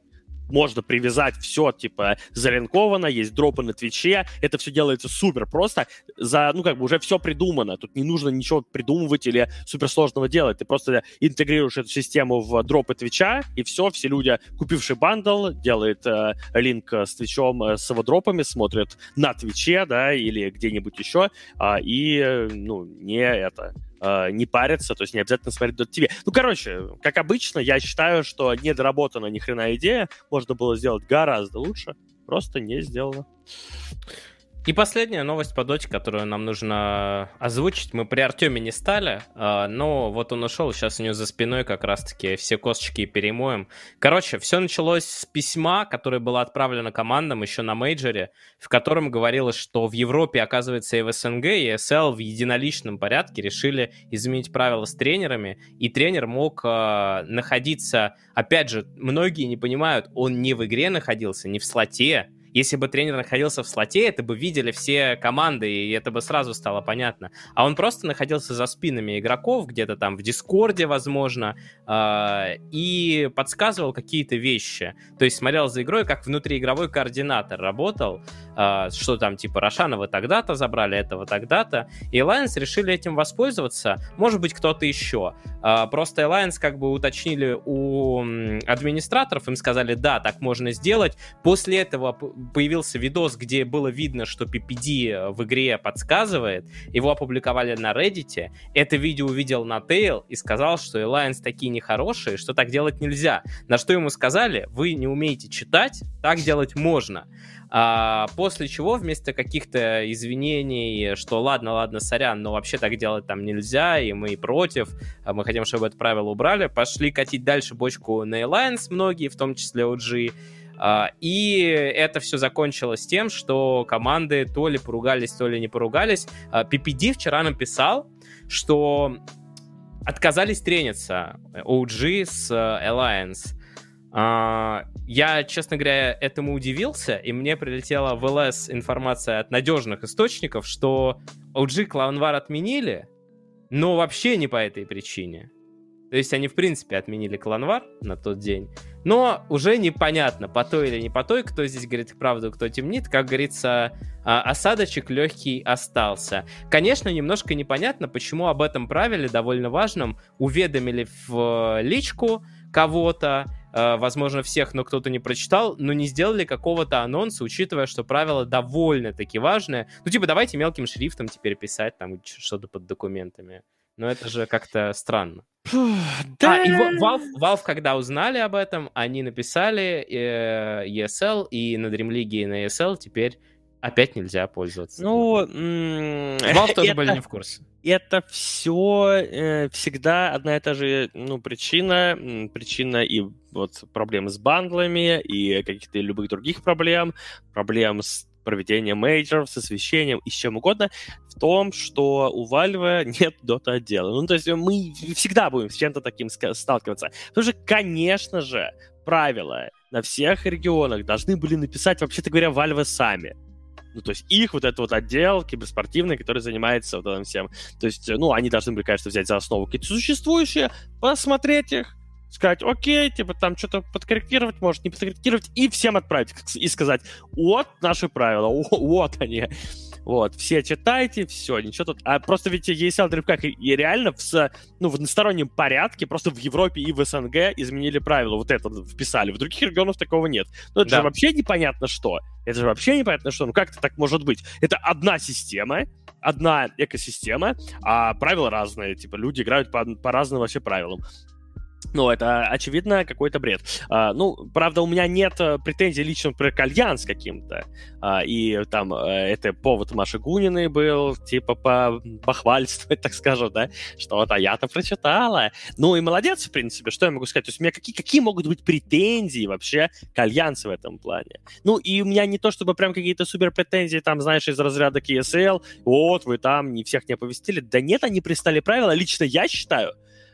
B: можно привязать все, типа, залинковано, есть дропы на Твиче, это все делается супер просто, за, ну, как бы уже все придумано, тут не нужно ничего придумывать или суперсложного делать, ты просто интегрируешь эту систему в дропы Твича, и все, все люди, купившие бандл, делает э, линк с Твичом, э, с его дропами, смотрят на Твиче, да, или где-нибудь еще, э, и, ну, не это, э, не париться, то есть не обязательно смотреть .tv. Ну, короче, как обычно, я считаю, что недоработана ни хрена идея, можно было сделать гораздо лучше, просто не сделано.
A: И последняя новость по доте, которую нам нужно озвучить. Мы при Артеме не стали, а, но вот он ушел, сейчас у него за спиной как раз-таки все косточки перемоем. Короче, все началось с письма, которое было отправлено командам еще на мейджоре, в котором говорилось, что в Европе, оказывается, и в СНГ, и СЛ в единоличном порядке решили изменить правила с тренерами, и тренер мог э, находиться, опять же, многие не понимают, он не в игре находился, не в слоте, Если бы тренер находился в слоте, это бы видели все команды, и это бы сразу стало понятно. А он просто находился за спинами игроков, где-то там в Дискорде, возможно, э, и подсказывал какие-то вещи. То есть смотрел за игрой, как внутриигровой координатор работал, э, что там, типа, Рошанова тогда-то забрали, этого тогда-то. И Alliance решили этим воспользоваться. Может быть, кто-то еще. Э, просто Alliance как бы уточнили у администраторов, им сказали, да, так можно сделать. После этого появился видос, где было видно, что PPD в игре подсказывает. Его опубликовали на Reddit. Это видео увидел на Tail и сказал, что Alliance такие нехорошие, что так делать нельзя. На что ему сказали, вы не умеете читать, так делать можно. А, после чего вместо каких-то извинений, что ладно, ладно, сорян, но вообще так делать там нельзя, и мы против, а мы хотим, чтобы это правило убрали, пошли катить дальше бочку на Alliance многие, в том числе OG, и это все закончилось тем, что команды то ли поругались, то ли не поругались. PPD вчера написал, что отказались трениться OG с Alliance. А, я, честно говоря, этому удивился, и мне прилетела в ЛС информация от надежных источников, что OG Clownwar отменили, но вообще не по этой причине. То есть они, в принципе, отменили Кланвар на тот день. Но уже непонятно, по той или не по той, кто здесь говорит правду, кто темнит. Как говорится, а, осадочек легкий остался. Конечно, немножко непонятно, почему об этом правиле, довольно важном, уведомили в личку кого-то, э, возможно, всех, но кто-то не прочитал, но не сделали какого-то анонса, учитывая, что правило довольно-таки важное. Ну, типа, давайте мелким шрифтом теперь писать там что-то под документами. Но это же как-то странно. Да. А, и Valve, Valve, когда узнали об этом, они написали э, ESL, и на Dream League и на ESL теперь опять нельзя пользоваться.
B: Ну,
A: Valve тоже это, были не в курсе.
B: Это все э, всегда одна и та же ну, причина. Причина и вот проблемы с бандлами, и каких-то любых других проблем, проблем с проведением мейджоров, с освещением и с чем угодно, в том, что у Valve нет дота отдела. Ну, то есть мы всегда будем с чем-то таким сталкиваться. Потому что, конечно же, правила на всех регионах должны были написать, вообще-то говоря, Valve сами. Ну, то есть их вот этот вот отдел киберспортивный, который занимается вот этим всем. То есть, ну, они должны были, конечно, взять за основу какие-то существующие, посмотреть их, сказать, окей, типа там что-то подкорректировать, может не подкорректировать, и всем отправить, и сказать, вот наши правила, вот они. Вот, все читайте, все, ничего тут. А просто ведь ESL Dreamhack и реально в, ну, в одностороннем порядке просто в Европе и в СНГ изменили правила. Вот это вписали. В других регионах такого нет. Ну, это да. же вообще непонятно что. Это же вообще непонятно что. Ну, как это так может быть? Это одна система, одна экосистема, а правила разные. Типа, люди играют по, по разным вообще правилам. Ну, это, очевидно, какой-то бред. А, ну, правда, у меня нет э, претензий лично про кальян с каким-то. А, и там э, это повод Маши Гуниной был, типа, по похвальствовать, так скажем, да, что-то я-то прочитала. Ну, и молодец, в принципе, что я могу сказать? То есть у меня какие, какие могут быть претензии вообще к Альянсу в этом плане? Ну, и у меня не то, чтобы прям какие-то супер претензии, там, знаешь, из разряда KSL, вот, вы там не всех не оповестили. Да нет, они пристали правила. Лично я считаю,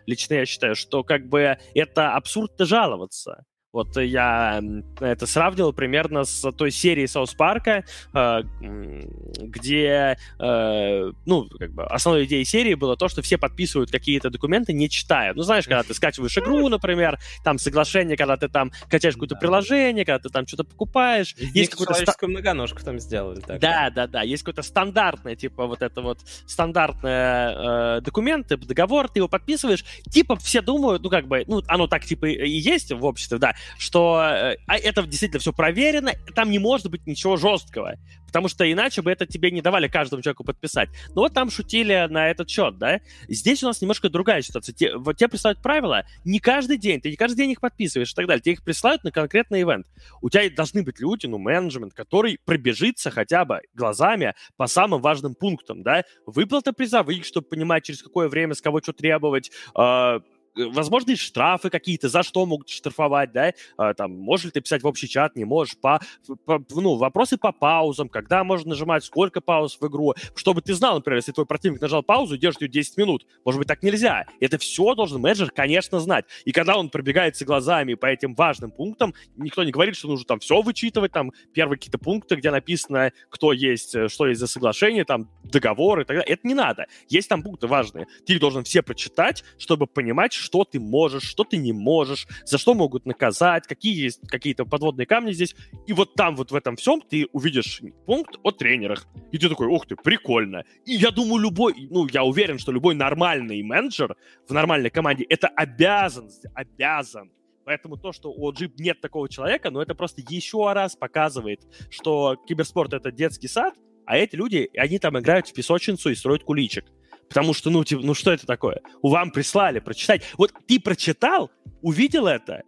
B: лично я считаю, что как бы это абсурдно жаловаться. Вот я это сравнивал примерно с той серией Саус Парка, э, где, э, ну, как бы основной идеей серии было то, что все подписывают какие-то документы, не читая. Ну, знаешь, когда ты скачиваешь игру, например, там соглашение, когда ты там качаешь какое-то приложение, когда ты там что-то покупаешь.
A: Есть какую-то ста... многоножку там сделали.
B: Так. Да, да, да. Есть какое-то стандартное, типа вот это вот стандартное э, документы, договор, ты его подписываешь. Типа все думают, ну, как бы, ну, оно так типа и есть в обществе, да, что э, а это действительно все проверено, там не может быть ничего жесткого, потому что иначе бы это тебе не давали каждому человеку подписать. Но вот там шутили на этот счет, да. Здесь у нас немножко другая ситуация. Те, вот тебе присылают правила не каждый день, ты не каждый день их подписываешь и так далее. Тебе их присылают на конкретный ивент. У тебя должны быть люди, ну, менеджмент, который пробежится хотя бы глазами по самым важным пунктам, да. Выплата призовых, чтобы понимать, через какое время с кого что требовать, э, возможно, штрафы какие-то, за что могут штрафовать, да, а, там, можешь ли ты писать в общий чат, не можешь, по, по, ну, вопросы по паузам, когда можно нажимать, сколько пауз в игру, чтобы ты знал, например, если твой противник нажал паузу, держит ее 10 минут, может быть, так нельзя. Это все должен менеджер, конечно, знать. И когда он пробегается глазами по этим важным пунктам, никто не говорит, что нужно там все вычитывать, там, первые какие-то пункты, где написано, кто есть, э, что есть за соглашение, там, договор и так далее. Это не надо. Есть там пункты важные. Ты их должен все прочитать, чтобы понимать, что ты можешь, что ты не можешь, за что могут наказать, какие есть какие-то подводные камни здесь. И вот там, вот в этом всем ты увидишь пункт о тренерах. И ты такой, ух ты, прикольно. И я думаю, любой, ну, я уверен, что любой нормальный менеджер в нормальной команде это обязан, обязан Поэтому то, что у OG нет такого человека, ну, это просто еще раз показывает, что киберспорт — это детский сад, а эти люди, они там играют в песочницу и строят куличик. Потому что, ну, типа, ну что это такое? У вам прислали прочитать. Вот ты прочитал, увидел это,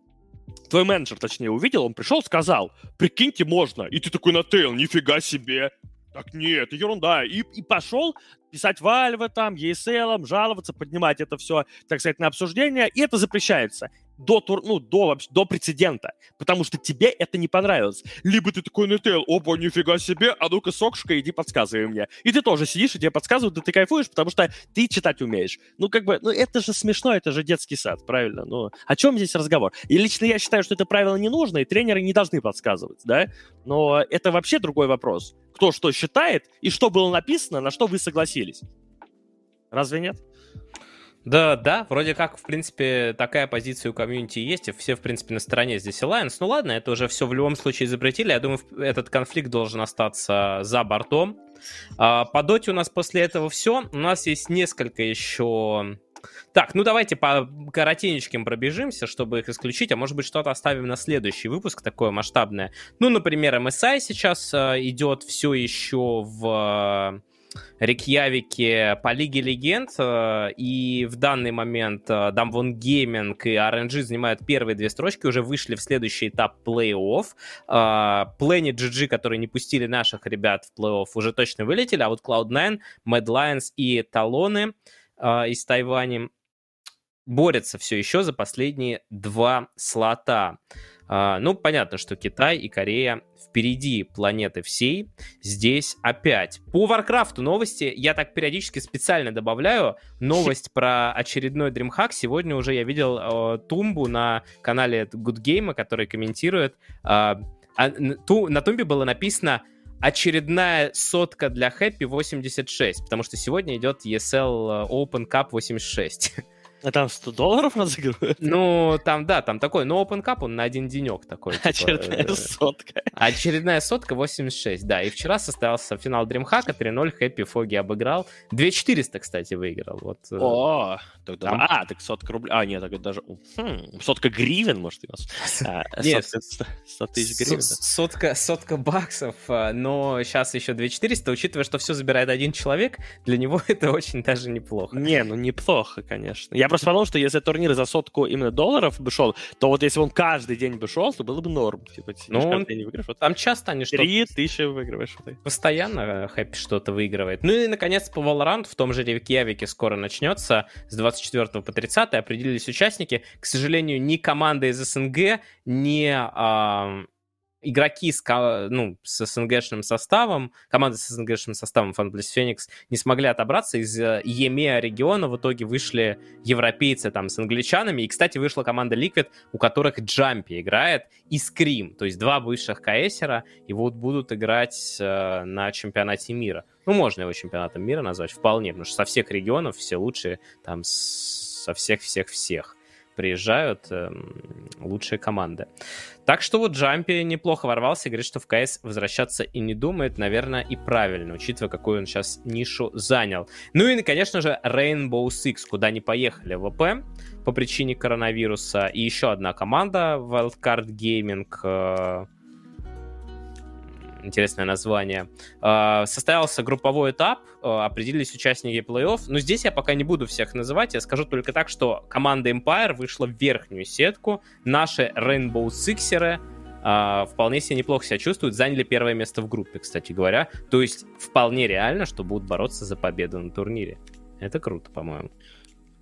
B: твой менеджер, точнее, увидел, он пришел, сказал, прикиньте, можно. И ты такой на нифига себе. Так нет, ерунда. И, и пошел писать Вальве там, ESL, жаловаться, поднимать это все, так сказать, на обсуждение, и это запрещается до, тур, ну, до, до прецедента, потому что тебе это не понравилось. Либо ты такой Нетейл, опа, нифига себе, а ну-ка, сокшка, иди подсказывай мне. И ты тоже сидишь, и тебе подсказывают, да ты кайфуешь, потому что ты читать умеешь. Ну, как бы, ну, это же смешно, это же детский сад, правильно? Ну, о чем здесь разговор? И лично я считаю, что это правило не нужно, и тренеры не должны подсказывать, да? Но это вообще другой вопрос. Кто что считает, и что было написано, на что вы согласились. Разве нет?
A: Да, да, вроде как, в принципе, такая позиция у комьюнити есть, и все, в принципе, на стороне здесь Alliance. Ну ладно, это уже все в любом случае изобретили. Я думаю, этот конфликт должен остаться за бортом. А, по доте у нас после этого все. У нас есть несколько еще... Так, ну давайте по коротенечким пробежимся, чтобы их исключить, а может быть что-то оставим на следующий выпуск, такое масштабное. Ну, например, MSI сейчас э, идет все еще в Рикьявике по Лиге Легенд, э, и в данный момент Дамвон Гейминг и RNG занимают первые две строчки, уже вышли в следующий этап плей-офф. Planet GG, которые не пустили наших ребят в плей-офф, уже точно вылетели, а вот Cloud9, Mad Lions и Талоны э, из Тайваня борются все еще за последние два слота. А, ну, понятно, что Китай и Корея впереди планеты всей. Здесь опять. По Варкрафту новости я так периодически специально добавляю. Новость про очередной DreamHack. Сегодня уже я видел э, тумбу на канале Good Game, который комментирует. Э, ту, на тумбе было написано очередная сотка для Happy 86, потому что сегодня идет ESL Open Cup 86.
B: А там 100 долларов разыгрывают?
A: Ну, там, да, там такой, но Open Cup, он на один денек такой.
B: Типа, очередная э, сотка.
A: Очередная сотка 86, да. И вчера состоялся финал DreamHack, 3-0, Happy Foggy обыграл. 2400, кстати, выиграл. Вот.
B: Э, О, тогда... Там... А, так сотка рублей. А, нет, так даже... Хм, сотка гривен, может, у нас.
A: А, нет, 100 тысяч гривен. Сотка, сотка баксов, а, но сейчас еще 2400, учитывая, что все забирает один человек, для него это очень даже неплохо.
B: Не, ну неплохо, конечно. Я просто подумал, что если турнир за сотку именно долларов бы шел, то вот если он каждый день бы шел, то было бы норм. Типа,
A: ну, он... день выигрываешь, вот там часто они
B: что-то... Три тысячи выигрываешь.
A: Постоянно Хэппи что-то выигрывает. Ну и, наконец, по Valorant в том же Ревикьявике скоро начнется. С 24 по 30 определились участники. К сожалению, ни команда из СНГ, ни... А игроки с, ну, с СНГшным составом, команды с СНГшным составом FunPlus Phoenix не смогли отобраться. Из э, EMEA региона в итоге вышли европейцы там с англичанами. И, кстати, вышла команда Liquid, у которых Джампи играет, и Scream, то есть два бывших КСера, и вот будут играть э, на чемпионате мира. Ну, можно его чемпионатом мира назвать вполне, потому что со всех регионов все лучшие, там, со всех-всех-всех приезжают э, лучшие команды. Так что вот Джампи неплохо ворвался говорит, что в КС возвращаться и не думает, наверное, и правильно, учитывая, какую он сейчас нишу занял. Ну и, конечно же, Rainbow Six, куда не поехали ВП по причине коронавируса. И еще одна команда, Wildcard Gaming, э, интересное название. А, состоялся групповой этап, а, определились участники плей-офф. Но здесь я пока не буду всех называть, я скажу только так, что команда Empire вышла в верхнюю сетку. Наши Rainbow Sixеры Uh, вполне себе неплохо себя чувствуют, заняли первое место в группе, кстати говоря. То есть вполне реально, что будут бороться за победу на турнире. Это круто, по-моему.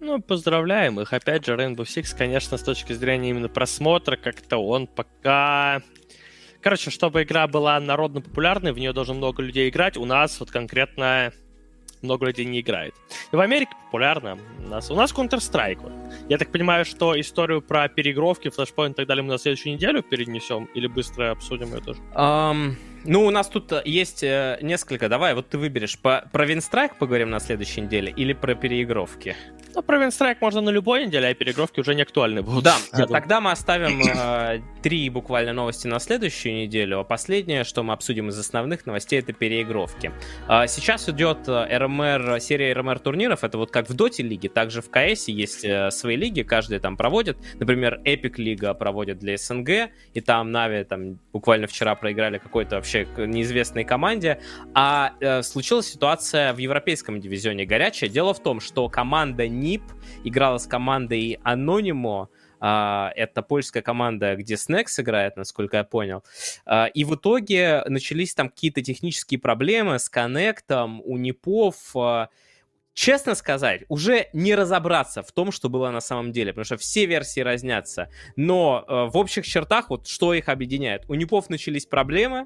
B: Ну, поздравляем их. Опять же, Rainbow Six, конечно, с точки зрения именно просмотра, как-то он пока... Короче, чтобы игра была народно популярной, в нее должно много людей играть. У нас вот конкретно много людей не играет. И в Америке популярно. У нас, у нас Counter-Strike. Вот. Я так понимаю, что историю про переигровки, флешпоинт и так далее мы на следующую неделю перенесем или быстро обсудим ее тоже?
A: Um, ну, у нас тут есть э, несколько. Давай, вот ты выберешь. По, про Винстрайк поговорим на следующей неделе или про переигровки?
B: Ну, про Винстрайк можно на любой неделе, а переигровки уже не актуальны будут.
A: Да, тогда мы оставим э, три буквально новости на следующую неделю, а последнее, что мы обсудим из основных новостей, это переигровки. Э, сейчас идет РМР, серия РМР турниров, это вот как в Доте лиге, также в КС есть э, свои лиги, каждый там проводит. Например, Epic Лига проводит для СНГ, и там Нави там буквально вчера проиграли какой-то вообще неизвестной команде. А э, случилась ситуация в европейском дивизионе горячая. Дело в том, что команда НИП играла с командой Anonimo, Uh, это польская команда, где Снекс играет, насколько я понял. Uh, и в итоге начались там какие-то технические проблемы с коннектом у НИПов. Uh, честно сказать, уже не разобраться в том, что было на самом деле, потому что все версии разнятся. Но э, в общих чертах, вот что их объединяет? У Непов начались проблемы,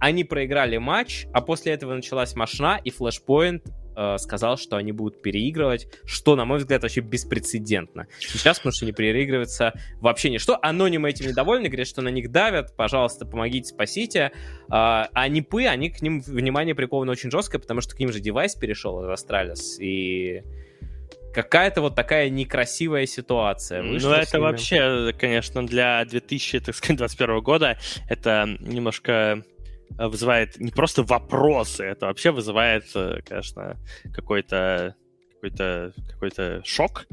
A: они проиграли матч, а после этого началась машина, и Flashpoint э, сказал, что они будут переигрывать, что, на мой взгляд, вообще беспрецедентно. Сейчас можете не переигрываться вообще ничто. Анонимы этим недовольны, говорят, что на них давят, пожалуйста, помогите, спасите. А, а NiP'ы, они к ним внимание приковано очень жестко, потому что к ним же device перешел из Astralis, и какая-то вот такая некрасивая ситуация.
B: Вышла ну, это вообще, конечно, для 2021 года это немножко Э, вызывает не просто вопросы, это вообще вызывает, э, конечно, какой-то какой-то какой-то шок,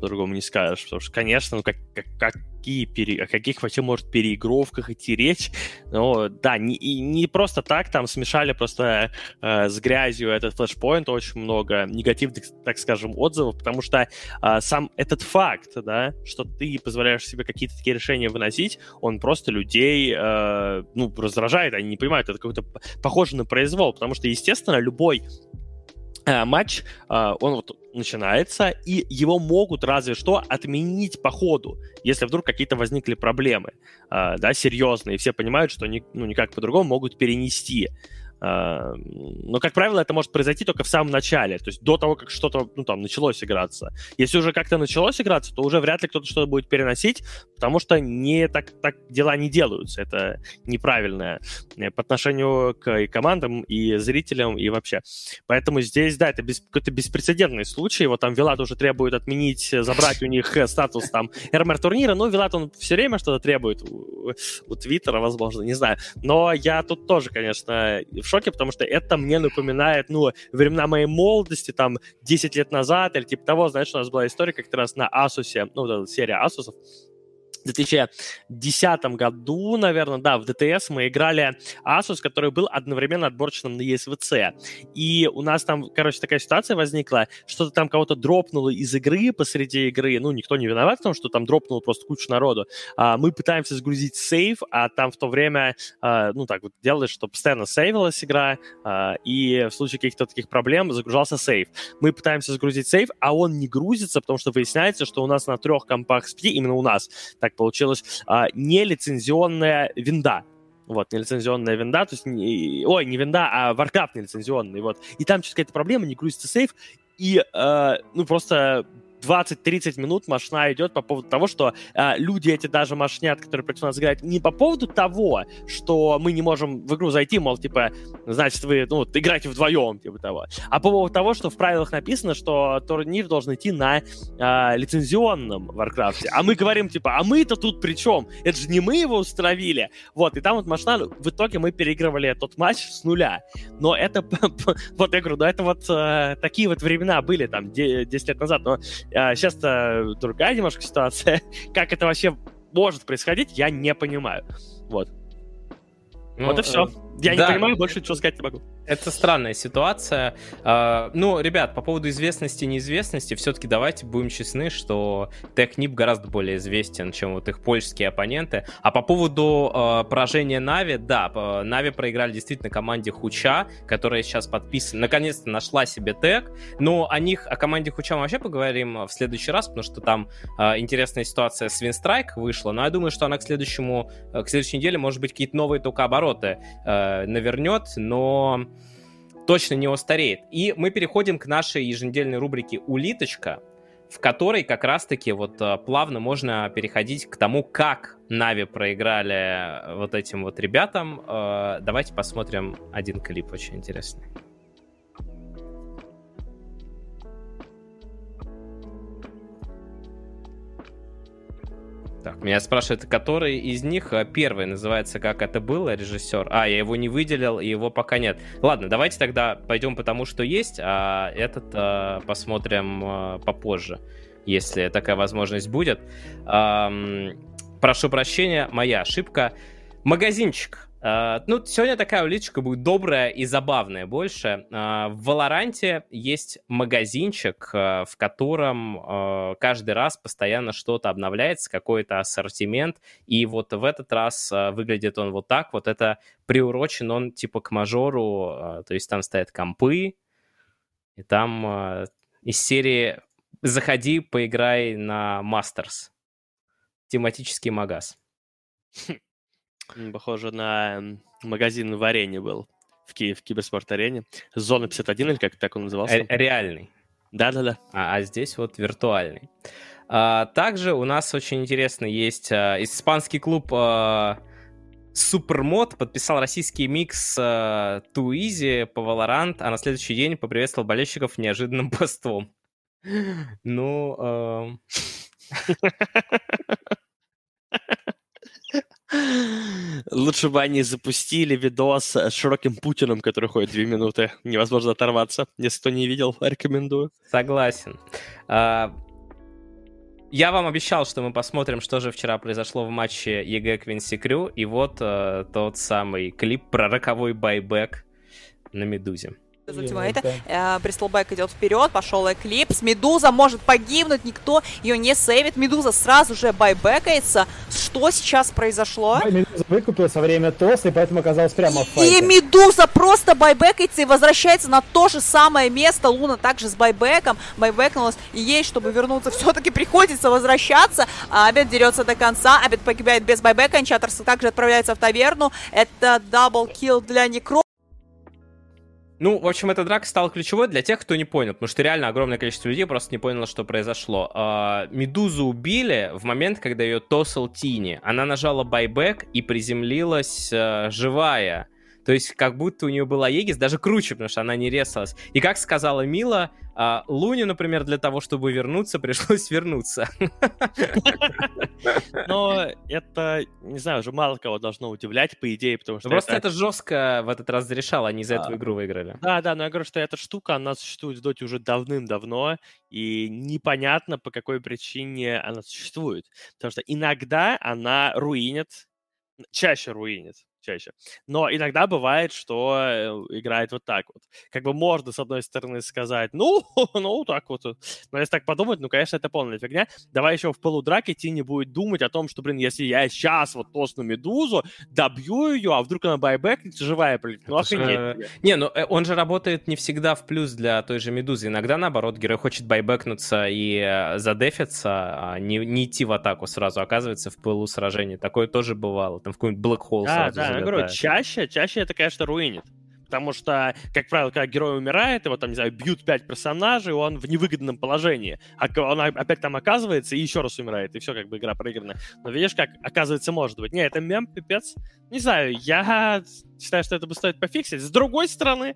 B: по-другому не скажешь, потому что, конечно, ну как, как, какие пере, о каких вообще может переигровках идти речь, но да, не, не просто так, там смешали просто э, с грязью этот флешпоинт, очень много негативных, так скажем, отзывов, потому что э, сам этот факт, да, что ты позволяешь себе какие-то такие решения выносить, он просто людей, э, ну, раздражает, они не понимают, это какой-то похоже на произвол, потому что, естественно, любой матч, э, он вот начинается, и его могут разве что отменить по ходу, если вдруг какие-то возникли проблемы, э, да, серьезные, и все понимают, что они, ну, никак по-другому могут перенести. А, но, как правило, это может произойти только в самом начале, то есть до того, как что-то, ну, там, началось играться. Если уже как-то началось играться, то уже вряд ли кто-то что-то будет переносить, потому что не так, так дела не делаются. Это неправильно э, по отношению к и командам, и зрителям, и вообще. Поэтому здесь, да, это без, какой-то беспрецедентный случай. Вот там Вилат уже требует отменить, забрать у них э, статус там РМР турнира. Ну, Вилат, он все время что-то требует у Твиттера, возможно, не знаю. Но я тут тоже, конечно, в шоке, потому что это мне напоминает, ну, времена моей молодости, там, 10 лет назад, или типа того, знаешь, у нас была история как-то раз на Asus, ну, вот эта серия Asus, 2010 году, наверное, да, в DTS мы играли Asus, который был одновременно отборочным на ESVC. И у нас там, короче, такая ситуация возникла, что-то там кого-то дропнуло из игры посреди игры. Ну, никто не виноват в том, что там дропнуло просто кучу народу. А, мы пытаемся сгрузить сейф, а там в то время, а, ну, так вот делалось, что постоянно сейвилась игра, а, и в случае каких-то таких проблем загружался сейф. Мы пытаемся загрузить сейф, а он не грузится, потому что выясняется, что у нас на трех компах с именно у нас, так получилась а, нелицензионная винда. Вот, нелицензионная винда, то есть, не, ой, не винда, а Warcraft нелицензионный, вот. И там что-то какая-то проблема, не грузится save, и, э, ну, просто 20-30 минут машина идет по поводу того, что э, люди эти даже машнят, которые против нас играют, не по поводу того, что мы не можем в игру зайти, мол, типа, значит, вы, ну, играете вдвоем, типа того, а по поводу того, что в правилах написано, что турнир должен идти на э, лицензионном Варкрафте, а мы говорим, типа, а мы-то тут при чем? Это же не мы его установили. Вот, и там вот машина, в итоге мы переигрывали тот матч с нуля. Но это, вот я говорю, да, это вот э, такие вот времена были там 10 лет назад, но а, сейчас-то другая немножко ситуация. как это вообще может происходить, я не понимаю. Вот.
A: Ну, вот и все. Э,
B: Я
A: Да.
B: не понимаю, больше ничего сказать не могу.
A: Это странная ситуация. А, Ну, ребят, по поводу известности и неизвестности, все-таки давайте будем честны, что Технип гораздо более известен, чем вот их польские оппоненты. А по поводу а, поражения Нави, да, Нави проиграли действительно команде Хуча, которая сейчас подписана, наконец-то нашла себе тег. Но о них, о команде Хуча мы вообще поговорим в следующий раз, потому что там а, интересная ситуация с Винстрайк вышла. Но я думаю, что она к следующему, э, к следующей неделе, может быть, какие-то новые только обороты э, навернет, но точно не устареет. И мы переходим к нашей еженедельной рубрике «Улиточка», в которой как раз-таки вот э, плавно можно переходить к тому, как Нави проиграли вот этим вот ребятам. Э, Давайте посмотрим один клип очень интересный. Так, меня спрашивают, который из них э, первый называется «Как это было?» режиссер. А, я его не выделил, и его пока нет. Ладно, давайте тогда пойдем по тому, что есть, а этот э, посмотрим э, попозже, если такая возможность будет. Ам, прошу прощения, моя ошибка. Магазинчик. А, ну, сегодня такая улиточка будет добрая и забавная больше. А, в Валоранте есть магазинчик, а, в котором каждый раз постоянно что-то обновляется, какой-то ассортимент. И вот в этот раз выглядит он вот так. Вот это приурочен он типа к мажору. То есть там стоят компы, и там из серии «Заходи, поиграй на Мастерс». Тематический магаз.
B: Похоже на магазин варенья был в Киеве, в Киберспорт-арене. Зона 51, или как так он назывался?
A: Ре- Реальный.
B: Да-да-да.
A: а, а здесь вот виртуальный. А, также у нас очень интересно есть а, испанский клуб а, Супермод подписал российский микс а, Easy по Valorant, а на следующий день поприветствовал болельщиков неожиданным постом. Ну, эм,
B: Лучше бы они запустили видос с широким Путиным, который ходит две минуты. Невозможно оторваться. Если кто не видел, рекомендую.
A: согласен. А, я вам обещал, что мы посмотрим, что же вчера произошло в матче EG Quincy Crew, и вот э, тот самый клип про роковой buyback на Медузе.
D: Без ультимейта. Э, Bristleback идет вперед, пошел Eclipse. Медуза может погибнуть, никто ее не сейвит. Медуза сразу же байбекается. Что сейчас произошло?
E: Медуза выкупилась во время тоста, и поэтому оказалась прямо в
D: И
E: файте.
D: Медуза просто байбекается и возвращается на то же самое место. Луна также с байбеком. Байбекнулась. И ей, чтобы вернуться, все-таки приходится возвращаться. А Абед дерется до конца. Абед погибает без байбека. Enchantress также отправляется в таверну. Это double kill для Некро.
A: Ну, в общем, эта драка стала ключевой для тех, кто не понял, потому что реально огромное количество людей просто не поняло, что произошло. А, Медузу убили в момент, когда ее тосал Тини. Она нажала байбек и приземлилась э, живая. То есть, как будто у нее была Егис, даже круче, потому что она не резалась. И как сказала Мила, а, Луне, например, для того, чтобы вернуться, пришлось вернуться.
B: Но это, не знаю, уже мало кого должно удивлять, по идее, потому что
A: Просто
B: это-
A: жестко в этот раз зарешало, они из-за этого
B: А.
A: игру выиграли.
B: Да, да, но я говорю, что эта штука, она существует в доте уже давным-давно, и непонятно, по какой причине она существует. Потому что иногда она руинит, чаще руинит, чаще. Но иногда бывает, что э, играет вот так вот. Как бы можно, с одной стороны, сказать, ну, ну, так вот. Но если так подумать, ну, конечно, это полная фигня. Давай еще в полудраке Тини будет думать о том, что, блин, если я сейчас вот тосну Медузу, добью ее, а вдруг она байбек живая прилетит. Ну, охренеть.
A: Не, ну э, он же работает не всегда в плюс для той же Медузы. Иногда, наоборот, герой хочет байбекнуться и э, задефиться, а не, не идти в атаку сразу, оказывается в пылу сражения. Такое тоже бывало. Там в какой-нибудь Black Hole
B: Да,
A: сразу
B: да, я говорю,
A: залетает.
B: чаще, чаще это, конечно, руинит. Потому что, как правило, когда герой умирает, его там, не знаю, бьют пять персонажей, он в невыгодном положении. А он опять там оказывается и еще раз умирает, и все, как бы игра проиграна. Но видишь, как оказывается может быть. Не, это мем, пипец. Не знаю, я считаю, что это бы стоит пофиксить. С другой стороны,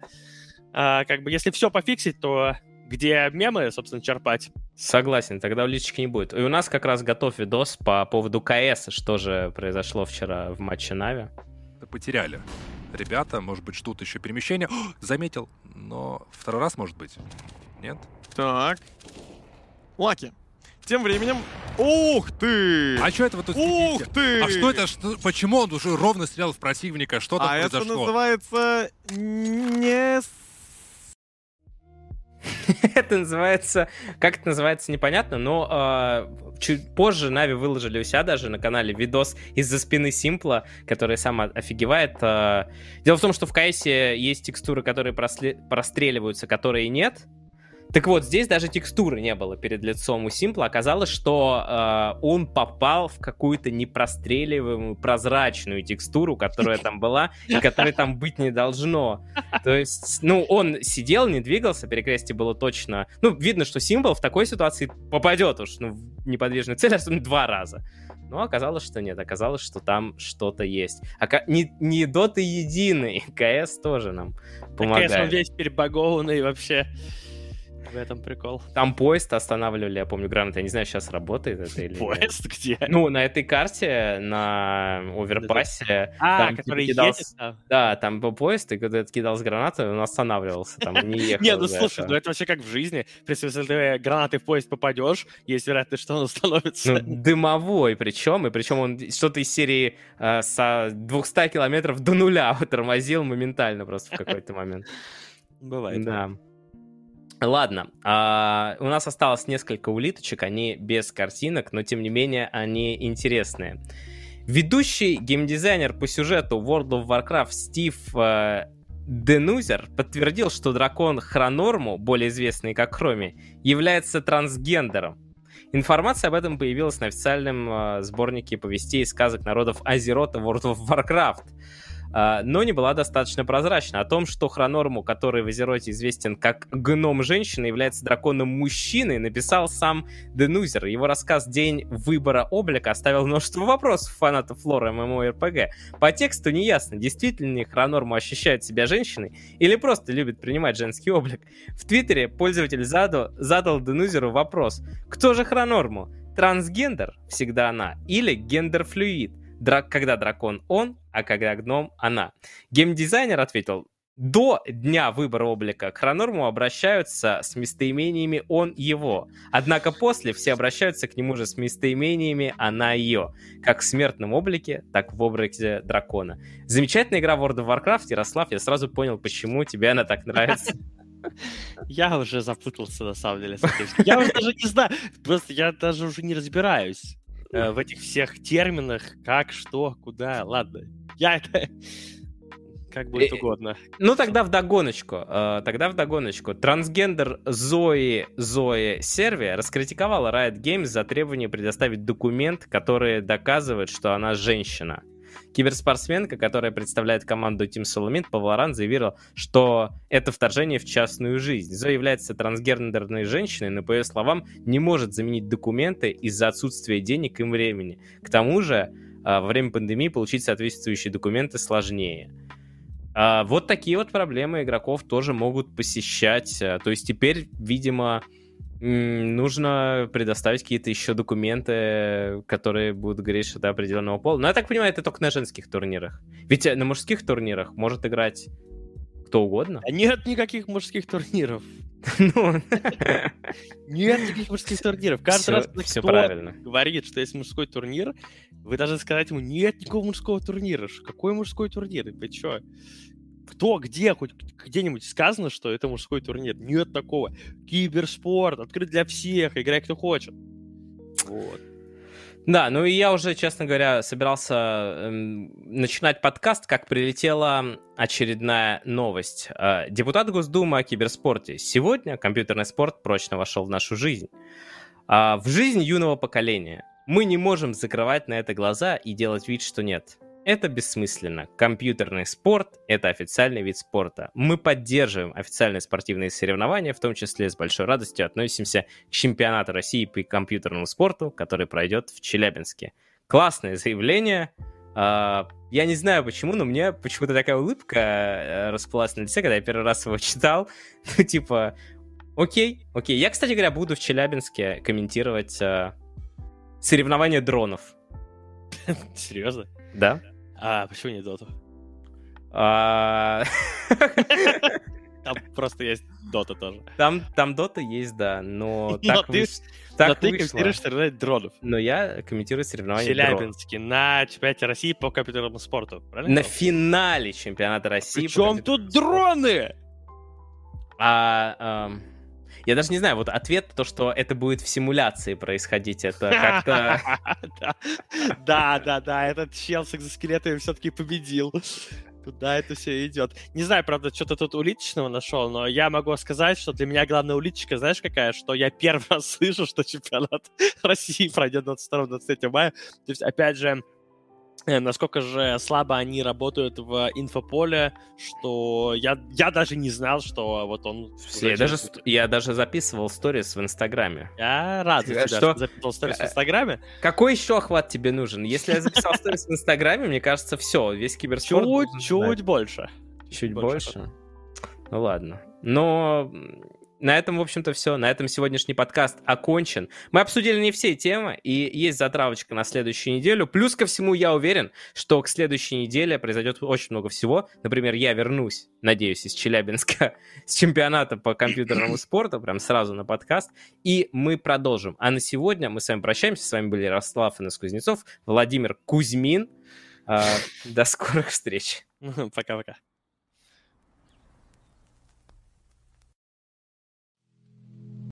B: а, как бы, если все пофиксить, то где мемы, собственно, черпать?
A: Согласен, тогда улиточки не будет. И у нас как раз готов видос по поводу КС, что же произошло вчера в матче Нави.
F: Потеряли. Ребята, может быть, ждут еще перемещения. О, заметил, но второй раз, может быть. Нет?
G: Так. Лаки.
B: тем временем... Ух ты!
F: А что это вы тут
B: Ух
F: сидите?
B: ты!
F: А что это? Что- почему он уже ровно стрелял в противника? Что там
B: А это
F: произошло?
B: называется... Не...
A: Это называется... Как это называется, непонятно, но а, чуть позже Нави выложили у себя даже на канале видос из-за спины Симпла, который сам офигевает. А, Дело в том, что в КС есть текстуры, которые просле- простреливаются, которые нет. Так вот, здесь даже текстуры не было перед лицом у Симпла. Оказалось, что э, он попал в какую-то непростреливаемую прозрачную текстуру, которая там была, и которой там быть не должно. То есть, ну, он сидел, не двигался, перекрестие было точно... Ну, видно, что Симпл в такой ситуации попадет уж ну, в неподвижную цель, особенно два раза. Но оказалось, что нет, оказалось, что там что-то есть. А не, не Дота единый, КС тоже нам помогает.
B: Конечно, он весь перебагованный вообще. В этом прикол.
A: Там поезд останавливали, я помню, гранат. Я не знаю, сейчас работает это или нет.
B: Поезд где?
A: Ну, на этой карте, на оверпассе.
B: А,
A: там,
B: который
A: типа,
B: едет
A: кидался-
B: там?
A: Да, там был поезд, и когда ты кидал с гранатой, он останавливался, там не ехал.
B: Не, ну слушай, ну это вообще как в жизни. Если ты гранаты в поезд попадешь, есть вероятность, что он остановится.
A: Ну, дымовой причем, и причем он что-то из серии э, со 200 километров до нуля тормозил моментально просто в какой-то момент.
B: Бывает.
A: Да. Ладно, а, у нас осталось несколько улиточек, они без картинок, но тем не менее они интересные. Ведущий геймдизайнер по сюжету World of Warcraft Стив э, Денузер подтвердил, что дракон Хронорму, более известный как Хроми, является трансгендером. Информация об этом появилась на официальном э, сборнике повестей и сказок народов Азерота World of Warcraft. А, но не была достаточно прозрачна о том, что Хронорму, который в Азероте известен как гном женщины, является драконом мужчиной, написал сам Денузер. Его рассказ «День выбора облика» оставил множество вопросов фанатов лора MMORPG. По тексту неясно, действительно ли Хронорму ощущает себя женщиной или просто любит принимать женский облик. В Твиттере пользователь задал, задал Денузеру вопрос «Кто же Хронорму? Трансгендер? Всегда она? Или гендерфлюид? Дра- когда дракон он, а когда гном она. Геймдизайнер ответил, до дня выбора облика к Хронорму обращаются с местоимениями он его. Однако после все обращаются к нему же с местоимениями она ее. Как в смертном облике, так в образе дракона. Замечательная игра World of Warcraft, Ярослав, я сразу понял, почему тебе она так нравится.
B: Я уже запутался, на самом деле. Я уже даже не знаю, просто я даже уже не разбираюсь э, в этих всех терминах, как, что, куда. Ладно, я это... Как будет
A: Э,
B: угодно.
A: Ну, тогда в догоночку. э, Тогда в догоночку. Трансгендер Зои Зои Сервия раскритиковала Riot Games за требование предоставить документ, который доказывает, что она женщина. Киберспортсменка, которая представляет команду Team Solomid Valorant, заявила, что это вторжение в частную жизнь. Зоя является трансгендерной женщиной, но, по ее словам, не может заменить документы из-за отсутствия денег и времени. К тому же, а, во время пандемии получить соответствующие документы сложнее. А, вот такие вот проблемы игроков тоже могут посещать. А, То есть теперь, видимо, нужно предоставить какие-то еще документы, которые будут говорить, что ты определенного пола. Но я так понимаю, это только на женских турнирах. Ведь э, на мужских турнирах может играть кто угодно.
B: А Нет никаких мужских турниров.
A: Ну,
B: Нет никаких мужских турниров. Каждый раз, кто
A: правильно.
B: говорит, что есть мужской турнир, вы должны сказать ему, нет никакого мужского турнира. Какой мужской турнир? Вы чё? Кто, где, хоть где-нибудь сказано, что это мужской турнир? Нет такого. Киберспорт, открыт для всех, играй кто хочет. Вот.
A: Да, ну и я уже, честно говоря, собирался эм, начинать подкаст, как прилетела очередная новость. Э, депутат Госдумы о киберспорте. Сегодня компьютерный спорт прочно вошел в нашу жизнь. А, в жизнь юного поколения. Мы не можем закрывать на это глаза и делать вид, что нет. Это бессмысленно. Компьютерный спорт — это официальный вид спорта. Мы поддерживаем официальные спортивные соревнования, в том числе с большой радостью относимся к чемпионату России по компьютерному спорту, который пройдет в Челябинске. Классное заявление. А, Я не знаю почему, но мне почему-то такая улыбка э, расплылась на лице, когда я первый раз его читал. Ну, типа, окей, окей. Я, кстати говоря, буду в Челябинске комментировать э, соревнования дронов.
B: Серьезно?
A: Да?
B: А почему не доту?
A: А,
B: Там просто есть Дота тоже.
A: Там, там Дота есть, да, но
B: Но
A: так,
B: ты-
A: выш-
B: Но
A: так
B: ты
A: вышло.
B: комментируешь соревнования дронов.
A: Но я комментирую соревнования
B: Челябинске на чемпионате России по компьютерному спорту. Правильно?
A: На финале чемпионата России.
B: Причем тут дроны?
A: А, ам, я даже не знаю, вот ответ то, что это будет в симуляции происходить, это как-то...
B: Да, Да, да, этот чел с экзоскелетами все-таки победил. Куда это все идет? Не знаю, правда, что-то тут улиточного нашел, но я могу сказать, что для меня главная улиточка, знаешь, какая? Что я первый раз слышу, что чемпионат России пройдет 22-23 мая. То есть, опять же, насколько же слабо они работают в инфополе, что я, я даже не знал, что вот он...
A: Я даже, я даже записывал сторис в Инстаграме.
B: Я рад за
A: Э,
B: тебя,
A: что?
B: что записал сторис в
A: Э,
B: Инстаграме.
A: Какой еще охват тебе нужен? Если я записал сторис в Инстаграме, мне кажется, все, весь киберспорт...
B: Чуть-чуть больше.
A: Чуть
B: больше.
A: Ну ладно. Но на этом, в общем-то, все. На этом сегодняшний подкаст окончен. Мы обсудили не все темы, и есть затравочка на следующую неделю. Плюс ко всему, я уверен, что к следующей неделе произойдет очень много всего. Например, я вернусь, надеюсь, из Челябинска с чемпионата по компьютерному спорту, прям сразу на подкаст, и мы продолжим. А на сегодня мы с вами прощаемся. С вами были Ярослав Инес Кузнецов, Владимир Кузьмин. А, До скорых встреч.
B: Пока-пока.